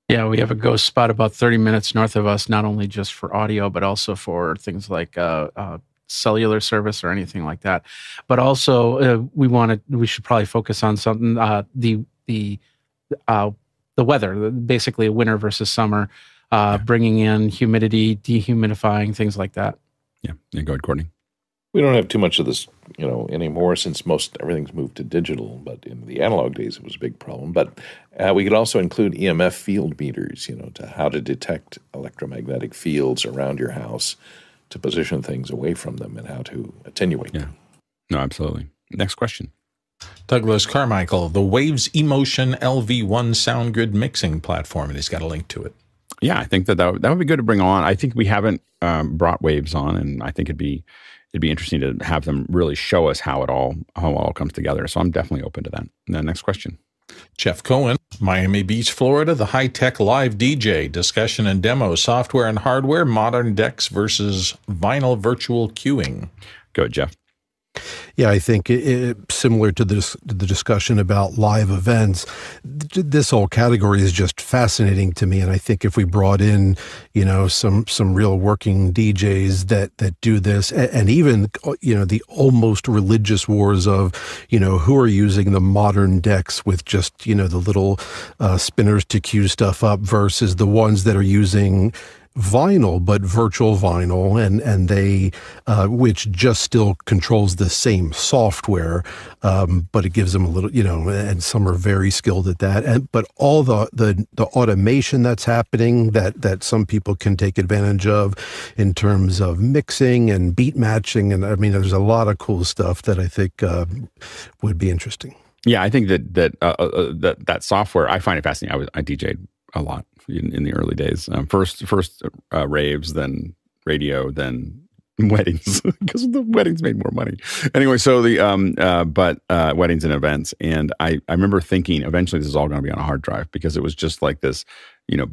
Yeah, we have a ghost spot about 30 minutes north of us, not only just for audio, but also for things like uh, uh, cellular service or anything like that. But also, uh, we wanted we should probably focus on something uh, the the uh, the weather, basically winter versus summer, uh, yeah. bringing in humidity, dehumidifying, things like that. Yeah, yeah. Go ahead, Courtney we don't have too much of this, you know, anymore since most everything's moved to digital. But in the analog days, it was a big problem. But uh, we could also include EMF field meters, you know, to how to detect electromagnetic fields around your house, to position things away from them, and how to attenuate yeah. them. No, absolutely. Next question. Douglas Carmichael, the Waves Emotion LV1 SoundGrid mixing platform, and he's got a link to it. Yeah, I think that that, that would be good to bring on. I think we haven't um, brought Waves on, and I think it'd be it'd be interesting to have them really show us how it all how it all comes together. So I'm definitely open to that. And then next question. Jeff Cohen, Miami Beach, Florida, the high tech live DJ discussion and demo, software and hardware, modern decks versus vinyl virtual queuing. Go, Jeff. Yeah, I think it, similar to this the discussion about live events, this whole category is just fascinating to me. And I think if we brought in, you know, some some real working DJs that that do this, and, and even you know the almost religious wars of, you know, who are using the modern decks with just you know the little uh, spinners to cue stuff up versus the ones that are using vinyl, but virtual vinyl, and and they uh, which just still controls the same software, um, but it gives them a little, you know, and some are very skilled at that. And but all the the the automation that's happening that that some people can take advantage of in terms of mixing and beat matching, and I mean, there's a lot of cool stuff that I think uh, would be interesting. Yeah, I think that that uh, uh that that software I find it fascinating. I was I DJed a lot in, in the early days. Um, first, first uh, raves, then radio, then weddings because the weddings made more money. Anyway, so the um, uh, but uh, weddings and events, and I I remember thinking eventually this is all going to be on a hard drive because it was just like this, you know,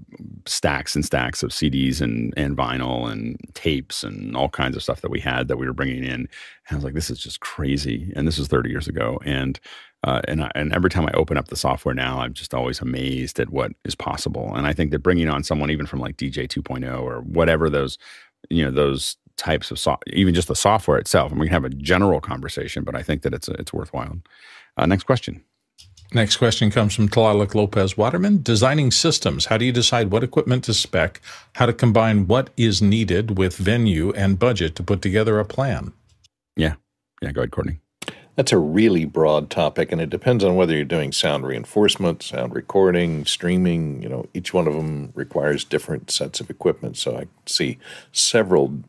stacks and stacks of CDs and and vinyl and tapes and all kinds of stuff that we had that we were bringing in. And I was like, this is just crazy. And this was 30 years ago, and uh, and I, and every time I open up the software now, I'm just always amazed at what is possible. And I think that bringing on someone even from like DJ 2.0 or whatever those, you know, those types of so- even just the software itself, and we can have a general conversation, but I think that it's it's worthwhile. Uh, next question. Next question comes from Tlaloc Lopez Waterman. Designing systems. How do you decide what equipment to spec? How to combine what is needed with venue and budget to put together a plan? Yeah. Yeah. Go ahead, Courtney. That's a really broad topic, and it depends on whether you're doing sound reinforcement, sound recording, streaming. You know, each one of them requires different sets of equipment. So I see several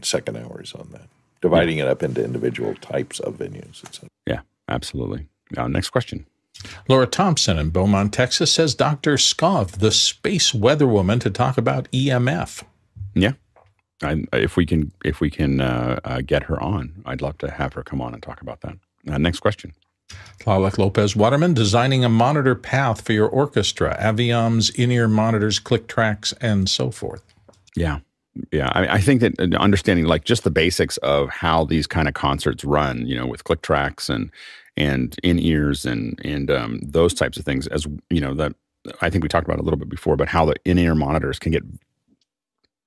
second hours on that, dividing yeah. it up into individual types of venues, etc. Yeah, absolutely. Uh, next question. Laura Thompson in Beaumont, Texas says Dr. Skov, the space weather woman, to talk about EMF. Yeah. I, if we can, if we can uh, uh, get her on, I'd love to have her come on and talk about that. Uh, next question. Tlaloc Lopez Waterman, designing a monitor path for your orchestra, Aviom's in-ear monitors, click tracks, and so forth. Yeah. Yeah, I, I, think that uh, understanding like just the basics of how these kind of concerts run, you know, with click tracks and and in ears and and um, those types of things, as you know, that I think we talked about a little bit before, but how the in ear monitors can get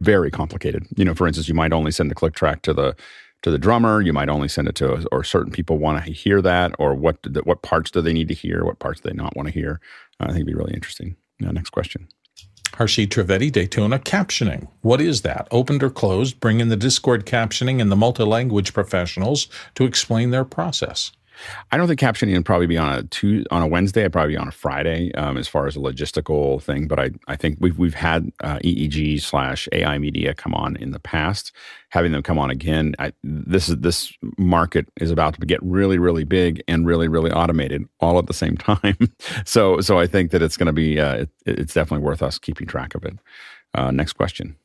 very complicated. You know, for instance, you might only send the click track to the to the drummer. You might only send it to, or certain people want to hear that, or what what parts do they need to hear? What parts do they not want to hear? Uh, I think it'd be really interesting. Uh, next question. Harshit Trivedi, Daytona captioning. What is that? Opened or closed? Bring in the Discord captioning and the multi-language professionals to explain their process. I don't think captioning would probably be on a two on a Wednesday. I'd probably be on a Friday um, as far as a logistical thing. But I I think we've we've had uh, EEG slash AI media come on in the past. Having them come on again, I, this is this market is about to get really really big and really really automated all at the same time. so so I think that it's going to be uh, it, it's definitely worth us keeping track of it. Uh, next question.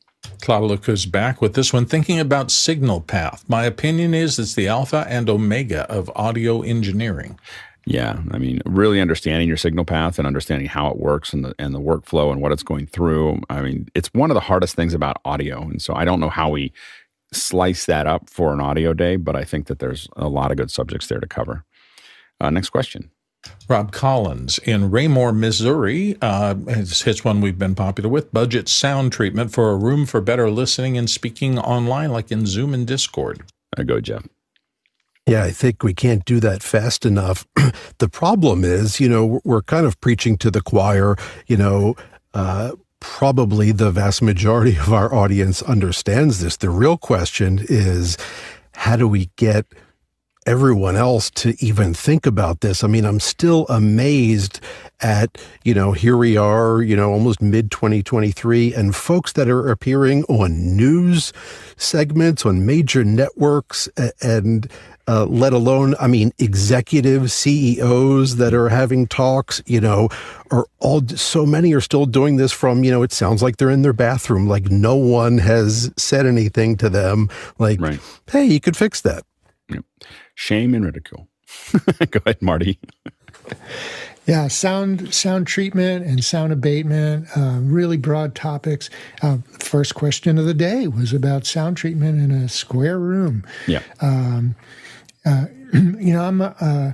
Tlaloc is back with this one, thinking about signal path. My opinion is it's the alpha and omega of audio engineering. Yeah, I mean, really understanding your signal path and understanding how it works and the and the workflow and what it's going through. I mean, it's one of the hardest things about audio, and so I don't know how we slice that up for an audio day, but I think that there's a lot of good subjects there to cover. Uh, next question. Rob Collins in Raymore, Missouri. Uh, it's, it's one we've been popular with. Budget sound treatment for a room for better listening and speaking online, like in Zoom and Discord. I go, Jeff. Yeah, I think we can't do that fast enough. the problem is, you know, we're kind of preaching to the choir, you know, uh, probably the vast majority of our audience understands this. The real question is how do we get everyone else to even think about this. I mean, I'm still amazed at, you know, here we are, you know, almost mid 2023, and folks that are appearing on news segments, on major networks, and uh, let alone, I mean, executive CEOs that are having talks, you know, are all, so many are still doing this from, you know, it sounds like they're in their bathroom. Like no one has said anything to them. Like, right. hey, you could fix that. Yep shame and ridicule. Go ahead, Marty. Yeah, sound sound treatment and sound abatement, uh, really broad topics. Uh, first question of the day was about sound treatment in a square room. Yeah. Um, Uh, you know, I'm uh,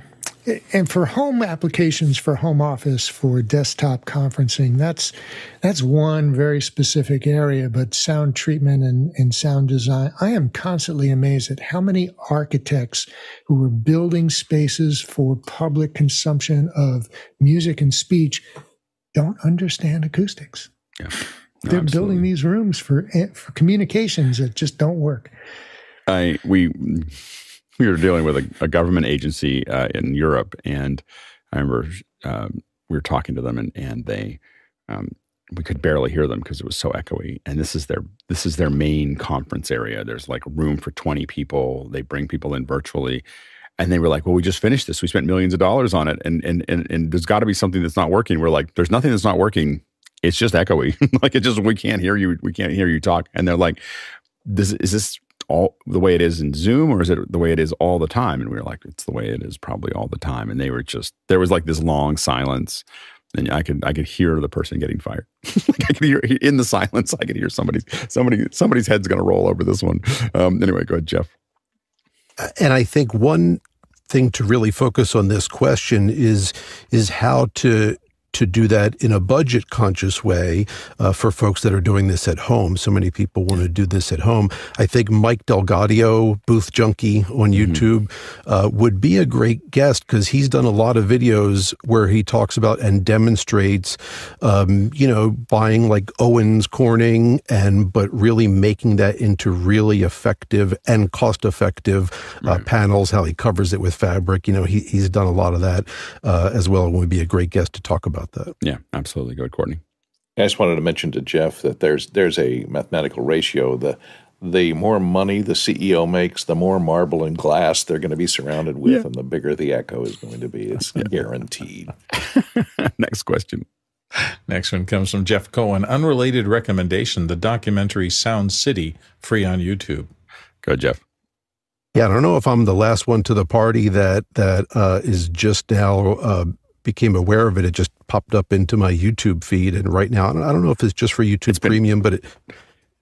and for home applications for home office for desktop conferencing that's that's one very specific area but sound treatment and, and sound design i am constantly amazed at how many architects who are building spaces for public consumption of music and speech don't understand acoustics yeah. No, they're absolutely. building these rooms for eh, for communications that just don't work i we we were dealing with a, a government agency uh, in Europe, and I remember um, we were talking to them, and and they um, we could barely hear them because it was so echoey. And this is their this is their main conference area. There's like room for twenty people. They bring people in virtually. And they were like, "Well, we just finished this. We spent millions of dollars on it, and and and, and there's got to be something that's not working." We're like, "There's nothing that's not working. It's just echoey. like it just we can't hear you. We can't hear you talk." And they're like, "This is this all the way it is in Zoom or is it the way it is all the time? And we were like, it's the way it is probably all the time. And they were just, there was like this long silence. And I could I could hear the person getting fired. like I could hear in the silence. I could hear somebody's somebody somebody's head's going to roll over this one. Um, anyway, go ahead, Jeff. And I think one thing to really focus on this question is is how to to do that in a budget conscious way uh, for folks that are doing this at home. So many people want to do this at home. I think Mike DelGaudio, Booth Junkie on mm-hmm. YouTube, mm-hmm. uh, would be a great guest because he's done a lot of videos where he talks about and demonstrates, um, you know, buying like Owens Corning and but really making that into really effective and cost effective uh, right. panels. How he covers it with fabric. You know, he, he's done a lot of that uh, as well, and would be a great guest to talk about about that. Yeah, absolutely. Go ahead, Courtney. I just wanted to mention to Jeff that there's there's a mathematical ratio. The the more money the CEO makes, the more marble and glass they're going to be surrounded with, yeah. and the bigger the echo is going to be. It's guaranteed. Next question. Next one comes from Jeff Cohen. Unrelated recommendation: the documentary Sound City, free on YouTube. Go, Jeff. Yeah, I don't know if I'm the last one to the party that that uh, is just now uh, became aware of it, it just popped up into my YouTube feed. And right now, I don't know if it's just for YouTube been, Premium, but it,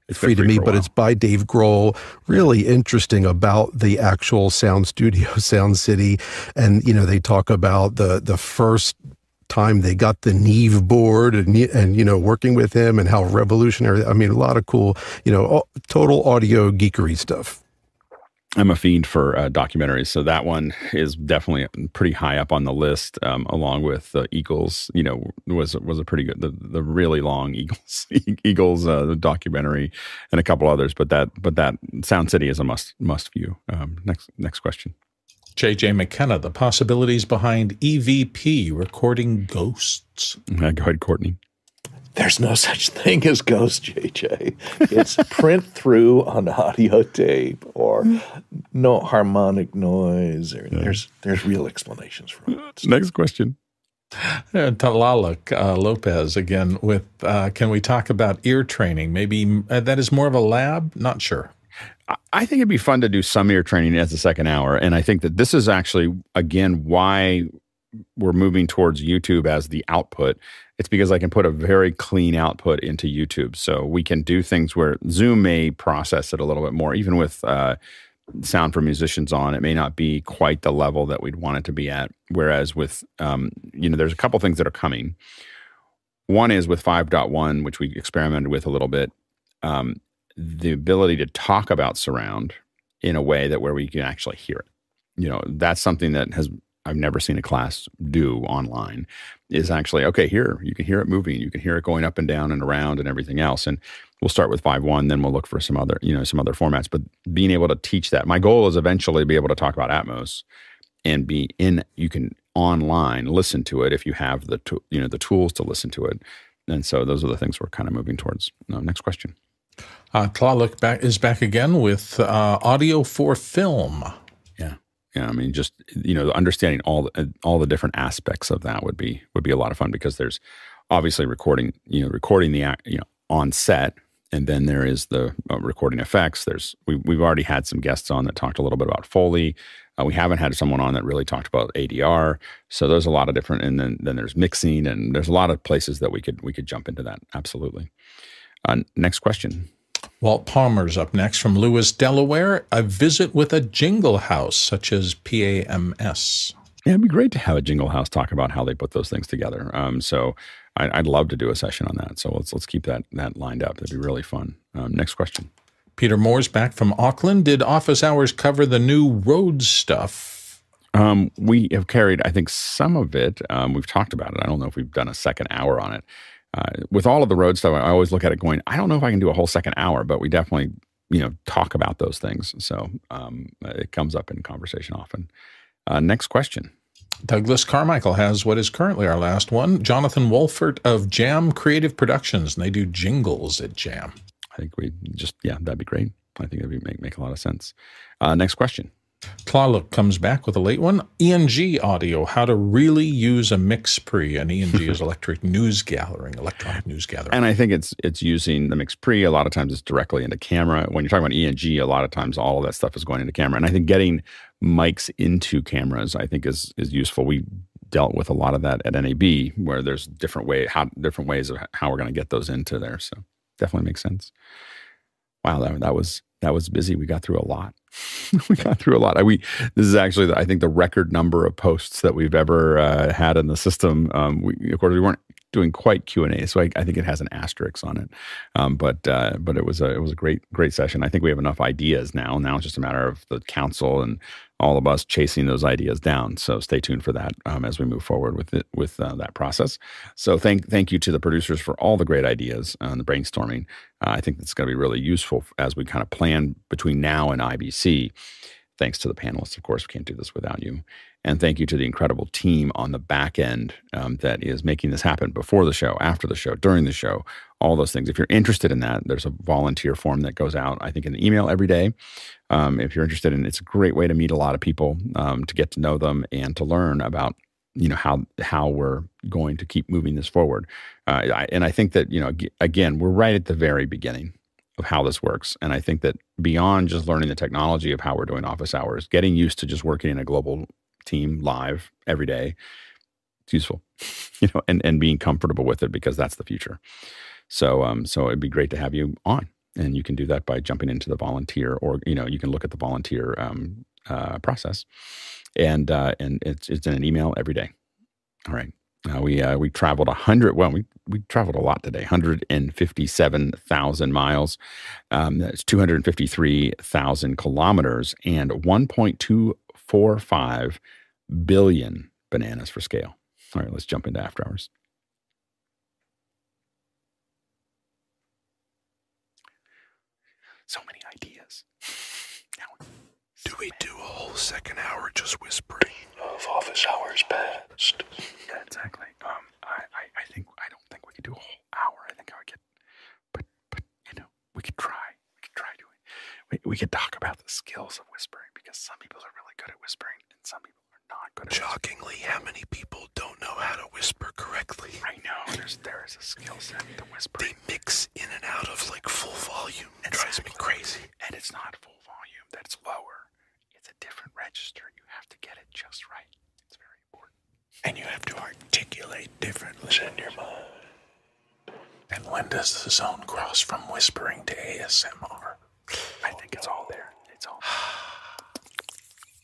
it's free, free to me. But it's by Dave Grohl. Really interesting about the actual sound studio, Sound City, and you know they talk about the the first time they got the Neve board and and you know working with him and how revolutionary. I mean, a lot of cool, you know, total audio geekery stuff. I'm a fiend for uh, documentaries, so that one is definitely pretty high up on the list, um, along with uh, Eagles. You know, was was a pretty good the, the really long Eagles Eagles uh, documentary, and a couple others. But that but that Sound City is a must must view. Um, next next question. JJ McKenna, the possibilities behind EVP recording ghosts. Go ahead, Courtney. There's no such thing as ghost, JJ. It's print through on audio tape or no harmonic noise. Or yeah. There's there's real explanations for it. Next question. Uh, Tlaloc uh, Lopez again with uh, can we talk about ear training? Maybe uh, that is more of a lab. Not sure. I think it'd be fun to do some ear training as a second hour, and I think that this is actually again why we're moving towards YouTube as the output, it's because I can put a very clean output into YouTube. So we can do things where Zoom may process it a little bit more, even with uh, sound for musicians on. It may not be quite the level that we'd want it to be at. Whereas with, um, you know, there's a couple things that are coming. One is with 5.1, which we experimented with a little bit, um, the ability to talk about surround in a way that where we can actually hear it. You know, that's something that has I've never seen a class do online is actually okay here you can hear it moving you can hear it going up and down and around and everything else and we'll start with 5.1 then we'll look for some other you know some other formats but being able to teach that my goal is eventually to be able to talk about atmos and be in you can online listen to it if you have the you know the tools to listen to it and so those are the things we're kind of moving towards. Uh, next question. Uh, back is back again with uh, audio for film yeah, I mean, just you know, understanding all the, all the different aspects of that would be would be a lot of fun because there's obviously recording, you know, recording the you know on set, and then there is the uh, recording effects. There's we we've already had some guests on that talked a little bit about Foley. Uh, we haven't had someone on that really talked about ADR. So there's a lot of different, and then then there's mixing, and there's a lot of places that we could we could jump into that. Absolutely. Uh, next question. Walt Palmer's up next from Lewes, Delaware. A visit with a jingle house such as PAMS. Yeah, it'd be great to have a jingle house talk about how they put those things together. Um, so I, would love to do a session on that. So let's let's keep that that lined up. That'd be really fun. Um, next question. Peter Moore's back from Auckland. Did office hours cover the new Rode stuff? Um, we have carried, I think, some of it. Um, we've talked about it. I don't know if we've done a second hour on it. Uh, with all of the Rode stuff, I always look at it going, I don't know if I can do a whole second hour, but we definitely, you know, talk about those things. So um, it comes up in conversation often. Uh, next question. Douglas Carmichael has what is currently our last one. Jonathan Wolfert of Jam Creative Productions, and they do jingles at Jam. I think we just, yeah, that'd be great. I think it'd make, make a lot of sense. Uh, next question. Tlaloc comes back with a late one. ENG audio, how to really use a MixPre. And ENG is electric news gathering, electronic news gathering. And I think it's it's using the MixPre. A lot of times it's directly into camera. When you're talking about ENG, a lot of times all of that stuff is going into camera. And I think getting mics into cameras, I think is is useful. We dealt with a lot of that at NAB, where there's different way how different ways of how we're going to get those into there. So definitely makes sense. Wow, that, that was that was busy. We got through a lot. we got through a lot. We this is actually I think the record number of posts that we've ever uh, had in the system. Um, we of course we weren't doing quite Q and A, so I, I, think it has an asterisk on it. Um, but uh, but it was a it was a great great session. I think we have enough ideas now. Now it's just a matter of the council and all of us chasing those ideas down. So stay tuned for that um, as we move forward with it with uh, that process. So thank thank you to the producers for all the great ideas and the brainstorming. Uh, I think it's going to be really useful as we kind of plan between now and IBC. Thanks to the panelists, of course, we can't do this without you. And thank you to the incredible team on the back end um, that is making this happen before the show, after the show, during the show, all those things. If you're interested in that, there's a volunteer form that goes out, I think, in the email every day. Um, if you're interested in it's a great way to meet a lot of people, um, to get to know them, and to learn about you know how how we're going to keep moving this forward. Uh, I, and I think that you know again we're right at the very beginning of how this works, and I think that beyond just learning the technology of how we're doing office hours, getting used to just working in a global team live every day. It's useful, you know, and, and being comfortable with it because that's the future. So, um, so it'd be great to have you on, and you can do that by jumping into the volunteer, or you know, you can look at the volunteer um, uh, process, and uh, and it's it's in an email every day. All right. Uh, we uh, we traveled a hundred. Well, we we traveled a lot today. Hundred and fifty-seven thousand miles. Um, that's two hundred fifty-three thousand kilometers and one point two four five billion bananas for scale. All right, let's jump into after hours. So many ideas. Now, do we do a whole second hour just whispering of office hours past? Yeah, exactly. Um, I, I, I think I don't think we could do a whole hour. I think I would get, but but you know, we could try. We could try doing. We we could talk about the skills of whispering because some people are really good at whispering and some people not good Shockingly, how many people don't know how to whisper correctly? I know. There's there is a skill set to whisper. They mix in and out of like full volume. It drives me crazy. And it's not full volume. That's lower. It's a different register. You have to get it just right. It's very important. And you have to articulate differently in your mind. And when does the zone cross from whispering to ASMR?